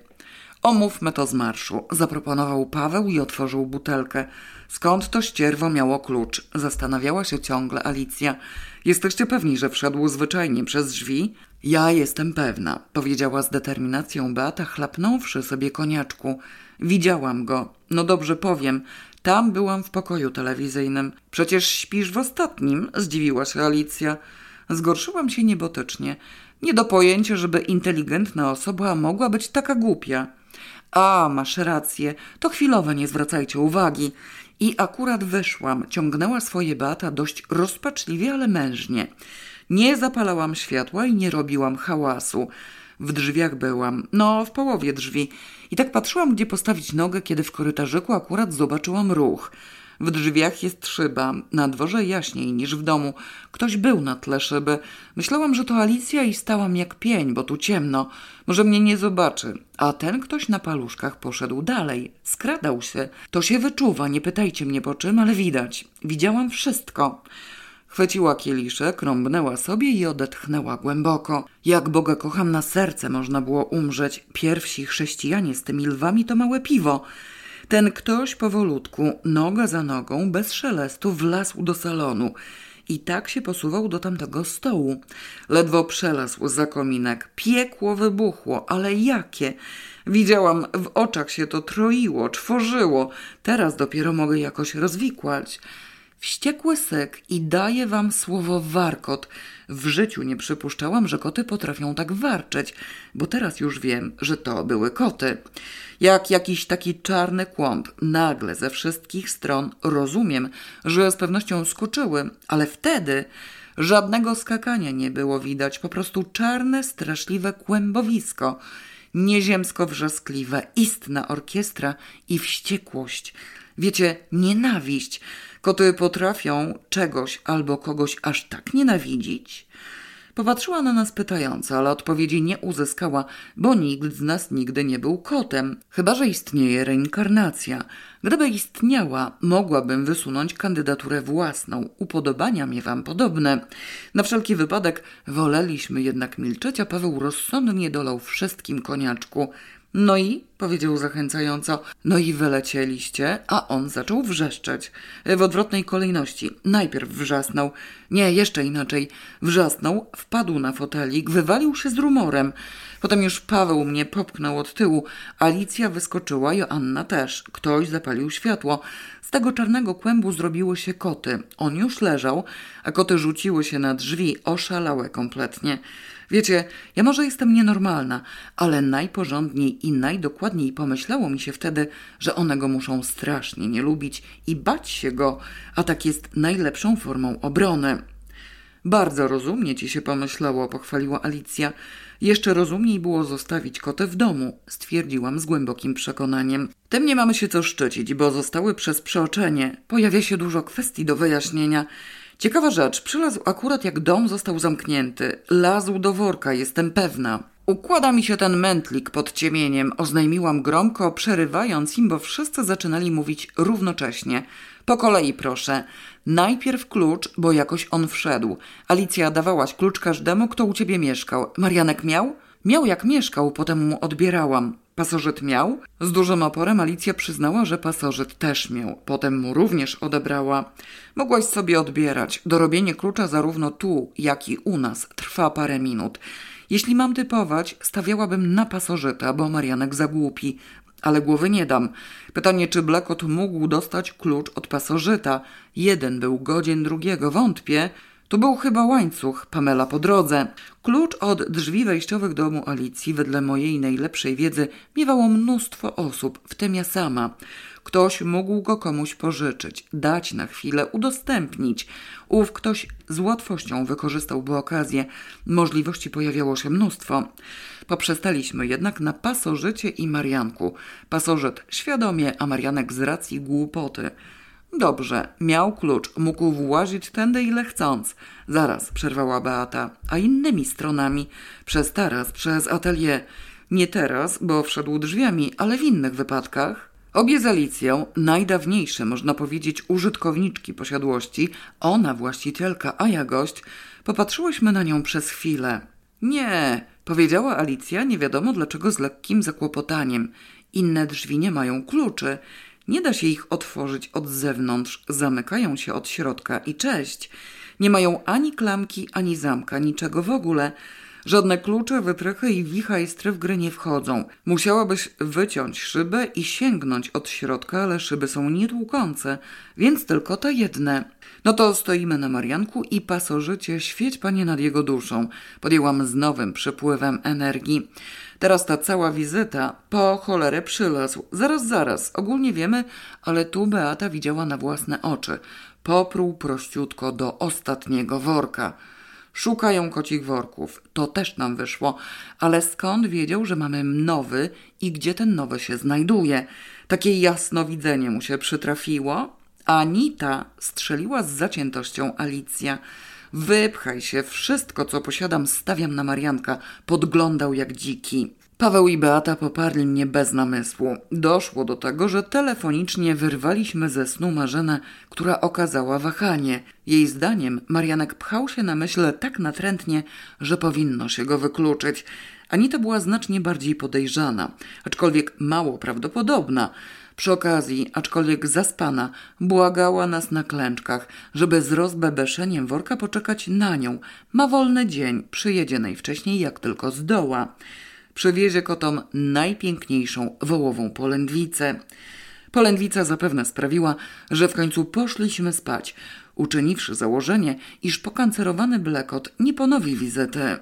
Omówmy to z marszu, zaproponował Paweł i otworzył butelkę. Skąd to ścierwo miało klucz? Zastanawiała się ciągle Alicja. Jesteście pewni, że wszedł zwyczajnie przez drzwi? Ja jestem pewna, powiedziała z determinacją Beata, chlapnąwszy sobie koniaczku. Widziałam go. No dobrze powiem. Tam byłam w pokoju telewizyjnym. Przecież śpisz w ostatnim, zdziwiła się Alicja. Zgorszyłam się niebotycznie. Nie do pojęcia, żeby inteligentna osoba mogła być taka głupia. A, masz rację, to chwilowe, nie zwracajcie uwagi. I akurat wyszłam, ciągnęła swoje bata dość rozpaczliwie, ale mężnie. Nie zapalałam światła i nie robiłam hałasu. W drzwiach byłam, no w połowie drzwi. I tak patrzyłam, gdzie postawić nogę, kiedy w korytarzyku akurat zobaczyłam ruch. W drzwiach jest szyba, na dworze jaśniej niż w domu. Ktoś był na tle szyby. Myślałam, że to Alicja i stałam jak pień, bo tu ciemno. Może mnie nie zobaczy. A ten ktoś na paluszkach poszedł dalej. Skradał się. To się wyczuwa, nie pytajcie mnie po czym, ale widać. Widziałam wszystko. Chwyciła kieliszek, rąbnęła sobie i odetchnęła głęboko. Jak Boga kocham na serce można było umrzeć. Pierwsi chrześcijanie z tymi lwami to małe piwo. Ten ktoś powolutku, noga za nogą, bez szelestu, wlazł do salonu i tak się posuwał do tamtego stołu. Ledwo przelazł za kominek. Piekło wybuchło, ale jakie? Widziałam, w oczach się to troiło, czworzyło. Teraz dopiero mogę jakoś rozwikłać. Wściekły syk i daję wam słowo warkot. W życiu nie przypuszczałam, że koty potrafią tak warczeć, bo teraz już wiem, że to były koty. Jak jakiś taki czarny kłąb, nagle ze wszystkich stron rozumiem, że z pewnością skoczyły, ale wtedy żadnego skakania nie było widać, po prostu czarne, straszliwe kłębowisko nieziemsko wrzaskliwe, istna orkiestra i wściekłość. Wiecie, nienawiść. Koty potrafią czegoś albo kogoś aż tak nienawidzić. Popatrzyła na nas pytająco, ale odpowiedzi nie uzyskała, bo nikt z nas nigdy nie był kotem. Chyba, że istnieje reinkarnacja. Gdyby istniała, mogłabym wysunąć kandydaturę własną. Upodobania miewam podobne. Na wszelki wypadek woleliśmy jednak milczeć, a Paweł rozsądnie dolał wszystkim koniaczku. No i, powiedział zachęcająco, no i wylecieliście, a on zaczął wrzeszczeć. W odwrotnej kolejności. Najpierw wrzasnął, nie, jeszcze inaczej. Wrzasnął, wpadł na fotelik, wywalił się z rumorem. Potem już Paweł mnie popchnął od tyłu. Alicja wyskoczyła, Joanna też. Ktoś zapalił światło. Z tego czarnego kłębu zrobiły się koty. On już leżał, a koty rzuciły się na drzwi, oszalałe kompletnie. Wiecie, ja może jestem nienormalna, ale najporządniej i najdokładniej pomyślało mi się wtedy, że one go muszą strasznie nie lubić i bać się go, a tak jest najlepszą formą obrony. Bardzo rozumnie ci się pomyślało, pochwaliła Alicja. Jeszcze rozumniej było zostawić kotę w domu, stwierdziłam z głębokim przekonaniem. Tym nie mamy się co szczycić, bo zostały przez przeoczenie. Pojawia się dużo kwestii do wyjaśnienia. Ciekawa rzecz, przylazł akurat jak dom został zamknięty. Lazł do worka, jestem pewna. Układa mi się ten mętlik pod ciemieniem, oznajmiłam gromko, przerywając im, bo wszyscy zaczynali mówić równocześnie. Po kolei proszę. Najpierw klucz, bo jakoś on wszedł. Alicja, dawałaś klucz każdemu, kto u ciebie mieszkał. Marianek miał? Miał jak mieszkał, potem mu odbierałam. Pasożyt miał? Z dużym oporem Alicja przyznała, że pasożyt też miał. Potem mu również odebrała. Mogłaś sobie odbierać. Dorobienie klucza zarówno tu, jak i u nas trwa parę minut. Jeśli mam typować, stawiałabym na pasożyta, bo Marianek zagłupi. ale głowy nie dam. Pytanie, czy Blekot mógł dostać klucz od pasożyta. Jeden był godzien drugiego, wątpię. To był chyba łańcuch, Pamela po drodze. Klucz od drzwi wejściowych domu Alicji, wedle mojej najlepszej wiedzy, miewało mnóstwo osób, w tym ja sama. Ktoś mógł go komuś pożyczyć, dać na chwilę, udostępnić. Ów ktoś z łatwością wykorzystałby okazję. Możliwości pojawiało się mnóstwo. Poprzestaliśmy jednak na pasożycie i Marianku. Pasożyt świadomie, a Marianek z racji głupoty. Dobrze, miał klucz, mógł włazić tędy ile chcąc. Zaraz, przerwała Beata, a innymi stronami. Przez taras, przez atelier. Nie teraz, bo wszedł drzwiami, ale w innych wypadkach. Obie z Alicją, najdawniejsze, można powiedzieć, użytkowniczki posiadłości, ona właścicielka, a ja gość, popatrzyłyśmy na nią przez chwilę. Nie, powiedziała Alicja, nie wiadomo dlaczego z lekkim zakłopotaniem. Inne drzwi nie mają kluczy. Nie da się ich otworzyć od zewnątrz, zamykają się od środka i cześć. Nie mają ani klamki, ani zamka, niczego w ogóle. Żadne klucze, wytrychy i wichajstry w grę nie wchodzą. Musiałabyś wyciąć szybę i sięgnąć od środka, ale szyby są nietłukące, więc tylko te jedne. No to stoimy na Marianku i pasożycie świeć panie nad jego duszą. Podjęłam z nowym przepływem energii. Teraz ta cała wizyta po cholerę przylazł. Zaraz, zaraz. Ogólnie wiemy, ale tu Beata widziała na własne oczy. Popruł prościutko do ostatniego worka. Szukają kocich worków. To też nam wyszło. Ale skąd wiedział, że mamy nowy i gdzie ten nowy się znajduje? Takie jasnowidzenie mu się przytrafiło. Anita strzeliła z zaciętością Alicja. Wypchaj się, wszystko co posiadam stawiam na Marianka. Podglądał jak dziki. Paweł i Beata poparli mnie bez namysłu. Doszło do tego, że telefonicznie wyrwaliśmy ze snu Marzenę, która okazała wahanie. Jej zdaniem Marianek pchał się na myśl tak natrętnie, że powinno się go wykluczyć. Anita była znacznie bardziej podejrzana, aczkolwiek mało prawdopodobna. Przy okazji, aczkolwiek zaspana, błagała nas na klęczkach, żeby z rozbebeszeniem worka poczekać na nią. Ma wolny dzień, przyjedzie najwcześniej jak tylko zdoła przywiezie kotom najpiękniejszą wołową polędwicę. Polędwica zapewne sprawiła, że w końcu poszliśmy spać, uczyniwszy założenie, iż pokancerowany blekot nie ponowi wizyty.